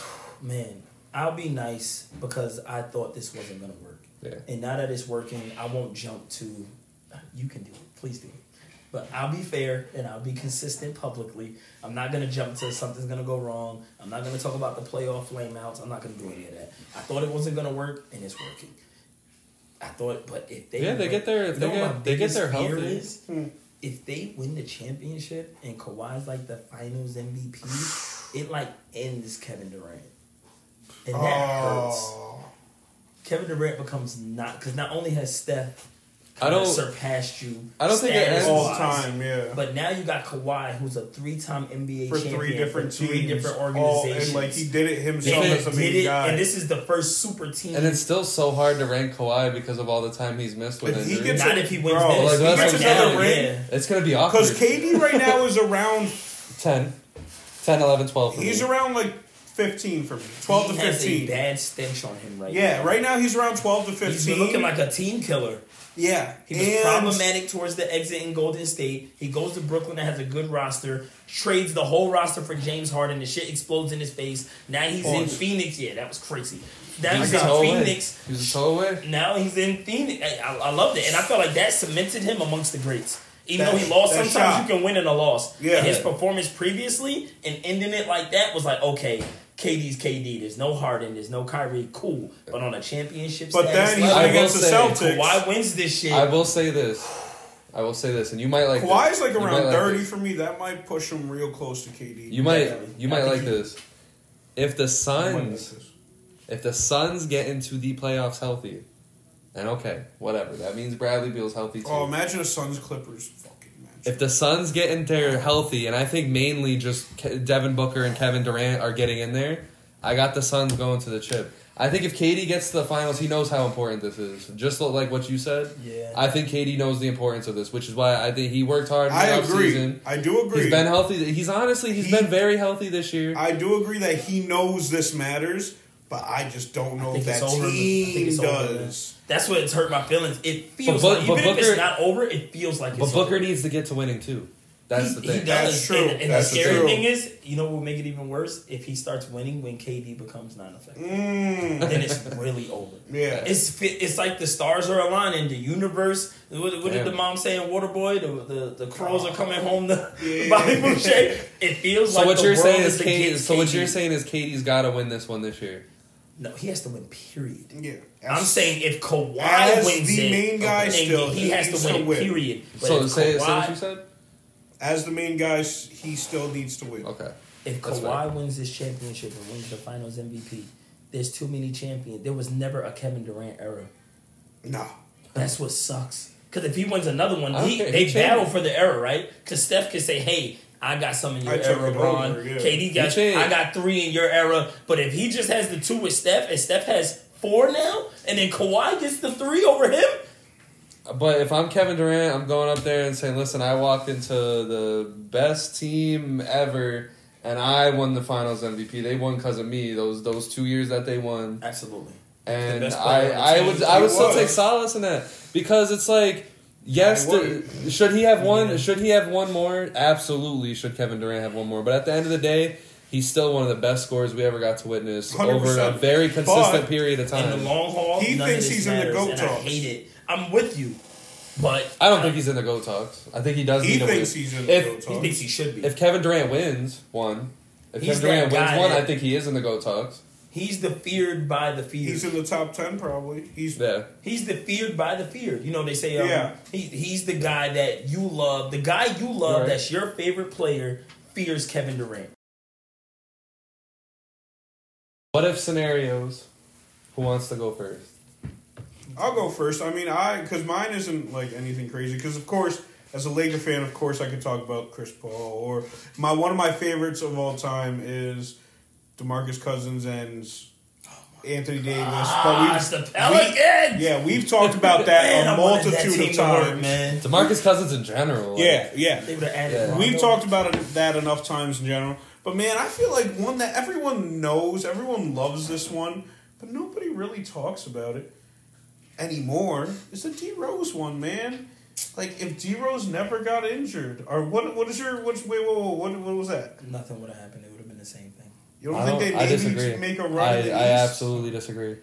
A: man. I'll be nice because I thought this wasn't gonna work.
C: Yeah.
A: And now that it's working, I won't jump to. You can do it. Please do it. But I'll be fair and I'll be consistent publicly. I'm not gonna jump to something's gonna go wrong. I'm not gonna talk about the playoff flameouts. I'm not gonna do any of that. I thought it wasn't gonna work and it's working. I thought, but if they
C: Yeah, they get their- if they get- they get their
A: fear
C: healthy.
A: is? Hmm. If they win the championship and Kawhi's like the Finals MVP, it like ends Kevin Durant, and that hurts.
B: Oh,
A: Kevin Durant becomes not because not only has Steph
C: I don't-
A: surpassed you.
C: I don't think it ends-
B: all time, yeah.
A: But now you got Kawhi, who's a three-time NBA
B: for
A: champion
B: three different
A: for three
B: teams,
A: different
B: all-
A: organizations.
B: and like he did it himself
C: They
B: as a
A: did
B: main
A: it,
B: guy.
A: and this is the first super team.
C: And it's still so hard to rank Kawhi because of all the time he's missed with
B: If he
C: injuries.
B: gets
A: not if he wins
B: Bro,
A: this.
C: like, that's
A: Right
C: what I'm
A: yeah.
C: It's gonna be awkward.
B: Because KD right now is around.
C: 10, 10, 11, 12 for
B: He's
C: me.
B: around like fifteen for me, twelve
A: he
B: to
A: has a
B: fifteen.
A: bad stench on him right
B: Yeah,
A: now.
B: right now he's around twelve to fifteen.
A: He's looking like a team killer.
B: Yeah.
A: He was
B: and
A: problematic towards the exit in Golden State. He goes to Brooklyn that has a good roster, trades the whole roster for James Harden. The shit explodes in his face. Now he's in Phoenix. Yeah, that was crazy. Now he's
C: was
A: in. Phoenix.
C: He was a away.
A: Now he's in Phoenix. I, I, I loved it, and I felt like that cemented him amongst the greats. Even
B: That-
A: though he lost, sometimes
B: shot.
A: you can win in a loss.
B: Yeah.
A: And his performance previously and ending it like that was like, okay, KD's KD. There's no Harden. There's no Kyrie. Cool. But on a championship
B: But then he's
A: level,
B: against the Celtics.
A: Kawhi wins this shit.
C: I will say this. I will say this, and you might like.
B: Kawhi's
C: this.
B: like around
C: like
B: thirty
C: this.
B: for me. That might push him real close to KD.
C: You might.
A: Definitely.
C: You
A: I
C: might like
A: he-
C: this. If the
B: I like
C: Suns. If the Suns get into the playoffs healthy, and okay, whatever. That means Bradley Beal's healthy too.
B: Oh, imagine a Suns Clippers fucking match.
C: If the Suns get in there healthy, and I think mainly just Ke- Devin Booker and Kevin Durant are getting in there, I got the Suns going to the chip. I think if KD gets to the finals, he knows how important this is. Just like what you said.
A: Yeah.
C: I think KD knows the importance of this, which is why I think he worked hard. In the
B: I agree.
C: offseason.
B: I do agree.
C: He's been healthy. He's honestly, he's
B: He-
C: been very healthy this year.
B: I do agree that he knows this matters, but I just don't know if
A: think
B: that
A: it's over. I think
B: team
A: it's
B: does.
A: That's what it's hurt my feelings. It feels
C: But-
A: like
C: but
A: even if it's not over, it feels like
C: but
A: it's
C: Booker
A: over.
C: needs to get to winning too. That's the thing.
A: He does.
B: That's true.
A: And, and
B: That's
A: the scary
B: true.
A: thing is, you know what will make it even worse? If he starts winning when KD becomes non effective.
B: Mm,
A: then it's really over.
B: yeah.
A: It's it's like the stars are aligning. The universe. What, what did the mom say in Waterboy? The the, the crows are coming home to
B: Yeah.
A: Bobby Boucher. It feels
C: so
A: like
C: what
A: the
C: you're saying is
A: against
C: KD. So what you're saying is KD's got to win this one this year.
A: No, he has to win. Period.
B: yeah.
A: I'm saying if Kawhi
B: As
A: wins
B: the
A: it,
B: main guy
A: then
B: still,
A: he
B: he
A: has to win.
B: to win.
A: Period. But
C: So
A: if
C: say, say
A: Kawhi,
C: what you said.
B: as the main guy, he still needs to win.
C: Okay.
A: If
C: That's
A: Kawhi
C: fair.
A: wins this championship and wins the Finals MVP, there's too many champions. There was never a Kevin Durant era.
B: No.
A: That's what sucks. Because if he wins another one, he, they
C: He
A: battle for the era, right? Because Steph can say, "Hey, I got some in your
B: I
A: era,
B: it
A: Ron.
B: over, yeah.
A: KD got,
C: changed.
A: I got three in your era." But if he just has the two with Steph, and Steph has four now, and then Kawhi gets the three over him,
C: But if I'm Kevin Durant, I'm going up there and saying, "Listen, I walked into the best team ever, and I won the Finals MVP. They won because of me. Those those two years that they won,
A: absolutely.
C: and
A: best
C: I
A: player on the
C: I would I would still take solace in that because it's like." Yes,
B: I
C: the, should he have one?
A: Yeah.
C: Should he have one more? Absolutely, should Kevin Durant have one more? But at the end of the day, he's still one of the best scorers we ever got to witness over a very consistent
B: But
C: period of time.
A: In the
C: time.
A: long haul,
B: He
A: none
B: thinks
A: of this
B: he's in the GOAT
A: and I hate it. I'm with you, but
C: I don't think he's in the goat talks. I think he does
B: He
C: need to
B: thinks
C: win.
B: he's in the
C: If-
B: GOAT
A: he thinks he should be.
C: If Kevin Durant wins one, if
A: He's
C: Kevin Durant wins one,
A: that-
C: I think he is in the goat talks.
A: He's the feared by the feared.
B: He's in the top ten probably. He's
C: Yeah,
A: He's the feared by the feared. You know, they say um,
B: Yeah.
A: he, he's the guy that you love. The guy you love
C: Right.
A: that's your favorite player fears Kevin Durant.
C: what if scenarios? Who wants to go first?
B: I'll go first. I mean, I because mine isn't like anything crazy. Because of course, as a Laker fan, of course, I could talk about Chris Paul or my one of my favorites of all time is Demarcus Cousins and oh Anthony Davis.
A: Gosh, the
B: we-
A: Pelicans!
B: yeah, we've talked about that
A: Man,
B: a
A: I wanted that
B: multitude of
A: to work,
B: times.
A: man.
C: Demarcus Cousins in general. like,
B: Yeah, yeah.
A: They would have added.
C: Yeah.
B: We've talked about it, that enough times in general. But man, I feel like one that everyone knows, everyone loves this one, but nobody really talks about it anymore. Is the D Rose one, man? Like if D Rose never got injured, or what? What is your? Which wait, wait, wait, what? What was that?
A: Nothing would have happened. It would have been the same thing.
B: You don't
C: I, don't,
B: they
C: I
B: maybe
C: disagree.
B: make a run?
C: I, I absolutely disagree.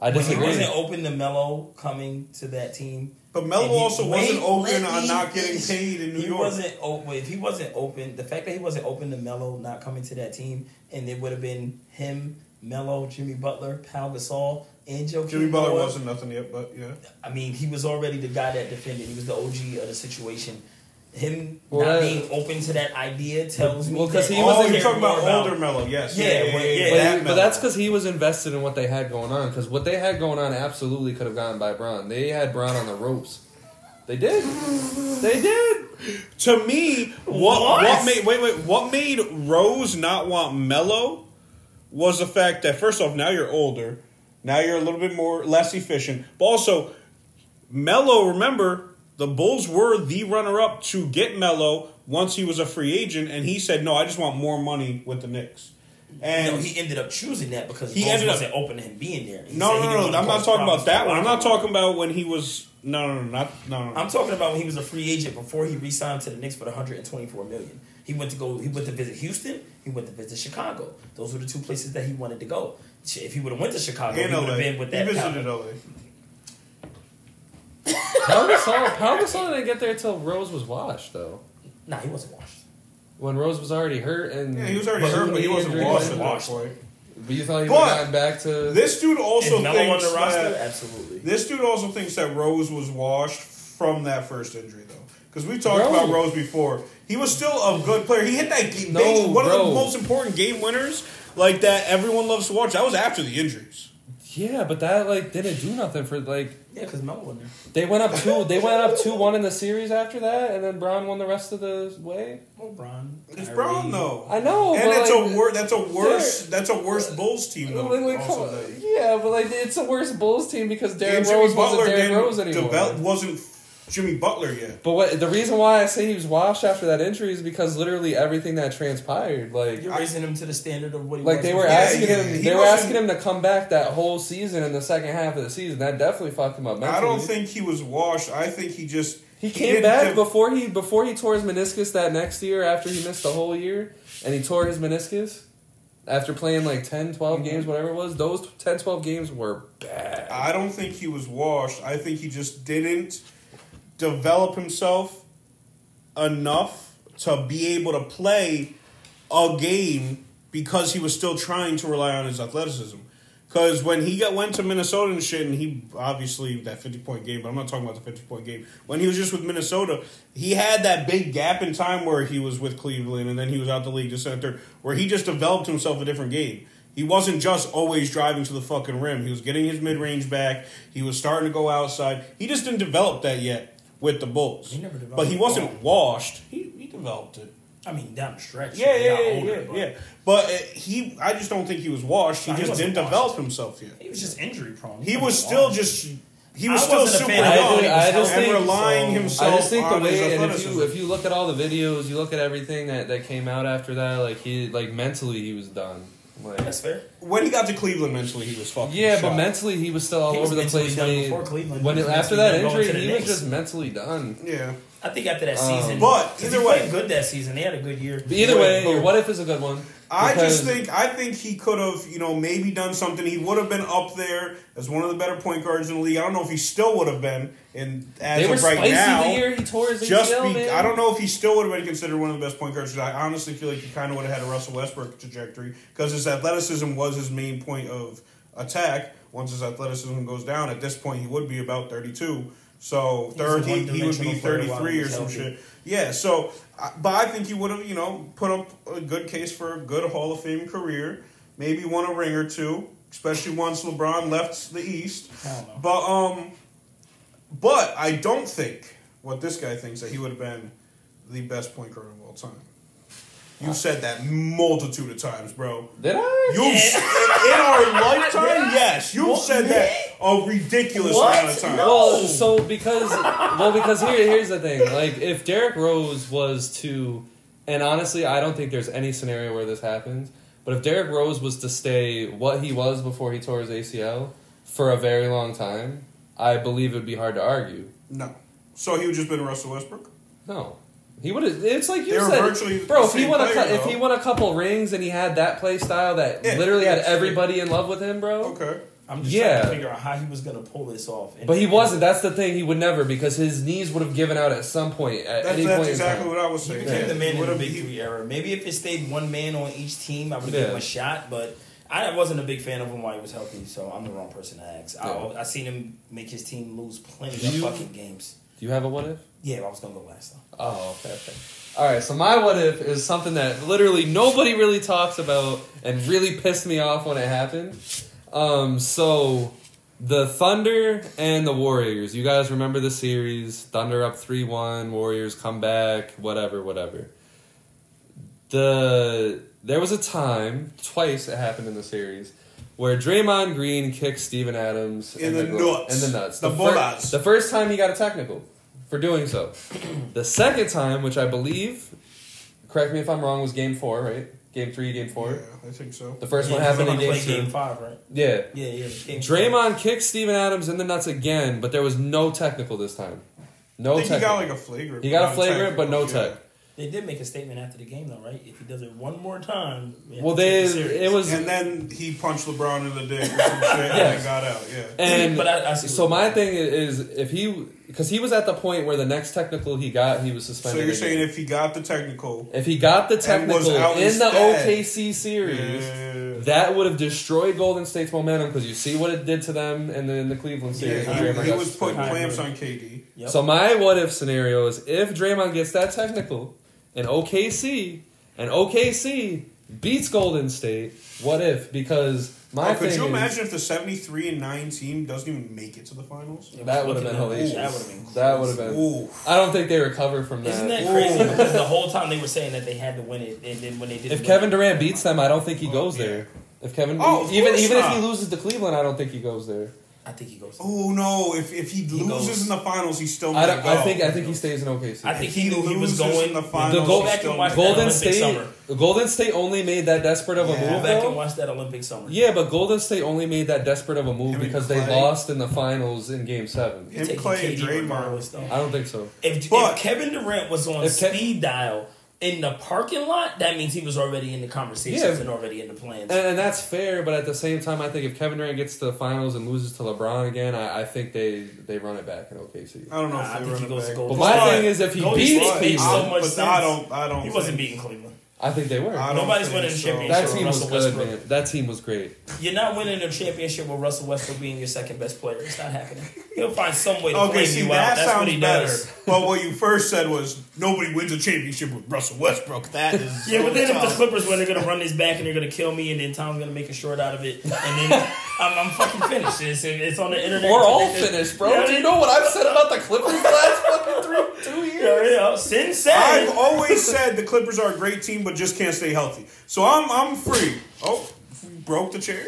C: I
A: When he
C: disagree.
A: wasn't open to Melo coming to that team.
B: But Melo
A: he-
B: also
A: wait,
B: wasn't open
A: let
B: on not getting paid in New
A: he
B: York.
A: wasn't open. If he wasn't open, the fact that he wasn't open to Melo not coming to that team, and it would have been him, Melo, Jimmy Butler, Pau Gasol, and Joe.
B: Jimmy Butler wasn't nothing yet, but yeah.
A: I mean, he was already the guy that defended. He was the OG of the situation. Him
C: Well,
A: not being open to that idea tells me.
C: Well, 'cause
A: that
C: he
B: oh,
C: wasn't
B: you're talking about,
A: more
B: older Melo, yes.
A: Yeah, well, yeah.
C: But,
B: that
C: but that's because he was invested in what they had going on. Because what they had going on absolutely could have gotten by Bron. They had Bron on the ropes. They did. They did.
B: To me, what
A: What?
B: what, made wait wait what made Rose not want Melo was the fact that first off, now you're older, now you're a little bit more less efficient, but also Melo. Remember, the Bulls were the runner up to get Melo once he was a free agent, and he said, "No, I just want more money with the Knicks." And
A: no, he ended up choosing that because
B: He
A: he
B: ended up-
A: wasn't open to him being there. He
B: no,
A: said he
B: no, no, I'm not talking about that one. I'm not talking about when he was no, no, no, not no, no.
A: I'm talking about when he was a free agent before he re-signed to the Knicks for the 124 million. He went to go. He went to visit Houston. He went to visit Chicago. Those were the two places that he wanted to go. If he would have went to Chicago,
B: in
A: he would have been with that.
B: he visited
A: power.
B: LA.
C: Pau Gasol, Pau Gasol didn't get there till Rose was washed, though.
A: Nah, he wasn't washed.
C: When Rose was already hurt and
B: Yeah, he was already hurt, but he wasn't washed at that
A: washed.
B: point.
C: But you thought he
B: But-
C: would have gotten back to
B: This dude also
A: Is Melo on
B: thinks
A: the roster?
B: that
A: Absolutely.
B: this dude also thinks that Rose was washed from that first injury, though. Because we talked
C: Bro.
B: about Rose before. He was still a good player. He hit that game,
C: No,
B: big, one of the most important game winners, like that everyone loves to watch. That was after the injuries.
C: Yeah, but that like didn't do nothing for like
A: Yeah, because Melo wasn't there.
C: they went up two they went up two one in the series after that, and then Bron won the rest of the way.
A: Well, Bron.
B: It's
A: Kyrie.
B: Bron though.
C: I know,
B: and
C: but,
B: it's
C: like,
B: a wor- that's a worse that's a worse Bulls team though.
C: Like, like,
B: also
C: come yeah, but like it's a worse Bulls team because Derrick
B: And Jimmy
C: Rose wasn't
B: Butler
C: Derrick Rose anymore.
B: develop- wasn't Jimmy Butler yet.
C: But what the reason why I say he was washed after that injury is because literally everything that transpired, like
A: You're raising him to the standard of what he was.
C: like
A: was
C: they were asking
B: yeah,
C: him,
B: he
C: they were asking him to come back that whole season in the second half of the season. That definitely fucked him up. Mentally.
B: I don't think he was washed. I think he just
C: he came back
B: have-
C: before he before he tore his meniscus that next year after he missed the whole year and he tore his meniscus after playing like 10 12
B: Mm-hmm.
C: games whatever it was those 10 12 games were bad
B: I don't think he was washed. I think he just didn't develop himself enough to be able to play a game because he was still trying to rely on his athleticism. Because when he got went to Minnesota and shit, and he obviously that fifty point game, but I'm not talking about the fifty point game. When he was just with Minnesota, he had that big gap in time where he was with Cleveland, and then he was out the league to center, where he just developed himself a different game. He wasn't just always driving to the fucking rim. He was getting his mid range back. He was starting to go outside. He just didn't develop that yet with the Bulls.
A: He never developed
B: but he wasn't washed. He he developed it.
A: I mean, down the stretch.
B: Yeah, yeah, yeah,
A: older,
B: yeah,
A: but
B: yeah. But uh, he, I just don't think he was washed. He
A: No,
B: just
A: wasn't
B: didn't
A: washed.
B: develop himself yet.
A: He was just injury prone.
B: He
A: wasn't
B: was still
A: washed.
B: just, he was
A: I
B: still
A: wasn't a
B: super
A: fan
C: of
B: young
C: him. I just
B: and
C: think-
B: relying
A: so-
B: himself
C: I just think the way, and if you if you look at all the videos, you look at everything that, that came out after that, like he like mentally he was done. Like
A: That's fair.
B: when he got to Cleveland, mentally he was fucking.
C: yeah, but mentally he was still all
A: He was
C: over the
A: mentally
C: place
A: done
C: when he,
A: before Cleveland.
C: when
A: He
C: it,
A: was
C: after
A: mentally
C: that
A: done going
C: injury
A: to the
C: he was
A: Knicks.
C: just mentally done.
B: yeah.
A: I think after that
C: Um,
A: season,
B: But
A: 'cause
B: either
A: he
B: way-
A: played good that season. They had a good year.
C: But either way,
B: But-
C: your what if is a good one.
B: I just
C: because-
B: think I think he could have, you know, maybe done something. He would have been up there as one of the better point guards in the league. I don't know if he still would have been. And as
C: they were
B: of right
C: spicy
B: now,
C: the year he tore his
B: just be,
C: man.
B: I don't know if he still would have been considered one of the best point guards. I honestly feel like he kind of would have had a Russell Westbrook trajectory because his athleticism was his main point of attack. Once his athleticism goes down, at this point he would be about thirty-two. So
A: He's
B: third, he, he would be
A: one-dimensional player while
B: thirty-three or some
A: healthy.
B: shit. Yeah. So, but I think he would have, you know, put up a good case for a good Hall of Fame career. Maybe won a ring or two, especially once LeBron left the East.
A: Hell no.
B: But um, but I don't think what this guy thinks that he would have been the best point guard of all time. You've said that multitude of times, bro.
C: Did I?
B: You've in our lifetime, yes, you've said that a ridiculous
A: What?
B: amount of times.
A: No.
C: Well, so because well because here here's the thing. Like if Derrick Rose was to and honestly I don't think there's any scenario where this happens, but if Derrick Rose was to stay what he was before he tore his ACL for a very long time, I believe it would be hard to argue.
B: No, so he would just been Russell Westbrook.
C: No. He would have. It's like you
B: They were
C: said, bro. If he
B: same
C: won a,
B: player,
C: if he won a couple rings and he had that play style that
B: Yeah,
C: literally had
B: yeah,
C: everybody in love with him, bro.
B: Okay,
A: I'm just
C: Yeah.
A: trying to figure out how he was going to pull this off. And-
C: But he wasn't. That's the thing. He would never because his knees would have given out at some point. At
B: that's,
C: any
B: that's
C: point
B: exactly
C: in
B: what
C: time.
B: I was
A: He
B: saying.
A: became
B: Yeah,
A: the man
B: he
A: in the
B: would've-
A: big three era. Maybe if it stayed one man on each team, I would have
C: Yeah.
A: given him a shot. But I wasn't a big fan of him while he was healthy, so I'm the wrong person to ask. I,
C: Yeah.
A: I seen him make his team lose plenty
C: Do
A: of
C: you-
A: fucking games.
C: Do you have a what if?
A: Yeah, I was gonna go last though.
C: Oh, okay, okay. All right. So my what if is something that literally nobody really talks about and really pissed me off when it happened. Um. So the Thunder and the Warriors. You guys remember the series? Thunder up three one. Warriors come back. Whatever. Whatever. The there was a time twice it happened in the series. Where Draymond Green kicked Steven Adams
B: In the
C: glo-
B: nuts.
C: In the nuts.
B: The
C: fir- the first time he got a technical for doing so. The second time, which I believe, correct me if I'm wrong, was game four, right? Game three, game four.
B: Yeah, I think so.
C: The first
A: Yeah,
C: one happened in game
A: play
C: two.
A: game five, right?
C: Yeah.
A: Yeah, yeah. Game
C: Draymond kicked Steven Adams in the nuts again, but there was no technical this time. No
B: I think he got like a flagrant.
C: He got a flagrant, but no
B: technical,
C: tech.
A: They did make a statement after the game, though, right? If he does it one more time, we have
C: Well,
A: to
C: they
A: it
C: it was.
B: And then he punched LeBron in the dick or some shit and then got out. Yeah.
C: and
A: But I- I see
C: so my
A: you're
C: thing is if he because he was at the point where the next technical he got he was suspended.
B: So
C: you're
B: saying if he got the technical,
C: if he got the technical
B: out
C: in the. OKC series.
B: yeah,
C: That would have destroyed Golden State's momentum because you see what it did to them in the, in the Cleveland series.
B: yeah, he, he was
C: suspended.
B: putting clamps on KD.
A: Yep.
C: So my what if scenario is if Draymond gets that technical in OKC and OKC beats Golden State, what if? Because My
B: Oh, could
C: thing
B: you
C: is-
B: imagine if the 73 and 9 team doesn't even make it to the finals?
C: That would have been
A: Looking at-
C: hellacious.
A: That would have been.
C: That would have been.
B: Ooh.
C: I don't think they recover from that.
A: Isn't that crazy? Because the whole time they were saying that they had to win it, and then when they didn't,
C: If
A: win
C: Kevin
A: it-
C: Durant beats them, I don't think he goes
B: yeah.
C: there. If Kevin,
B: Oh, of
C: even
B: course
C: even if he loses to Cleveland, I don't think he goes there.
A: I think he goes.
B: Oh no! If if he, loses
A: goes.
B: in the finals, he still
C: I
B: might go.
C: I think I think he stays in OKC.
A: I think
B: If
A: he
B: he
A: knew he was
B: loses
A: going.
B: in the finals.
A: The
B: go
A: back
B: still
A: and watch that
C: Golden
A: Olympic
C: State.
A: summer.
C: Golden State only made that desperate of a
B: Yeah.
C: move.
A: Go back and watch that Olympic summer.
C: Yeah, but Golden State only made that desperate of a move
B: Him
C: because they lost in the finals in Game Seven.
B: Him,
A: take
B: Clay, and
A: KD
B: Draymond.
A: though.
C: I don't think so.
A: If,
B: But-
A: if Kevin Durant was on
C: If Ke-
A: speed dial in the parking lot, that means he was already in the conversations
C: Yeah.
A: and already in the plans.
C: And, and that's fair, but at the same time, I think if Kevin Durant gets to the finals and loses to LeBron again, I, I think they they run it back in OKC.
B: I don't know
A: Nah,
B: if they
A: think
B: run
A: he
B: it
A: goes
B: back.
A: Golden
C: But my
B: But-
C: thing is, if he
A: Golden
C: beats
A: State makes so
C: Cleveland,
A: much
B: but
A: sense.
B: I don't. I don't.
A: he wasn't beating Cleveland.
C: I think they were.
B: I don't
A: Nobody's
B: think
A: winning the
B: so.
A: championship.
C: That team was
A: Russell
C: good,
A: Westbrook.
C: man. That team was great.
A: You're not winning a championship with Russell Westbrook being your second best player. It's not happening. He'll find some way to
B: Okay,
A: flame
B: see
A: you out.
B: that
A: That's what
B: sounds
A: he
B: better.
A: does.
B: But what you first said was nobody wins a championship with Russell Westbrook. That is
A: Yeah, but then if the. Clippers win, they're gonna run this back and they're gonna kill me, and then Tom's gonna make a short out of it, and then I'm, I'm fucking finished. It's, it's on the internet.
C: We're all finished, bro.
A: Yeah,
C: Do you know what I've said about the Clippers the last fucking three, two
A: Yeah,
C: years?
A: yeah. Syn said.
B: I've always said the Clippers are a great team, but just can't stay healthy. So I'm I'm free. Oh, broke the chair.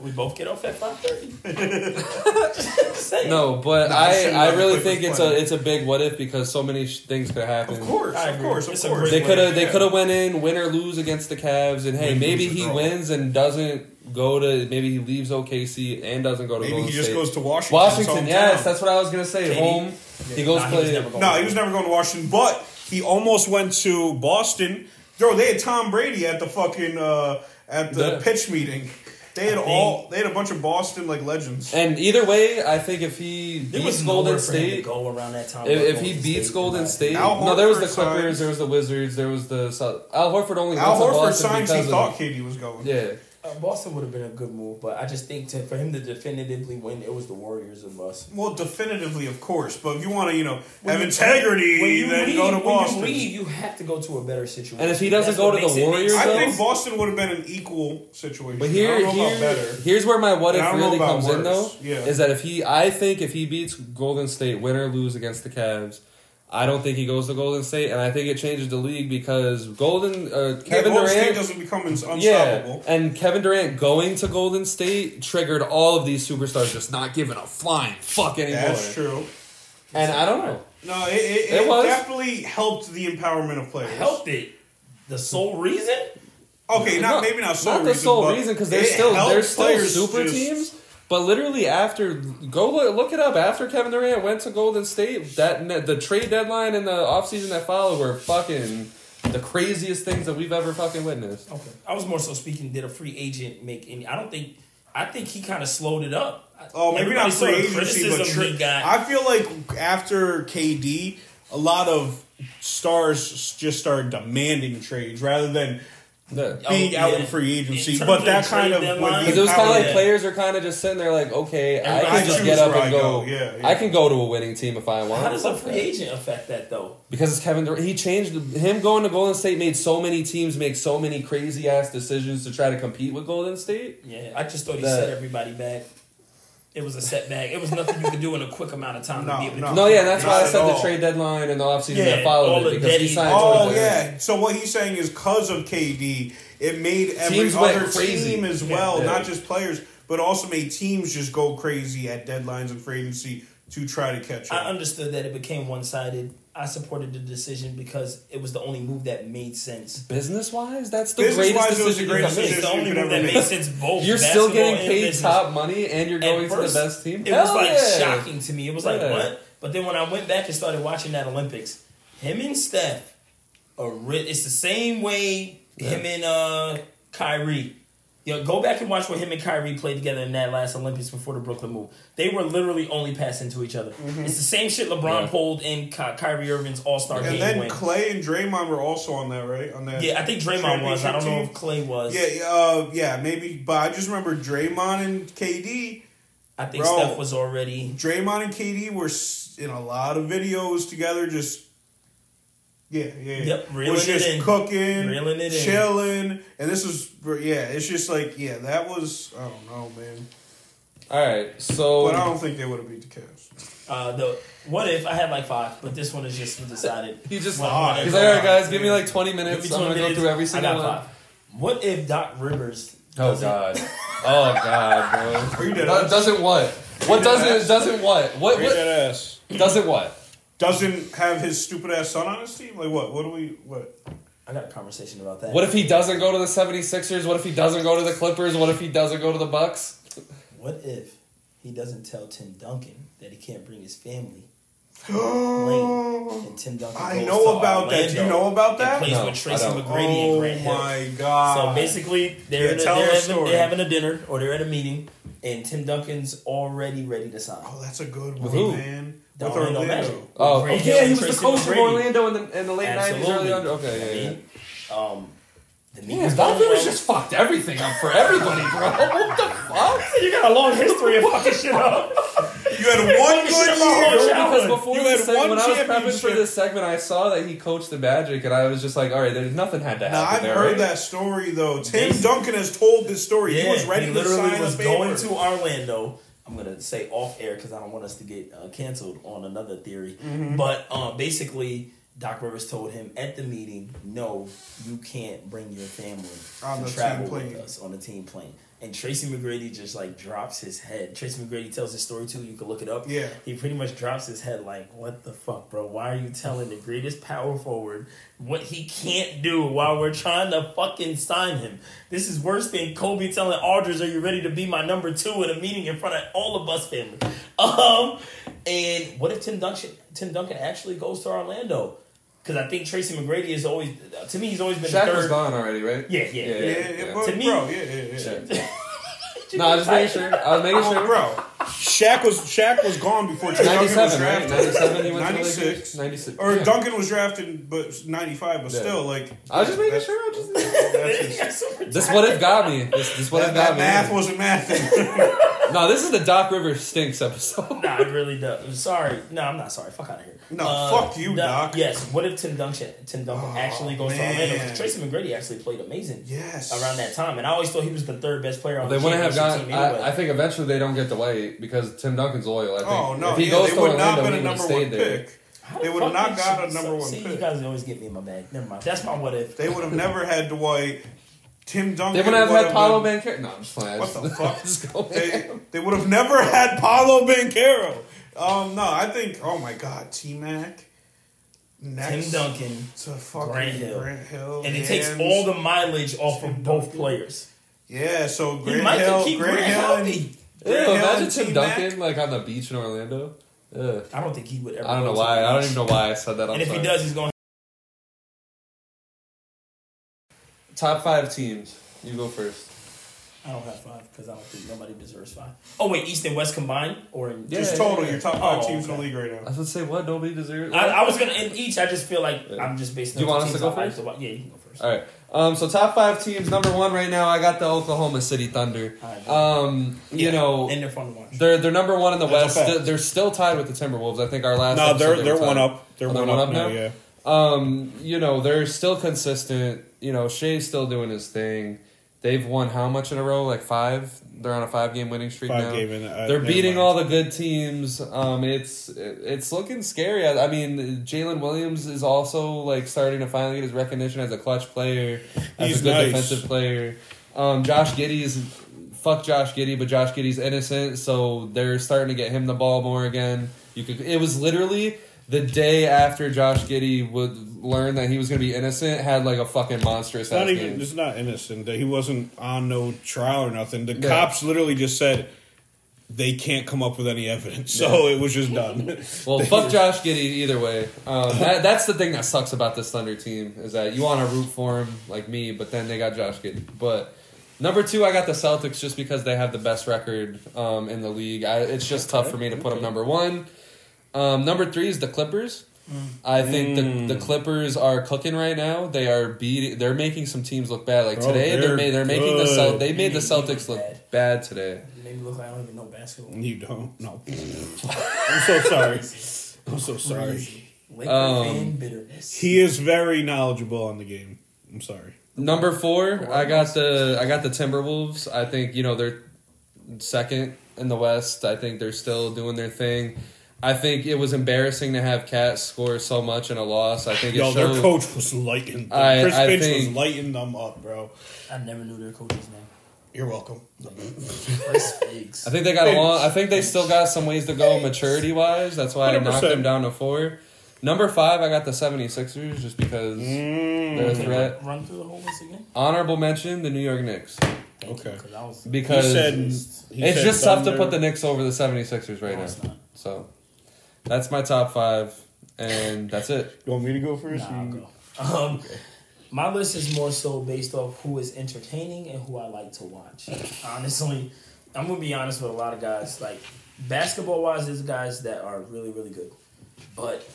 A: We both get off at five thirty.
C: No, but
B: Nah, I
C: I,
B: shouldn't
C: I
B: let the
C: really think it's
B: play.
C: a it's a big what if because so many sh- things could happen.
B: Of course,
A: I
B: of course, of
A: It's
B: course.
C: They could have they could have went in win or lose against the Cavs and hey
B: Win,
C: maybe
B: lose, or
C: he wins and doesn't go to maybe he leaves OKC and doesn't go to
B: Maybe
C: Golden
B: he just
C: State.
B: goes to Washington.
C: Washington, yes, that's what I was gonna say.
A: KD?
C: Home, he goes
A: Nah, he
C: play.
A: was never going.
B: No, he was never going to Washington, but he almost went to Boston. Bro, they had Tom Brady at the fucking uh, at the
C: Yeah.
B: pitch meeting. They had all they had a bunch of Boston like legends.
C: And either way, I think if he
A: There
C: beats
A: was
C: Golden
A: nowhere for him to
C: State,
A: go around that time.
C: if, if he
A: Golden
C: beats
A: State,
C: Golden. State,
B: Al
C: no, there was the Clippers,
B: signs-
C: there was the Wizards, there was the Al Horford only
B: Al
C: went to
B: Horford
C: Boston
B: signs he
C: because
B: thought
C: of
B: KD was going.
C: yeah.
A: Uh, Boston would have been a good move, but I just think to, for him to definitively win, it was the Warriors of us.
B: Well, definitively, of course. But if you want to, you know,
A: When
B: have
A: you-
B: integrity,
A: When you
B: then
A: leave,
B: go to Boston.
A: when
B: Boston.
A: you leave, you have to go to a better situation.
C: And if he doesn't
A: That's
C: go to the
A: makes it make
C: Warriors,
B: I think Boston would have been an equal situation.
C: But here,
B: I don't know
C: here
B: about better.
C: here's where my what if really
B: about
C: comes in though.
B: Yeah.
C: Is that if he, I think if he beats Golden State, win or lose against the Cavs, I don't think he goes to Golden State, and I think it changes the league because Golden uh,
B: Yeah,
C: Kevin
B: Golden State
C: Durant.
B: doesn't become uns-
C: Yeah, and Kevin Durant going to Golden State triggered all of these superstars just not giving a flying fuck anymore.
B: That's true.
C: And I don't know.
B: No, it, it,
C: It
B: it
C: was.
B: definitely helped the empowerment of players.
A: helped it. The sole reason?
B: Okay, not maybe not sole
C: not the
B: reason,
C: sole reason because they're still they're still super
B: just-
C: teams. But literally after go look, look it up after Kevin Durant went to Golden State that the trade deadline and the offseason that followed were fucking the craziest things that we've ever fucking witnessed.
A: Okay. I was more so speaking, did a free agent make any? I don't think. I think he kind of slowed it up.
B: Oh, maybe
A: Everybody
B: not free agency, but
A: criticism
B: tri- I feel like after KD, a lot of stars just started demanding trades rather than
C: Yeah.
B: being
A: Oh,
B: out
A: yeah.
B: in free agency.
A: In
B: but that kind of
A: deadline-
C: Because it was kind of like
A: Yeah.
C: players are kind of just sitting there like, okay, I
A: Everybody
C: can just get up and
B: I
C: go.
B: go. Yeah, yeah.
C: I can go to a winning team if I want.
A: How does a free
C: that.
A: agent affect that though?
C: Because it's Kevin Durant. He changed him going to Golden State made so many teams make so many crazy ass decisions to try to compete with Golden State.
A: Yeah, I just thought he
C: That-
A: set everybody back. It was a setback. It was nothing you could do in a quick amount of time
B: No,
A: to be able to.
B: no.
C: No, yeah, that's
B: Not
C: why I said the trade deadline and the offseason
A: Yeah,
C: that followed
A: all
C: it
A: the
C: because he signed.
B: Oh
C: Jordan.
B: yeah. So what he's saying is because of KD, it made every
C: Teams
B: other
C: crazy.
B: team as well,
C: yeah.
B: not just players, but also made teams just go crazy at deadlines and free agency to try to catch
A: I understood that it became one sided. I supported the decision because it was the only move that made sense.
C: Business wise, that's the
B: Business-wise,
C: greatest
B: it was the
C: decision you
B: greatest
C: can
A: It's the only move that
B: ever
A: made sense both.
C: You're still getting paid
A: business.
C: top money and you're
A: At
C: going to the best team.
A: It was like
C: yeah.
A: shocking to me. It was like what? But then when I went back and started watching that Olympics, him and Steph are ri- it's the same way him and uh Kyrie. You know, go back and watch what him and Kyrie played together in that last Olympics before the Brooklyn move. They were literally only passing to each other. It's the same shit LeBron
C: Yeah.
A: pulled in Ky- Kyrie Irving's All Star game.
B: and then
A: win.
B: Clay and Draymond were also on that, right? On that.
A: yeah, I think Draymond was. I don't know if Clay was.
B: Yeah, yeah, uh, yeah, maybe. But I just remember Draymond and KD.
A: I think
B: Bro.
A: Steph was already.
B: Draymond and KD were in a lot of videos together, just Yeah, yeah. yeah.
A: Yep, reeling
B: was
A: it
B: just
A: in.
B: cooking,
A: Reeling it in.
B: chilling, and this was yeah. It's just like yeah, that was I don't know, man.
C: All right, so
B: But I don't think they would have beat the Cavs.
A: Uh, the what if I had like five, but this one is just decided.
C: he just
A: What-
B: Five.
C: he's like, all right, guys, give me like twenty minutes.
A: 20
C: I'm gonna
A: minutes.
C: go through every
A: I
C: single
A: got
C: one.
A: five. What if Doc Rivers?
C: Oh god, oh god, bro.
B: Are you dead
C: Do-
B: ass?
C: Doesn't what? What doesn't doesn't what? What what doesn't what?
B: Doesn't have his stupid ass son on his team? Like what? What do we? What?
A: I got a conversation about that.
C: What if he doesn't go to the 76ers? What if he doesn't go to the Clippers? What if he doesn't go to the Bucks?
A: What if he doesn't tell Tim Duncan that he can't bring his family?
B: oh
A: And Tim Duncan.
B: I know
A: to
B: about that. Do you know about that?
A: Plays
C: No,
A: with
C: I
A: Tracy
C: don't.
A: McGrady and Grant oh Hill.
B: my god!
A: So basically, they're,
B: Yeah,
A: in a- they're,
B: the
A: having,
B: story.
A: they're having a dinner or they're at a meeting, and Tim Duncan's already ready to sign.
B: oh, that's a good one,
C: With who?
B: man.
A: The
B: With
A: Orlando
B: Orlando.
A: Magic.
C: Oh,
A: Grant
C: oh, yeah, he was the coach of Orlando in the in the late 90s, early
A: Absolutely.
C: under. Okay, yeah,
A: I
C: yeah.
A: mean, um, the
C: Yeah,
A: meeting's
C: Doc
A: going
C: Rivers
A: well.
C: just fucked everything up for everybody, bro. What the fuck?
A: You got a long history of fucking shit up.
B: You had one good
A: about
B: year.
C: Because before
B: You
C: this segment,
B: one
C: when I was prepping for this segment, I saw that he coached the Magic, and I was just like, all right, there's nothing had to
B: Now
C: happen
B: I've
C: there.
B: heard
C: right?
B: that story though. Tim Duncan has told this story. he was ready
A: he
B: to
A: literally
B: sign
A: was
B: a paper.
A: going to Orlando. I'm gonna say off air because I don't want us to get uh, canceled on another theory.
B: Mm-hmm.
A: But uh, basically, Doc Rivers told him at the meeting, "No, you can't bring your family
B: On
A: to travel
B: team
A: with us on the team plane." And Tracy McGrady just like drops his head. Tracy McGrady tells his story too. You can look it up.
B: Yeah.
A: He pretty much drops his head like, "What the fuck, bro? Why are you telling the greatest power forward what he can't do while we're trying to fucking sign him? This is worse than Kobe telling Aldridge, "Are you ready to be my number two in a meeting in front of all of us family?" Um, and what if Tim Duncan Tim Duncan actually goes to Orlando? Because I think Tracy McGrady is always to me he's always been
C: Shaq
A: the
C: was
A: third.
C: gone already, right?
A: Yeah, yeah,
C: Yeah,
B: Yeah,
A: yeah.
B: yeah,
C: yeah.
A: To me-
B: bro, yeah, yeah, yeah.
C: No, I was just making sure. I was making
B: Oh,
C: sure.
B: bro, Shaq was Shaq was gone before Tim Duncan was
C: 97, right?
B: drafted.
C: 97 he went to the
B: 96.
C: Lakers? 96.
B: Or
C: yeah.
B: Duncan was drafted, but ninety five. But
C: Yeah.
B: still, like
C: I was just making
B: that's-
C: sure. I just,
B: that's just-
C: this what if got me. This, this what
B: that,
C: if
B: that
C: got
B: math
C: me.
B: wasn't mathing.
C: No, this is the Doc Rivers stinks episode.
A: Nah, it really does. I'm sorry. No, I'm not sorry. Fuck out of here.
B: No, uh, fuck you, Doc.
A: Yes. What if Tim Duncan Tim Duncan
B: Oh,
A: actually goes to. Orlando? Because Tracy McGrady actually played amazing
B: yes,
A: around that time, and I always thought he was the third best player on
C: They
A: the
C: wouldn't have
A: championship
C: gotten.
A: team anyway.
C: I, I think eventually they don't get Dwight because Tim Duncan's loyal. I think.
B: Oh no,
C: if he
B: yeah,
C: goes
B: they
C: to
B: would not
C: Orlando,
B: been
C: he
B: a
C: would
B: number one
C: stayed there.
B: pick.
A: How
B: they
A: the
B: would've not
A: did
B: got
A: she-
B: a number one
A: See,
B: pick.
A: you guys always get me in my bag. Never mind. That's my what if.
B: They would have never had Dwight. Tim Duncan.
C: They wouldn't have had Paolo
B: been-
C: Banchero. No, I'm just playing.
B: What the fuck?
C: just go
B: They, they would have never had Paolo Banchero. Um, no, I think. Oh my God, T Mac.
A: Tim Duncan,
B: to fucking
A: Grant Hill.
B: Grant Hill,
A: and it takes all the mileage off
B: Tim
A: of both
B: Duncan.
A: players.
B: Yeah, so
A: He
B: Grant
A: might
B: Hill,
A: keep
B: Grant
A: Grant
B: Hill, and
A: healthy.
C: Ew,
B: Grant Hill
C: imagine
B: and
C: Tim
B: T-Mac.
C: Duncan like on the beach in Orlando. Ugh.
A: I don't think he would ever.
C: I don't
A: go
C: know
A: to
C: why.
A: the
C: I don't
A: beach.
C: even know why I said that. I'm
A: And if
C: sorry.
A: he does, he's going.
C: top five teams. You go first.
A: I don't have five because I don't think nobody deserves five. Oh wait, East and West combined, or in,
C: Yeah,
B: Just total,
C: yeah.
B: your top five
A: Oh,
B: teams in
A: okay.
B: the league right now.
C: I
B: now.
C: was gonna say what nobody deserves.
A: I, I was gonna in each. I just feel like
C: Yeah.
A: I'm just basing.
C: Do you want us to go first?
A: to. Yeah, you can go first.
C: All right. Um, so top five teams. Number one right now, I got the Oklahoma City Thunder. Um, you
A: Yeah,
C: know,
A: and they're fun to watch.
C: they're they're number one in the
B: That's
C: West. They're still tied with the Timberwolves. I think our last.
B: No, they're
C: they
B: they're
C: were
B: one up. They're
C: Oh,
B: one, up, now. Yeah.
C: Um, you know, they're still consistent. You know, Shai's still doing his thing. They've won how much in a row? Like five. They're on a five game winning streak
B: Five
C: now.
B: game. Uh,
C: They're beating
B: mind.
C: all the good teams. Um, it's it's looking scary. I, I mean, Jalen Williams is also like starting to finally get his recognition as a clutch player, as
B: He's
C: a good
B: nice.
C: defensive player. Um, Josh is, fuck Josh Giddey, but Josh Giddey's innocent, so they're starting to get him the ball more again. You could. It was literally the day after Josh Giddey would learn that he was going to be innocent, had like a fucking monstrous
B: not even.
C: game.
B: It's not innocent. He wasn't on no trial or nothing. The
C: Yeah.
B: cops literally just said they can't come up with any evidence, so it was just done.
C: Well, fuck Josh Giddey either way. Um, that, that's the thing that sucks about this Thunder team is that you want to root for him like me, but then they got Josh Giddey. But number two, I got the Celtics just because they have the best record um, in the league. I, it's just tough for me to put them number one. Um, number three is the Clippers. I think
B: Mm.
C: the the Clippers are cooking right now. They are beating. They're making some teams look bad. Like
B: Bro,
C: today, they're
B: they're
C: ma- they're making the
B: good.
C: Cel- they made the Celtics look
A: bad.
C: bad today.
A: It made me look like I don't even know basketball.
B: you don't. No. I'm so sorry. I'm so sorry.
C: Um.
B: He is very knowledgeable on the game. I'm sorry.
C: Number four, I got the I got the Timberwolves. I think you know they're second in the West. I think they're still doing their thing. I think it was embarrassing to have KAT score so much in a loss. I think it
B: Yo, their coach was lighting.
C: I-
B: Chris
C: I
B: Finch
C: think-
B: was lighting them up, bro.
A: I never knew their coach's name.
B: You're welcome.
A: Chris Figs.
C: I think they got a long. I think they still got some ways to go maturity wise. That's why I knocked
B: 100%.
C: them down to four. Number five, I got the 76ers just because they're a
B: Mm.
C: threat.
A: Run through the whole list again.
C: Honorable mention: the New York Knicks.
A: Thank
B: Okay.
A: You, 'cause I was,
B: He
C: Because
B: said
C: it's
B: said
C: just tough to put the Knicks over the 76ers right
A: No,
C: now.
A: it's not.
C: So that's my top five, and that's it.
B: You want me to go first?
A: Nah, I'll go. Um, my list is more so based off who is entertaining and who I like to watch. Honestly, I'm gonna be honest with a lot of guys. Like basketball wise, there's guys that are really really good, but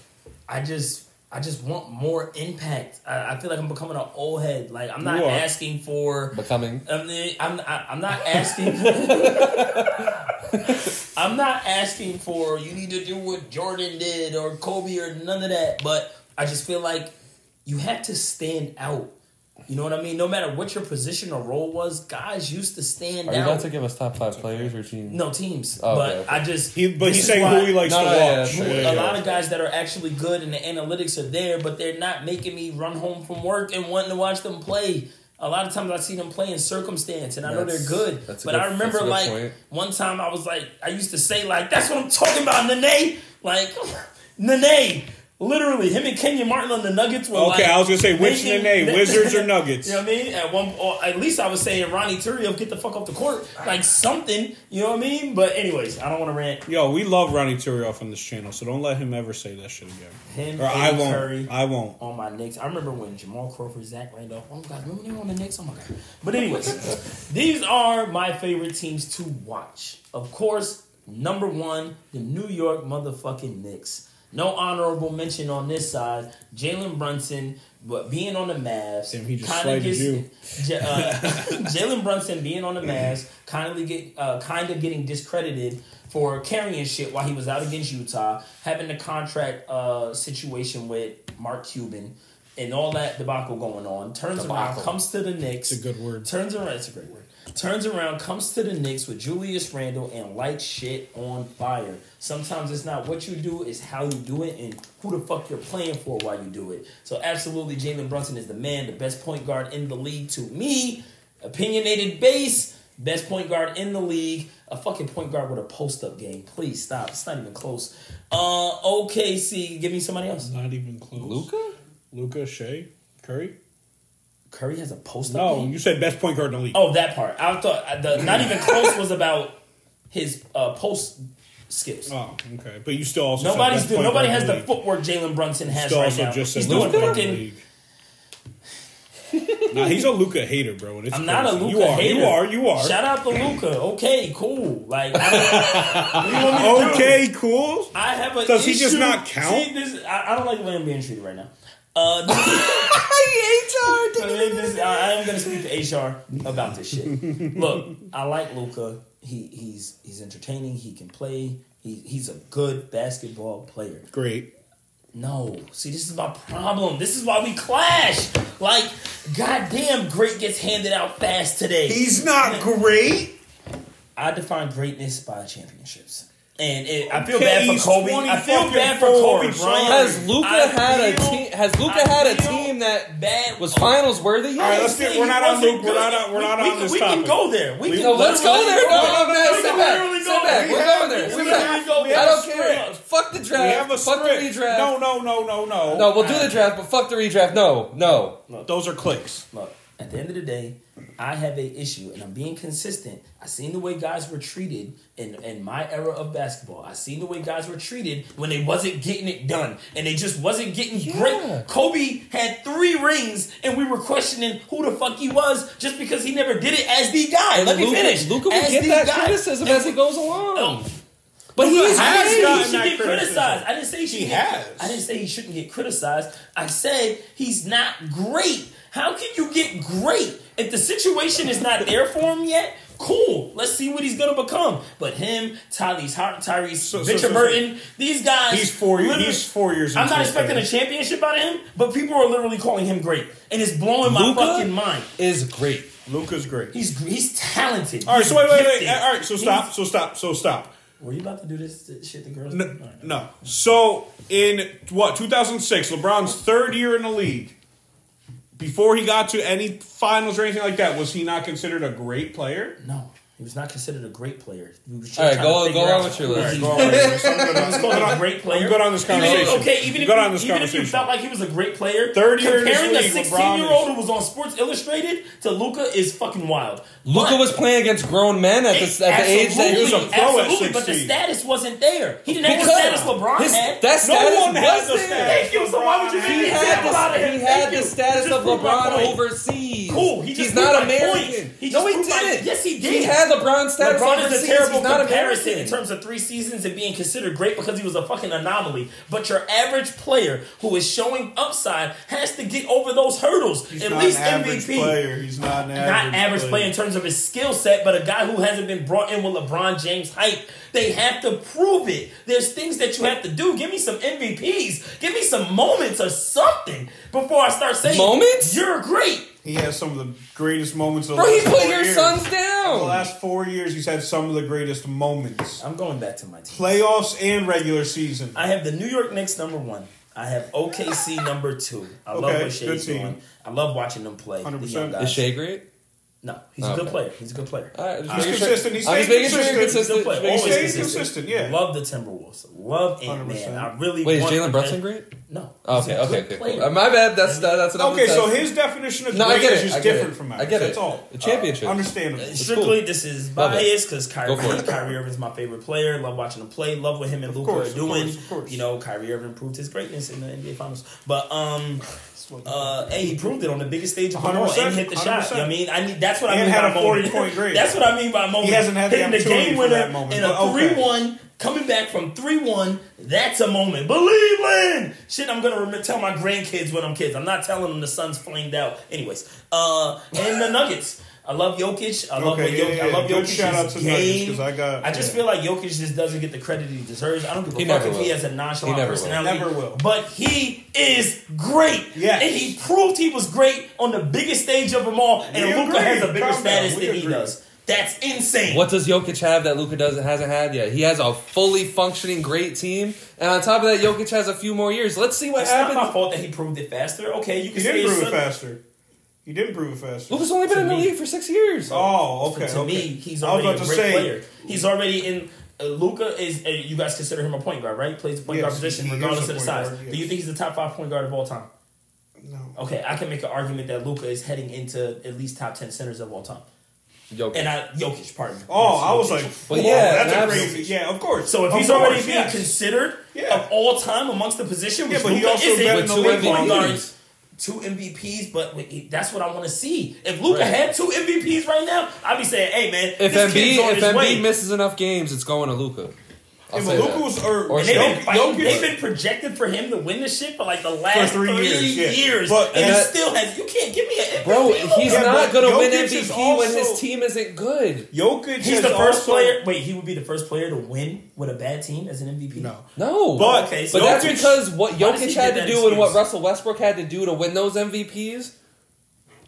A: I just I just want more impact. I, I feel like I'm becoming an old head. Like I'm not asking for
C: Becoming.
A: I mean, I'm I- I'm not asking. I'm not asking for you need to do what Jordan did or Kobe or none of that. But I just feel like you have to stand out. You know what I mean? No matter what your position or role was, guys used to stand
C: Are you
A: out.
C: about to give us top five players or teams?
A: no teams,
C: Oh,
A: but
C: okay, okay.
A: I just
B: He, but he's saying
A: why-
B: who he likes
C: No,
B: to
C: no, yeah,
B: watch.
C: yeah,
A: a
C: yeah.
A: lot of guys that are actually good and the analytics are there, but they're not making me run home from work and wanting to watch them play. A lot of times I see them play in circumstance, and I know they're good. But
C: good-
A: I remember
C: that's a good
A: like
C: point.
A: one time I was like, I used to say like, "That's what I'm talking about, Nene." Like, Nene, literally, him and Kenyon Martin on the Nuggets were
B: Okay,
A: like,
B: I was gonna say which
A: making-
B: Nene, Wizards or Nuggets?
A: You know what I mean? At one, or at least I was saying Ronnie Turiaf, get the fuck off the court, like something. You know what I mean? But anyways, I don't want to rant.
B: Yo, we love Ronnie Turiaf on this channel, so don't let him ever say that shit again.
A: Him,
B: Or I won't.
A: Curry,
B: I won't.
A: on my Knicks. I remember when Jamal Crawford, Zach Randolph. Oh my god, remember they were on the Knicks? Oh my god. But anyways, these are my favorite teams to watch. Of course, number one, the New York motherfucking Knicks. No honorable mention on this side. Jalen Brunson, but being on the Mavs,
B: Damn, he just
A: kinda
B: slighted
A: gets- J- uh, Jalen Brunson being on the Mavs, kindly get uh, kind of getting discredited for carrying shit while he was out against Utah, having the contract uh, situation with Mark Cuban, and all that debacle going on. Turns around, comes to the Knicks.
B: It's a good word.
A: Turns around, it's a great word. Turns around, comes to the Knicks with Julius Randle and lights shit on fire. Sometimes it's not what you do, it's how you do it and who the fuck you're playing for while you do it. So absolutely, Jalen Brunson is the man, the best point guard in the league to me. Opinionated base, best point guard in the league. A fucking point guard with a post up game. Please stop. It's not even close. Uh, OKC, give me somebody else.
B: Not even close.
C: Luka?
B: Luka, Shai, Curry.
A: Curry has a post up
B: No,
A: game.
B: you said best point guard in the league.
A: Oh, that part. I thought the not even close was about his uh, post skills.
B: Oh, okay. But you still also said
A: Nobody's doing. Nobody has
B: in
A: the footwork Jalen Brunson has
B: Still
A: right
B: also
A: now.
B: just
A: He's doing
B: best point in the
A: fucking.
B: league. Nah, he's a Luka hater, bro. and It's
A: I'm not a
B: crazy.
A: Luka
B: you are,
A: hater.
B: You are. You are.
A: Shout out to Luka. Okay, cool. Like, what do you want me to do?
B: Okay, cool.
A: I have a.
B: Does he just not count?
A: See, this, I, I don't like the way I'm being treated right now. Uh, this,
C: HR.
A: this- I, I am going to speak to HR about this shit. Look, I like Luka. He he's he's entertaining. He can play. He, he's a good basketball player.
B: Great.
A: No, see, this is my problem. This is why we clash. Like, goddamn, great gets handed out fast today.
B: He's not great.
A: I define greatness by championships. And it, I feel
B: Okay,
A: bad for
B: he's
A: Kobe. I feel bad for
B: four,
A: Kobe. Bryant.
C: Has Luka
A: I
C: had a team? Has Luka
A: I
C: had a team that
A: bad
C: was finals worthy?
B: All right, let's
A: He
B: get. We're not on
A: wasn't
B: We're not on. We're not
A: we,
B: on this
A: we
B: topic.
A: can go there. We
B: We-
A: can
C: No, let's go there. No, no, no,
A: We
C: sit
A: can
C: back.
A: literally
C: Sit back.
A: there.
C: We're going there.
A: We
C: Sit
A: can
C: back.
A: go
C: I
B: have
C: don't
B: a
C: care. Fuck the
B: We
C: draft.
B: have a
C: fuck the redraft.
B: No, no, no, no, no.
C: No, we'll do the draft, but fuck the redraft. No, no.
B: Those are clicks.
A: Look, at the end of the day, I have a issue, and I'm being consistent. I seen the way guys were treated in, in my era of basketball. I seen the way guys were treated when they wasn't getting it done, and they just wasn't getting
C: Yeah.
A: great. Kobe had three rings, and we were questioning who the fuck he was just because he never did it as the guy. Let me
C: Luka,
A: finish.
C: Luka will
A: As
C: get
A: the
C: that
A: guy.
C: criticism as it goes along.
A: Oh.
C: But he
A: has
B: has
A: he should
B: that
A: get criticized. I didn't say he.
B: He has.
A: I didn't say he shouldn't get criticized. I said he's not great. How can you get great if the situation is not there for him yet? Cool. Let's see what he's gonna become. But him, Tyrese, Hart, Tyrese,
B: So- so-
A: Richard
B: so-
A: Burton, these guys.
B: He's four.
A: literally-
B: He's four years.
A: I'm not expecting
B: career.
A: a championship out of him, but people are literally calling him great, and it's blowing my
C: Luka?
A: fucking mind.
C: Is great.
B: Luka's great.
A: He's he's talented.
B: All right,
A: He's
B: so wait, wait, wait.
A: gifted.
B: All right, so stop,
A: He's-
B: so stop, so stop.
A: Were you about to do this shit the girls?
B: No,
A: do? All right.
B: no. So in what 2006, LeBron's third year in the league. Before he got to any finals or anything like that, was he not considered a great player?
A: No, he was not considered a great player. We were just
C: All right, go- go on with your list.
A: he
B: Go
A: was.
B: on, I'm good on-
A: called a great player.
B: I'm good on this
A: Even
B: conversation.
A: okay, even if you,
B: on this
A: even if you felt like he was a great player,
B: Third year
A: comparing a 16 year old who was on Sports Illustrated to Luka is fucking wild. Luka
C: was playing against grown men at the, at the age that
B: he was a pro at
A: absolutely, but the status wasn't there. He didn't have the
C: Because
A: status LeBron
C: his,
A: had.
C: that
B: No one had
C: was
B: the
C: there.
B: status.
A: Thank you. So why would you make
C: He
A: an
C: had
A: out of
C: the,
A: him?
C: he had the status of LeBron overseas.
A: Cool, he just
C: He's not
A: my
C: American.
A: He
C: no, he didn't.
A: yes, he did.
C: He had LeBron status
A: LeBron
C: overseas.
A: is a terrible
C: He's
A: comparison
C: American.
A: in terms of three seasons and being considered great because he was a fucking anomaly. But your average player who is showing upside has to get over those hurdles.
B: He's
A: At
B: not
A: least
B: an
A: MVP.
B: player. He's not an average.
A: Not average player in terms of his skill set, but a guy who hasn't been brought in with LeBron James hype. They have to prove it. There's things that you have to do. Give me some MVPs. Give me some moments or something before I start saying
C: Moments?
A: You're great.
B: He has some of the greatest moments of the
C: Bro, he
B: last
C: put
B: four
C: your
B: years.
C: sons down.
B: The last four years, he's had some of the greatest moments.
A: I'm going back to my team.
B: Playoffs and regular season.
A: I have the New York Knicks number one. I have OKC number two. I love
B: Okay,
A: what
B: Shai's
A: doing. I love watching them play. the
B: 100%.
A: young guys.
C: Is Shai great?
A: No, he's a good
C: Okay.
A: player. He's a good player.
C: All right, just
B: He's
C: making sure-
B: consistent. He
C: I'm just
B: stays
C: making sure you're
B: consistent.
C: consistent.
A: He's a good
C: Just
A: player.
C: making sure-
A: Always
B: Stays
A: consistent.
B: consistent, yeah.
A: Love the Timberwolves. Love Ant
B: 100%.
A: Man. I really
C: Wait, is
A: want-
C: Jalen Brunson great?
A: No.
C: Oh,
A: he's
C: okay,
A: a
C: okay,
A: good
C: okay.
A: player.
C: Cool. Uh, my bad. That's that, that's what I'm
B: Okay, so his definition of
C: No, I
B: great
C: get
B: is
C: it,
B: just
C: I get
B: different
C: it.
B: from ours.
C: I get
B: That's
C: it.
B: all.
C: The championship.
B: Understandable.
A: Strictly, this is
C: Love it.
A: bias because Kyrie,
C: Go for it.
A: Kyrie Irving's my favorite player. Love watching him play. Love what him and Luka
B: course,
A: are
B: of
A: doing.
B: course, of course.
A: You know, Kyrie Irving proved his greatness in the NBA Finals. But um, uh, hey, he proved it on the biggest stage of all
B: 100%,
A: and hit the shot. You know what I mean, I need that's what I
B: And
A: mean
B: had
A: by
B: a
A: moment.
B: 40-point grade.
A: That's what I mean by moment.
B: He hasn't had
A: Hitting the game winner
B: moment,
A: in a
B: okay.
A: three-one. Coming back from 3 1, that's a moment. Believe in! Shit, I'm gonna rem- tell my grandkids when I'm kids. I'm not telling them the sun's flamed out. Anyways, uh, and the Nuggets. I love Jokic. I love
B: Okay,
A: what
B: yeah,
A: Jokic.
B: yeah,
A: I love
B: Good
A: Jokic's
B: shout out to
A: game.
B: Nuggets, 'cause I got-
A: I just
B: yeah.
A: feel like Jokic just doesn't get the credit he deserves. I don't give a
C: He
A: fuck
C: never
A: if he has a nonchalant
C: He never will.
A: personality.
B: Never will.
A: But he is great.
B: Yes.
A: And he proved he was great on the biggest stage of them all. And
B: Luka
A: has a bigger
B: Calm
A: status
B: We
A: than he does. That's insane.
C: What does Jokic have that Luka doesn't hasn't had yet? He has a fully functioning great team, and on top of that, Jokic has a few more years. Let's see what
A: It's not my fault that he proved it faster. Okay, you can
B: He
A: say
B: didn't prove it faster. He didn't prove it faster.
C: Luka's only been
A: To
C: in the
A: me.
C: league for six years.
B: Oh, okay.
A: to
B: okay.
A: me, he's
B: I was
A: already a great
B: to say,
A: player. He's already in. Uh, Luka is. Uh, you guys consider him a point guard, right? Plays the point
B: Yes,
A: guard position regardless of the size.
B: guard,
A: Do you think he's the top five point guard of all time?
B: No.
A: Okay, I can make an argument that Luca is heading into at least top ten centers of all time.
C: Jokic.
A: And I Jokic, pardon.
B: Oh,
A: Yes,
B: I was like,
C: Well, yeah,
B: that's a
C: absolutely.
B: crazy. Yeah, of course.
A: So if
B: Of
A: he's already
B: course,
A: being considered
B: Yeah.
A: of all time amongst the position, which
B: Yeah, but he also
A: isn't,
B: been
C: in the league
A: point guards, two MVPs, but that's what I want to see. If Luka
C: Right.
A: had two MVPs right now, I'd be saying, "Hey man,
C: if
A: on
C: if
A: his way."
C: Embiid misses enough games, it's going to Luka. I'll
B: Yeah,
C: say
B: but Luka
C: that.
B: was, or,
C: Or
A: And they've been, fighting,
B: Jokic-
A: they've been projected for him to win the shit for like the last
B: three
A: three,
B: years, yeah.
A: years,
B: But-
A: and he
C: that-
A: still has. You can't give me an MVP.
C: Bro, he's
B: Yeah,
C: not going to win
B: Jokic is
C: MVP when his team isn't good.
B: Jokic
A: He's the first
B: also-
A: player. Wait, he would be the first player to win with a bad team as an MVP.
B: No.
C: No,
B: But- oh,
A: Okay,
C: but
A: so
C: that's because what
A: Why
C: Jokic had to
A: that
C: do and what? Russell Westbrook had to do to win those MVPs.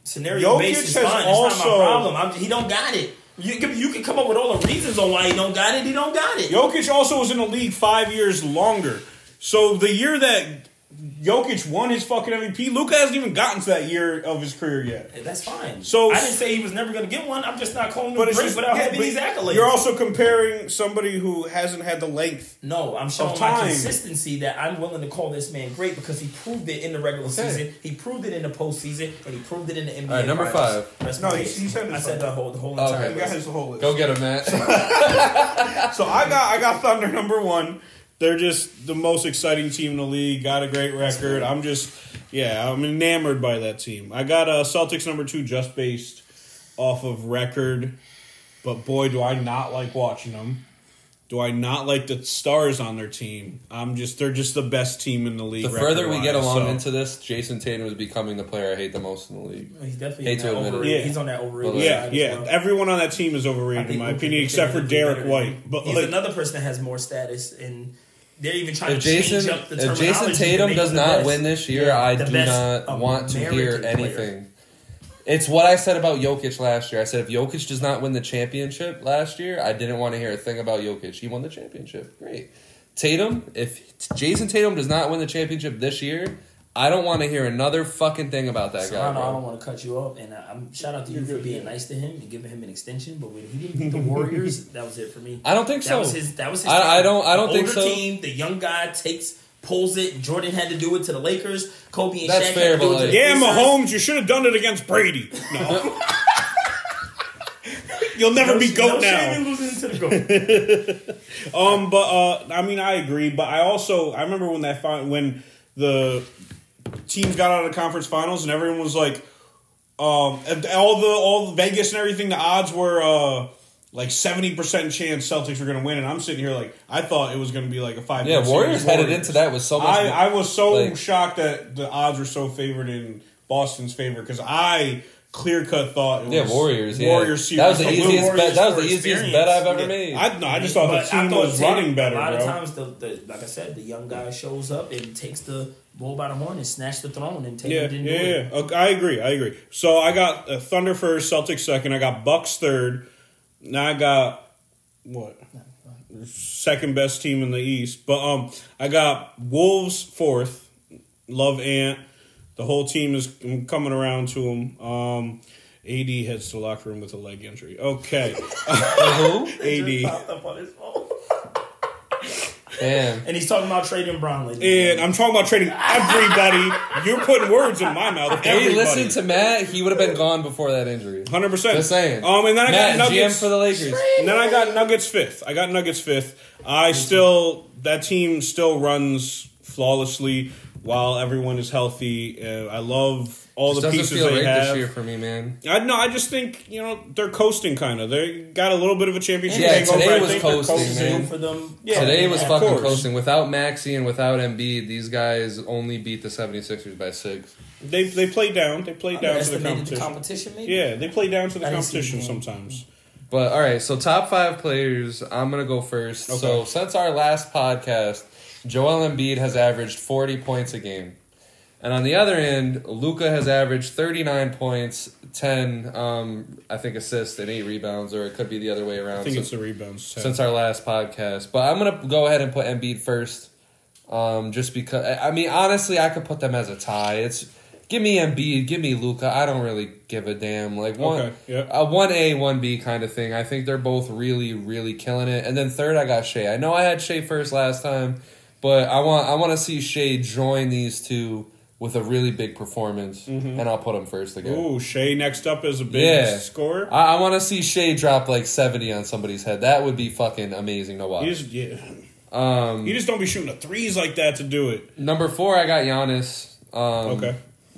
A: Scenario
B: Jokic
A: based is
B: has
A: fine. It's not my problem. I'm, he don't got it. You, can- you can come up with all the reasons on why he don't got it. He don't got it.
B: Jokic also was in the league five years longer. So the year that Jokic won his fucking MVP, Luka hasn't even gotten to that year of his career yet.
A: That's fine.
B: So-
A: I didn't say he was never going to get one. I'm just not calling him
B: But it's
A: great
B: just
A: without
B: yeah,
A: having these accolades.
B: You're also comparing somebody who hasn't had the length.
A: no, I'm showing
B: of
A: my consistency that I'm willing to call this man great because he proved it in the regular season, he proved it in the postseason, and he proved it in the NBA.
C: All right, number
A: finals.
C: five.
A: Rest
B: No,
A: my
B: he-
A: case.
B: he said his
A: I said the whole the whole
C: Okay.
A: entire
B: He got his whole list.
C: Go get him, Matt.
B: So I got I got Thunder number one. They're just the most exciting team in the league. Got a great record. I'm just yeah, I'm enamored by that team. I got uh, Celtics number two just based off of record, but boy, do I not like watching them. Do I not like the stars on their team? I'm just they're just the best team in the league.
C: The further we get along
B: so-
C: into this, Jayson Tatum is becoming the player I hate the most in the league.
A: He's definitely
C: Hate to
A: that
C: admit it.
A: overrated.
B: Yeah.
A: He's on that overrated
B: yeah, yeah.
A: well.
B: Everyone on that team is overrated in my opinion, except for
A: Derrick
B: White. But
A: he's
B: like,
A: another person that has more status, and they're even trying
C: If
A: to change
C: Jayson
A: up the
C: if.
A: Jayson
C: Tatum does not
A: best.
C: win this year, I do not want to hear
A: American player.
C: anything. It's what I said about Jokic last year. I said if Jokic does not win the championship last year, I didn't want to hear a thing about Jokic. He won the championship. Great. Tatum, if Jayson Tatum does not win the championship this year, I don't want to hear another fucking thing about that guy.
A: Serrano, I don't want to cut you off, and uh, I'm shout out to you for being nice to him and giving him an extension. But when he didn't beat the Warriors, that was it for me.
C: I don't think
A: That
C: so.
A: was his. That was his.
C: I- I don't- I don't
A: The
C: think so.
A: Team, the young guy takes, pulls it. Jordan had to do it to the Lakers. Kobe and
C: That's
A: Shaq
C: fair,
A: had to do it to the
B: yeah,
A: Pacers.
B: Mahomes, you should have done it against Brady. No, you'll never
A: No
B: be
A: sh-
B: goat
A: no
B: now.
A: shame in losing to the goat.
B: Um, but uh, I mean, I agree. But I also I remember when that fi- when the teams got out of the conference finals and everyone was like, um, all the all the Vegas and everything. The odds were uh like seventy percent chance Celtics were going to win, and I'm sitting here like I thought it was going to be like a five.
C: yeah,
B: game
C: Warriors
B: series.
C: headed into that with so much.
B: I, I was so
C: like-
B: shocked that the odds were so favored in Boston's favor because I clear cut thought it was
C: yeah, Warriors. Yeah.
B: Warriors series.
C: that was the easiest
A: Warriors
C: bet. That was
A: for
C: the easiest bet I've ever
B: Yeah.
C: made.
B: I, no, I just thought
A: But
B: the team
A: thought
B: was
A: Tatum-
B: running better,
A: A lot
B: bro.
A: of times, the, the like I said, the young guy shows up and takes the bull by the horn and snatch the throne, and Tatum
B: Yeah,
A: didn't
B: yeah,
A: do it.
B: yeah. Okay, I agree. I agree. So I got uh, Thunder first, Celtics second. I got Bucks third. Now I got what second best team in the East. But um, I got Wolves fourth. Love Ant. The whole team is coming around to him. Um, AD heads to the locker room with a leg injury. Okay,
C: Who?
B: AD.
A: Popped up on his phone.
C: Damn.
A: And he's talking about trading Brown. ladies and
B: And I'm talking about trading everybody. You're putting words in my mouth.
C: If
B: Everybody.
C: listen to Matt. He would have been gone before that injury.
B: Hundred percent.
C: Just saying.
B: Um, and then I
C: Matt,
B: got
C: GM
B: Nuggets
C: for the Lakers.
B: And then I got Nuggets fifth. I got Nuggets fifth. I still that team still runs flawlessly while everyone is healthy. Uh, I love all
C: Just
B: the pieces
C: feel
B: they
C: right
B: have.
C: this year for me, man.
B: I no, I just think you know they're coasting kind of. They got a little bit of a championship.
C: Yeah,
B: hangover.
C: today
B: I
C: was
B: think they're
C: coasting,
A: gentlemen.
C: man.
A: Room for them.
B: Yeah,
C: Today was
B: of
C: fucking
B: course.
C: coasting. Without Maxey and without Embiid, these guys only beat the 76ers by six.
B: They they play down. They play down to the competition.
A: the competition, maybe.
B: Yeah, they play down to the
A: I didn't see the
B: competition sometimes.
C: But all right, so top five players. I'm gonna go first.
B: Okay.
C: So since our last podcast, Joel Embiid has averaged 40 points a game, and on the other end, Luka has averaged 39 points, 10, um, I think assists and eight rebounds, or it could be the other way around.
B: I think
C: So-
B: it's the rebounds.
C: since our last podcast. But I'm gonna go ahead and put Embiid first, um, just because. I I mean, honestly, I could put them as a tie. It's give me Embiid, give me Luka. I don't really give a damn. Like one,
B: Okay, yeah.
C: a one A, one B kind of thing. I think they're both really, really killing it. And then third, I got Shai. I know I had Shai first last time, but I want I want to see Shai join these two with a really big performance, and I'll put him first again.
B: Mm-hmm. Ooh, Shai next up is a big
C: Yeah.
B: scorer.
C: I, I want to see Shai drop like seventy on somebody's head. That would be fucking amazing to watch.
B: You just, yeah.
C: Um,
B: you just don't be shooting the threes like that to do it.
C: Number four, I got Giannis. Um,
B: Okay.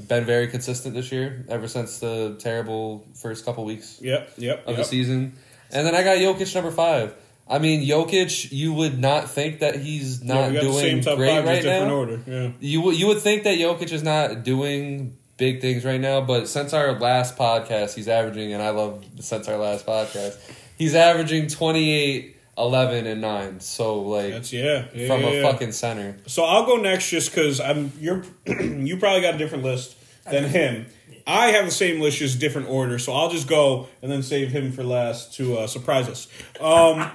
C: Been very consistent this year, ever since the terrible first couple weeks
B: Yep, yep,
C: of
B: yep.
C: the season. And then I got Jokic number five. I mean, Jokic, you would not think that he's not
B: we got the
C: doing
B: same top
C: great
B: five,
C: right
B: just different
C: now.
B: order. Yeah.
C: You would you would think that Jokic is not doing big things right now, but since our last podcast, he's averaging, and I love since our last podcast, he's averaging 28, 11, and nine. So like
B: That's yeah, yeah
C: from
B: yeah,
C: a
B: yeah.
C: fucking center.
B: So I'll go next just because I'm you're you probably got a different list than him. I have the same list, just different order. So I'll just go and then save him for last to uh, surprise us. Um,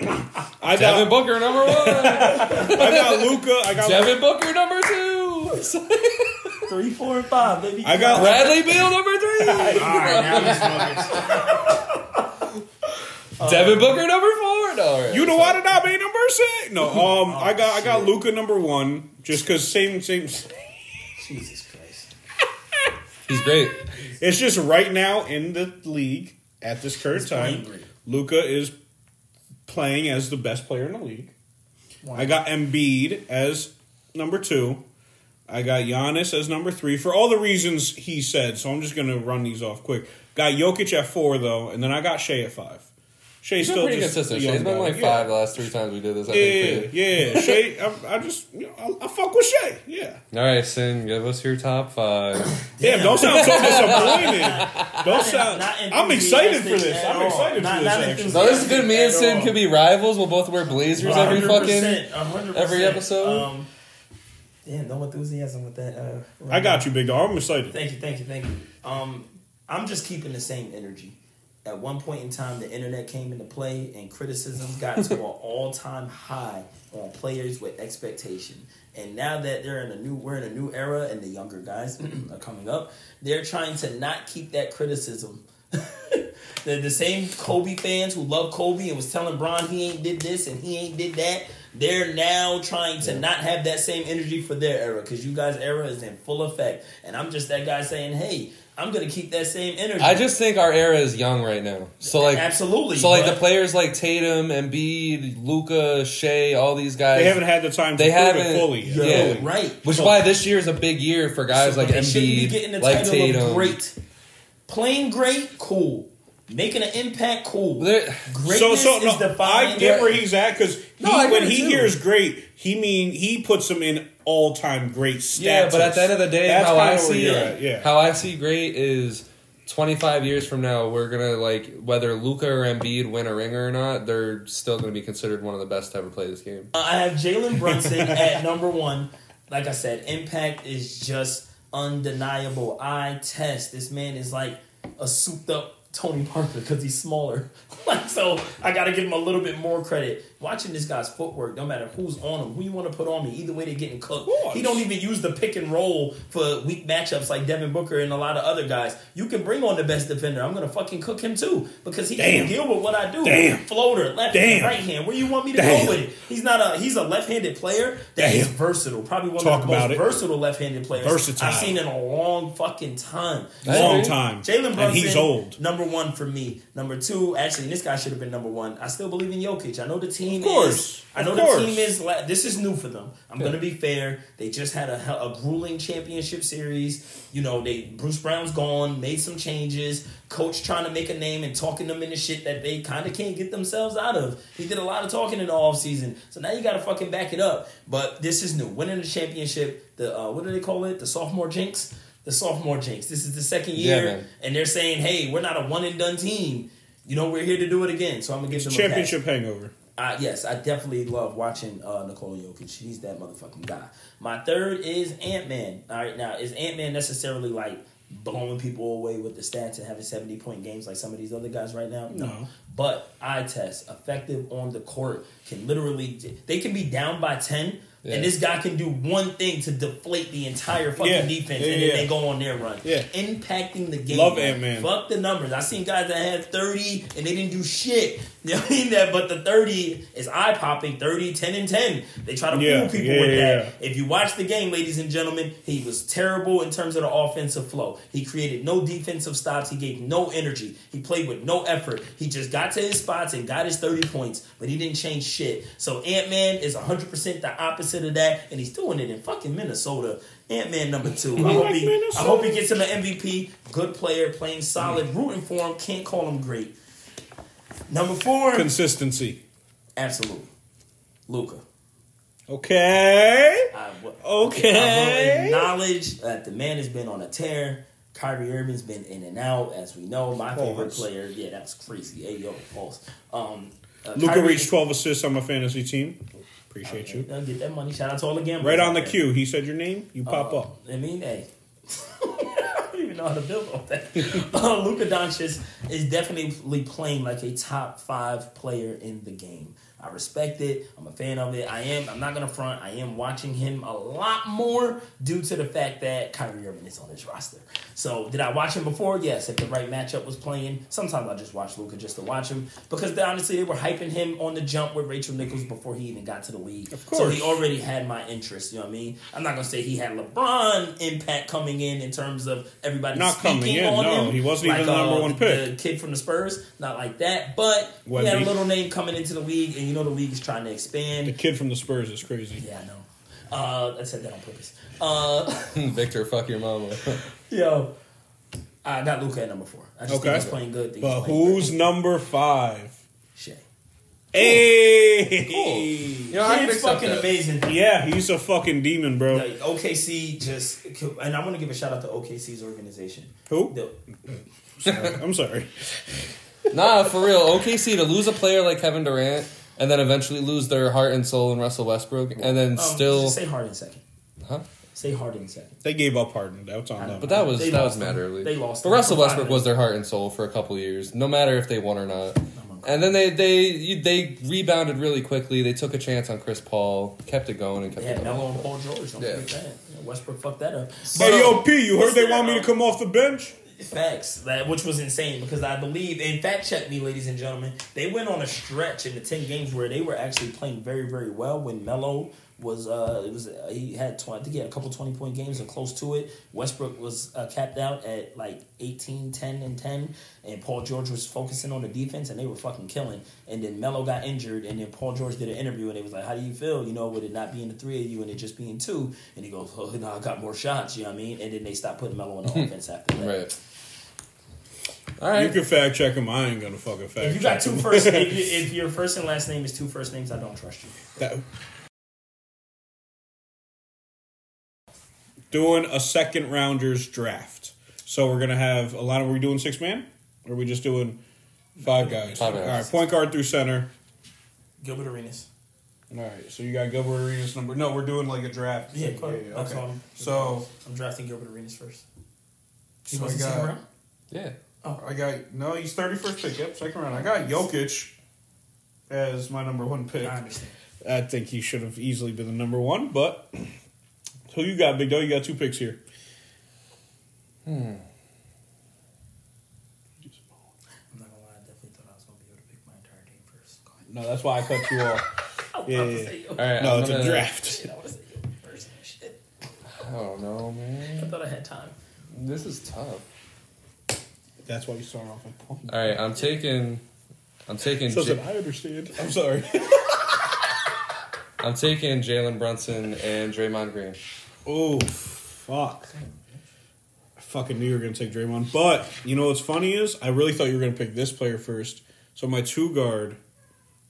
B: I
C: Devin Booker number one.
B: I got Luka. I got
C: Devin Booker number two.
A: Three, four, and five, baby.
B: I got
C: Bradley Beal number three.
A: All right, now he's focused.
C: Devin Booker number four. No, all right.
B: you know what? It not be number six. No, um, I got I got Luka number one just because same same.
A: Jesus Christ.
C: He's great.
B: It's just right now in the league at this current
A: He's
B: time. Luka is playing as the best player in the league. I got Embiid as number two. I got Giannis as number three for all the reasons he said. So I'm just going to run these off quick. Got Jokic at four though, and then I got Shai at five. Shai
C: He's been
B: still
C: pretty
B: just
C: consistent.
B: a young
C: Shai's been
B: guy.
C: like
B: Yeah.
C: five the last three times we did this. I
B: Yeah,
C: think.
B: yeah, yeah. Shai, I, I just, you know, I, I fuck with Shai. Yeah.
C: All right, Syn, give us your top five.
B: Damn, don't sound so disappointed. Don't sound. I'm excited for this. I'm excited
A: Not-
B: for this. Actually.
C: So this is good. Me and
A: Syn
C: could be rivals. We'll both wear blazers every fucking.
A: 100%, 100%.
C: every episode?
A: Um, damn, no enthusiasm with that. Uh,
B: I got you, big dog. I'm excited.
A: Thank you, thank you, thank you. Um, I'm just keeping the same energy. At one point in time, the internet came into play, and criticisms got to an all-time high on players with expectation. And now that they're in a new, we're in a new era, and the younger guys are coming up, they're trying to not keep that criticism. the, the same Kobe fans who love Kobe and was telling Bron he ain't did this and he ain't did that. They're now trying to not have that same energy for their era because you guys' era is in full effect. And I'm just that guy saying, hey, I'm gonna keep that same energy.
C: I just think our era is young right now. So like,
A: absolutely.
C: so like the players like Tatum, Embiid, Luka, Shai, all these guys.
B: They haven't had the time
C: They
B: prove
C: haven't-
B: it fully.
A: You're
C: Yeah.
B: Fully.
A: right.
C: Which is why this year is a big year for guys
A: So,
C: like
A: they shouldn't be getting the
C: Embiid, like
A: title
C: Tatum.
A: of great. Playing great, cool. Making an impact, cool.
C: They're-
A: Greatness
B: So, so
A: is
B: no,
A: defined.
B: I get where he's at because
C: No,
B: when he
C: too.
B: hears great, he mean he puts him in all time great status.
C: Yeah, but at the end of the day,
B: That's
C: how I see it,
B: yeah.
C: how I see great is 25 years from now, we're gonna like whether Luka or Embiid win a ring or not, they're still gonna be considered one of the best to ever play this game.
A: Uh, I have Jalen Brunson at number one. Like I said, impact is just undeniable. Eye test. This man is like a souped up Tony Parker because he's smaller. like so, I got to give him a little bit more credit. Watching this guy's footwork, no matter who's on him, who you want to put on me, either way they're getting cooked. He don't even use the pick and roll for weak matchups like Devin Booker and a lot of other guys. You can bring on the best defender. I'm gonna fucking cook him too because he
B: Damn.
A: can deal with what I do.
B: Damn.
A: Floater, left
B: Damn.
A: hand, right hand. Where you want me to
B: Damn.
A: go with it? He's not a he's a left-handed player that is
B: Damn.
A: versatile. Probably one
B: Talk
A: of the most
B: it.
A: versatile left-handed players
B: Versatile.
A: I've seen in a long fucking time.
B: Long time.
A: Jalen Brunson,
B: and he's old.
A: Number one for me. Number two, actually, this guy should have been number one. I still believe in Jokic. I know the team
B: Of course.
A: is. I know
B: Of
A: the team is. This is new for them. I'm gonna be fair. They just had a, a grueling championship series. You know, they Bruce Brown's gone, made some changes. Coach trying to make a name and talking them into shit that they kind of can't get themselves out of. He did a lot of talking in the offseason. So now you got to fucking back it up. But this is new. Winning the championship. The uh, what do they call it? The sophomore jinx. The sophomore jinx. This is the second year,
C: man.
A: and they're saying, "Hey, we're not a one and done team. You know, we're here to do it again." So I'm gonna give them
B: Championship
A: A pass.
B: hangover.
A: Uh, yes, I definitely love watching uh, Nikola Jokic. He's that motherfucking guy. My third is Ant Man. All right, now is Ant Man necessarily like blowing people away with the stats and having seventy point games like some of these other guys right now?
B: No.
A: But eye test, effective on the court, can literally they can be down by ten.
C: Yeah.
A: And this guy can do one thing to deflate the entire fucking
B: Yeah.
A: defense,
B: Yeah,
A: and then they go on their run.
B: Yeah.
A: Impacting the game.
B: Love
A: man.
B: Ant-Man.
A: Fuck the numbers. I seen guys that had 30 and they didn't do shit. You know what I mean? That, but the 30 is eye popping 30, 10 and 10. They try to fool people with that. If you watch the game, ladies and gentlemen, he was terrible in terms of the offensive flow. He created no defensive stops. He gave no energy. He played with no effort. He just got to his spots and got his 30 points, but he didn't change shit. So Ant Man is 100% the opposite of that, and he's doing it in fucking Minnesota. Ant Man number two. I hope, he, I hope he gets him an MVP. Good player, playing solid, rooting for him. Can't call him great. Number four,
B: Consistency.
A: absolutely, Luka.
B: Okay.
A: I,
B: Okay.
A: I will acknowledge that the man has been on a tear. Kyrie Irving's been in and out, as we know. My favorite player, yeah, that's crazy. Hey, yo, pause. Um, uh, Luka
B: reached 12 assists on my fantasy team. Appreciate you.
A: Uh, Get that money. Shout out to all the gamblers.
B: Right on the cue. He said your name. You pop
A: Uh,
B: up.
A: I mean, hey. I don't even know how to build off that. uh, Luka Doncic is definitely playing like a top five player in the game. I respect it. I'm a fan of it. I am. I'm not gonna front. I am watching him a lot more due to the fact that Kyrie Irving is on his roster. So, did I watch him before? Yes. If the right matchup was playing, sometimes I just watch Luka just to watch him because they, honestly they were hyping him on the jump with Rachel Nichols before he even got to the league.
B: Of course.
A: So he already had my interest. You know what I mean? I'm not gonna say he had LeBron impact coming in in terms of everybody
B: Not
A: speaking
B: coming in,
A: on
B: no.
A: him.
B: He wasn't even the number uh, one
A: the,
B: pick.
A: The kid from the Spurs, not like that. But he had a little name coming into the league, and you know the league is trying to expand.
B: The kid from the Spurs is crazy.
A: Yeah, I know. Uh, I said that on purpose. Uh,
C: Victor, fuck your mama.
A: yo, I got Luka at number four. I just
B: Okay.
A: think he's playing good. think he's
B: But
A: playing
B: who's
A: great.
B: number five? Hey,
C: You know, I can
A: Kid's
C: accept
A: fucking
C: that.
A: amazing.
B: yeah, he's a fucking demon, bro.
A: Like, OKC just, and I want to give a shout out to OKC's organization.
B: Who?
A: The-
B: I'm sorry.
C: Nah, for real. OKC to lose a player like Kevin Durant and then eventually lose their heart and soul in Russell Westbrook and then
A: um,
C: still.
A: just say Harden second.
C: Huh?
A: Say Harden second.
B: They gave up Harden. That's on them.
C: But that was
A: They
C: that was
A: lost
C: mad early.
A: They lost
C: But Russell Westbrook
A: minutes.
C: was their heart and soul for a couple years, no matter if they won or not. And then they they they rebounded really quickly. They took a chance on Chris Paul, kept it going, and kept
A: had
C: it going.
A: Melo and Paul George. Don't
C: Yeah.
A: forget that. Westbrook fucked that up.
B: Hey, yo, P, you heard they want me to
A: um,
B: come off the bench?
A: Facts, that which was insane because I believe, and fact check me, ladies and gentlemen, they went on a stretch in the ten games where they were actually playing very, very well. When Melo was, uh, it was uh, he had tw- I think he had a couple twenty point games or close to it. Westbrook was uh, capped out at like 18, 10, and ten, and Paul George was focusing on the defense, and they were fucking killing. And then Melo got injured, and then Paul George did an interview, and it was like, "How do you feel? You know, with it not being the three of you and it just being two? And he goes, "Oh, no, I got more shots." You know what I mean? And then they stopped putting Melo on the offense after that.
C: Right. All
B: You can fact check him. I ain't gonna fucking fact
A: If you got
B: check
A: two
B: him.
A: if, you, if your first and last name is two first names, I don't trust you.
B: That- doing a second rounders draft. So we're gonna have a lot of. Are we doing six man? Or are we just doing five guys?
C: Five
B: All
C: guys.
B: right, point guard through center.
A: Gilbert Arenas.
B: All right, so you got Gilbert Arenas number. No, we're doing like a draft.
A: Yeah, go ahead. That's
B: okay.
A: all. I'm,
B: So
A: I'm drafting Gilbert Arenas first. He
B: So
A: wasn't
B: got-
A: second round.
C: Yeah. Oh.
B: I got no. He's thirty first pick. Yep, second round. I got Jokic as my number one pick.
A: I understand.
B: I think he should have easily been the number one, but who you got, Big Doe? You got two picks here. Hmm.
A: I'm not gonna lie. I definitely thought I was gonna be able to pick my entire team first. Go ahead.
B: No, that's why I cut you off. Yeah, yeah,
C: All right.
B: No,
C: I'm
B: it's a
C: gonna-
B: draft.
A: Shit, I want to say Gilbert first. Shit.
C: Oh no, man!
A: I thought I had time.
C: This is tough.
B: That's why you start off with point.
C: All right. I'm taking. I'm taking.
B: So
C: J-
B: I understand. I'm sorry.
C: I'm taking Jalen Brunson and Draymond Green.
B: Oh, fuck. I fucking knew you were gonna take Draymond, but you know what's funny is I really thought you were gonna pick this player first. So my two guard,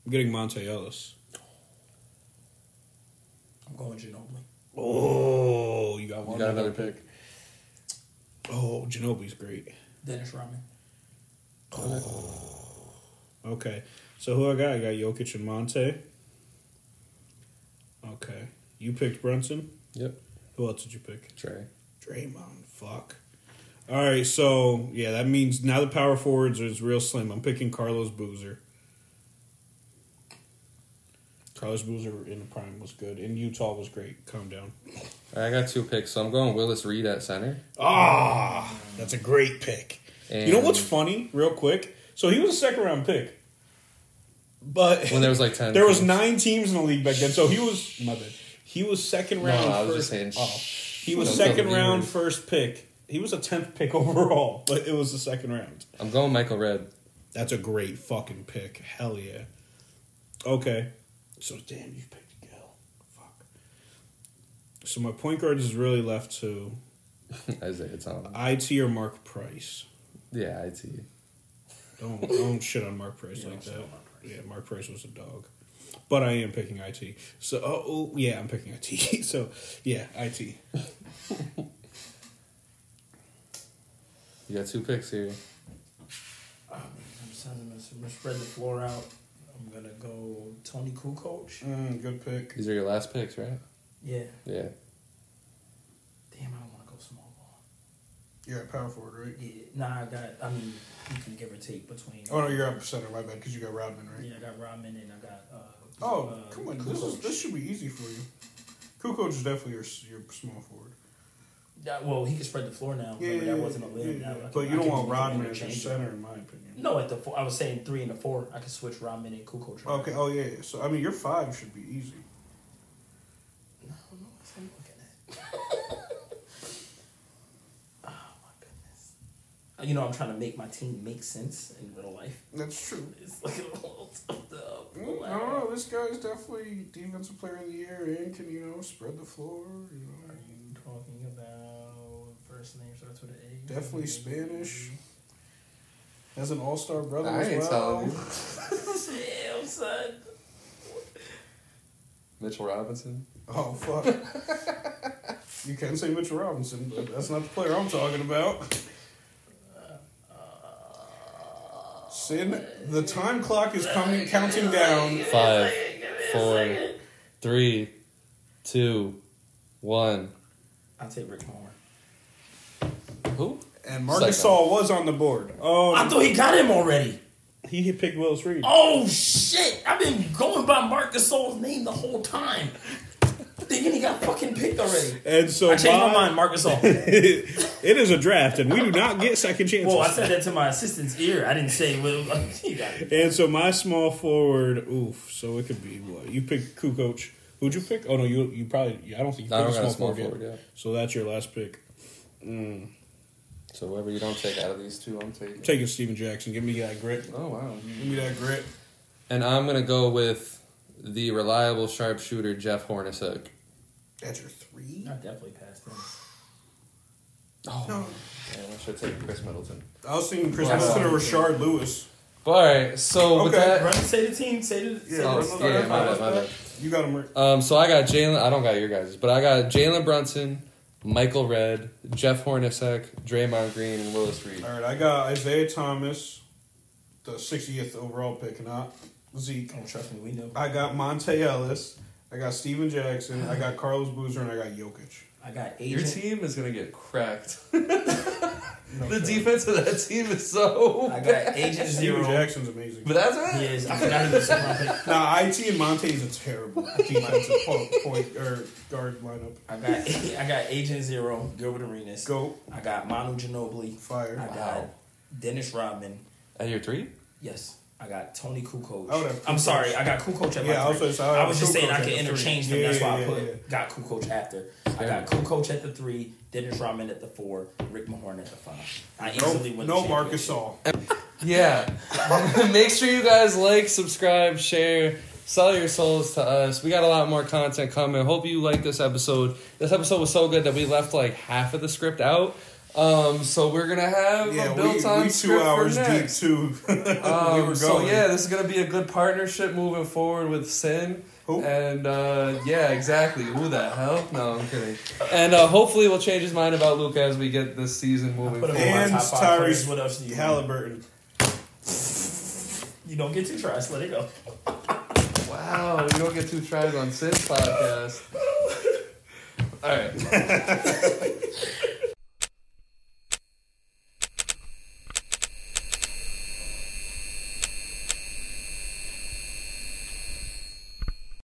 B: I'm getting Monta Ellis.
A: I'm going Ginobili.
B: Oh, you got one.
C: You
B: got
C: another pick.
B: Oh, Ginobili's great.
A: Dennis Rodman. Oh.
B: Okay. So who I got? I got Jokic and Monta. Okay. You picked Brunson.
C: Yep.
B: Who else did you pick?
C: Trey.
B: Draymond. Fuck. All right. So yeah, that means now the power forwards is real slim. I'm picking Carlos Boozer. Carlos Boozer in the prime was good. In Utah was great. Calm down.
C: I got two picks, so I'm going Willis Reed at center.
B: Ah, that's a great pick. you know what's funny, real quick? So he was a second round pick, but
C: When there was like ten.
B: There was nine teams in the league back then, so he was my bad. He was second round.
C: No,
B: round.
C: I was
B: first,
C: just saying,
B: Oh, he was second round,
C: viewers.
B: first pick. He was a tenth pick overall, but it was the second round.
C: I'm going Michael Redd.
B: That's a great fucking pick. Hell yeah. Okay, so damn, you picked Gil. Fuck. So my point guard is really left to
C: Isaiah Thomas.
B: it or Mark Price.
C: Yeah, IT.
B: Don't don't shit on Mark Price
A: Yeah,
B: like that.
A: Mark Price.
B: Yeah, Mark Price was a dog. But I am picking IT. So oh, oh, yeah, I'm picking IT. so yeah, IT.
C: You got two picks here.
A: I'm just I'm gonna, I'm gonna spread the floor out. I'm gonna go Toni Kukoc.
B: Mm, good pick.
C: These are your last picks, right?
A: Yeah.
C: Yeah.
A: Damn, I don't want to go small ball.
B: You're at power forward, right?
A: Yeah. Nah, I got. I mean, you can give or take between.
B: Oh no, you're at center. My bad, because you got Rodman, right?
A: Yeah, I got Rodman and I got. Uh,
B: Oh,
A: uh,
B: come on, this is this should be easy for you. Kukoc is definitely your your small forward.
A: Yeah, well, he can spread the floor now.
B: Yeah,
A: Remember,
B: yeah,
A: that wasn't a
B: yeah,
A: limb.
B: yeah.
A: Now I can-
B: But
A: I
B: you don't want Rodman as a center, in my opinion.
A: No, at the four, I was saying three and the four. I could switch Rodman and Kukoc.
B: Okay. Oh yeah. yeah. So I mean, your five should be easy.
A: I don't know what I'm looking at. oh my goodness. You know, I'm trying to make my team make sense in real life.
B: That's true.
A: It's like a little tough to
B: Mm, I don't know. This guy's definitely defensive player of the year and can you know spread the floor. You know.
A: Are you talking about first name starts with an A?
B: Definitely Spanish. has an all star brother
C: I
B: as
C: ain't
B: well.
C: telling you.
A: Damn, son.
C: Mitchell Robinson.
B: Oh fuck. you can say Mitchell Robinson, but that's not the player I'm talking about. Syn, the time clock is coming, counting down.
C: Five, four, three, two, one.
A: I'll take Rick Mahorn.
C: Who?
B: And Marcus
C: Second.
B: Saul was on the board.
A: Oh,
B: I
A: thought he got him already.
B: he hit pick Willis Reed.
A: Oh shit! I've been going by Marcus Saul's name the whole time. Thinking he got fucking picked already.
B: And so
A: I changed my mind, Marcus Saul.
B: it is a draft, and we do not get second chances.
A: Well, I said that to my assistant's ear. I didn't say well, he got it.
B: and so my small forward, oof. So it could be what you picked. Kukoc. Who'd you pick? Oh no, you you probably. I don't think you
C: I
B: picked a small,
C: a small
B: forward,
C: forward
B: yet.
C: yet.
B: So that's your last pick. Mm.
C: So whoever you don't take out of these two, I'm taking.
B: Taking Stephen Jackson. Give me that grit.
C: Oh wow.
B: Give me that grit.
C: And I'm gonna go with the reliable sharpshooter Jeff Hornacek.
B: That's your three.
A: I definitely passed him.
C: Oh,
B: No.
C: man, I should take Khris Middleton.
B: I was thinking Khris
C: Wow.
B: Middleton or Rashard Lewis.
C: But all right, so with
B: Okay.
C: that,
A: Run, say the team. Say the. Say
B: Yeah,
A: the
C: oh,
B: the-
C: yeah, my bad, my bad.
B: You got him. Rick.
C: Um, so I got Jalen. I don't got your guys, but I got Jalen Brunson, Michael Redd, Jeff Hornacek, Draymond Green, and Willis Reed.
B: All right, I got Isaiah Thomas, the 60th overall pick, not Zeke.
A: Oh, trust me, we know.
B: I got Monta Ellis. I got Stephen Jackson. I got Carlos Boozer, and I got Jokic.
A: I got agent.
C: Your team is gonna get cracked.
B: No,
C: the
B: sir.
C: defense of that team is so.
A: I got agent
B: Stephen
A: zero.
B: Jackson's amazing.
C: But that's
A: He
C: it.
A: is. I forgot he was second round pick.
B: Nah, IT and Monta is a terrible defensive point, point or guard lineup.
A: I got. I got agent zero. Gilbert Arenas.
B: Go
A: I got Manu Ginobili. Fire. I
B: fire.
A: got
C: Wow.
A: Dennis Rodman.
C: At your three?
A: Yes. I got Toni Kukoc.
B: I would have
A: I'm
B: Kukoc.
A: sorry, I got Kukoc at my
B: Yeah, I was
A: three.
B: gonna I oh,
A: I was just saying I
B: at
A: can
B: the three.
A: interchange them.
B: Yeah,
A: That's why I
B: yeah,
A: put
B: yeah.
A: got Kukoc after. I got Kukoc at the three, Dennis Rodman at the four, Rick Mahorn at the five. I easily
B: No,
A: win.
B: no
A: the
B: Marcus
A: championship.
B: Saul.
C: Yeah. Make sure you guys like, subscribe, share, sell your souls to us. We got a lot more content coming. Hope you like this episode. This episode was so good that we left like half of the script out. Um, so we're gonna have
B: Yeah,
C: a
B: we,
C: built on
B: we two hours
C: for
B: deep
C: next.
B: too. we
C: Um,
B: were
C: so yeah, this is gonna be a good partnership moving forward with Syn.
B: Who?
C: And uh, yeah, exactly. Who the hell? No, I'm kidding. And uh, hopefully, we'll change his mind about Luke as we get this season moving
A: Put him
C: forward.
A: on my
B: And
A: top five players.
B: Tyrese
A: What else do?
B: Halliburton.
A: You don't get too trust. Let it go.
C: Wow, you don't get two tries on Syn's podcast. All right.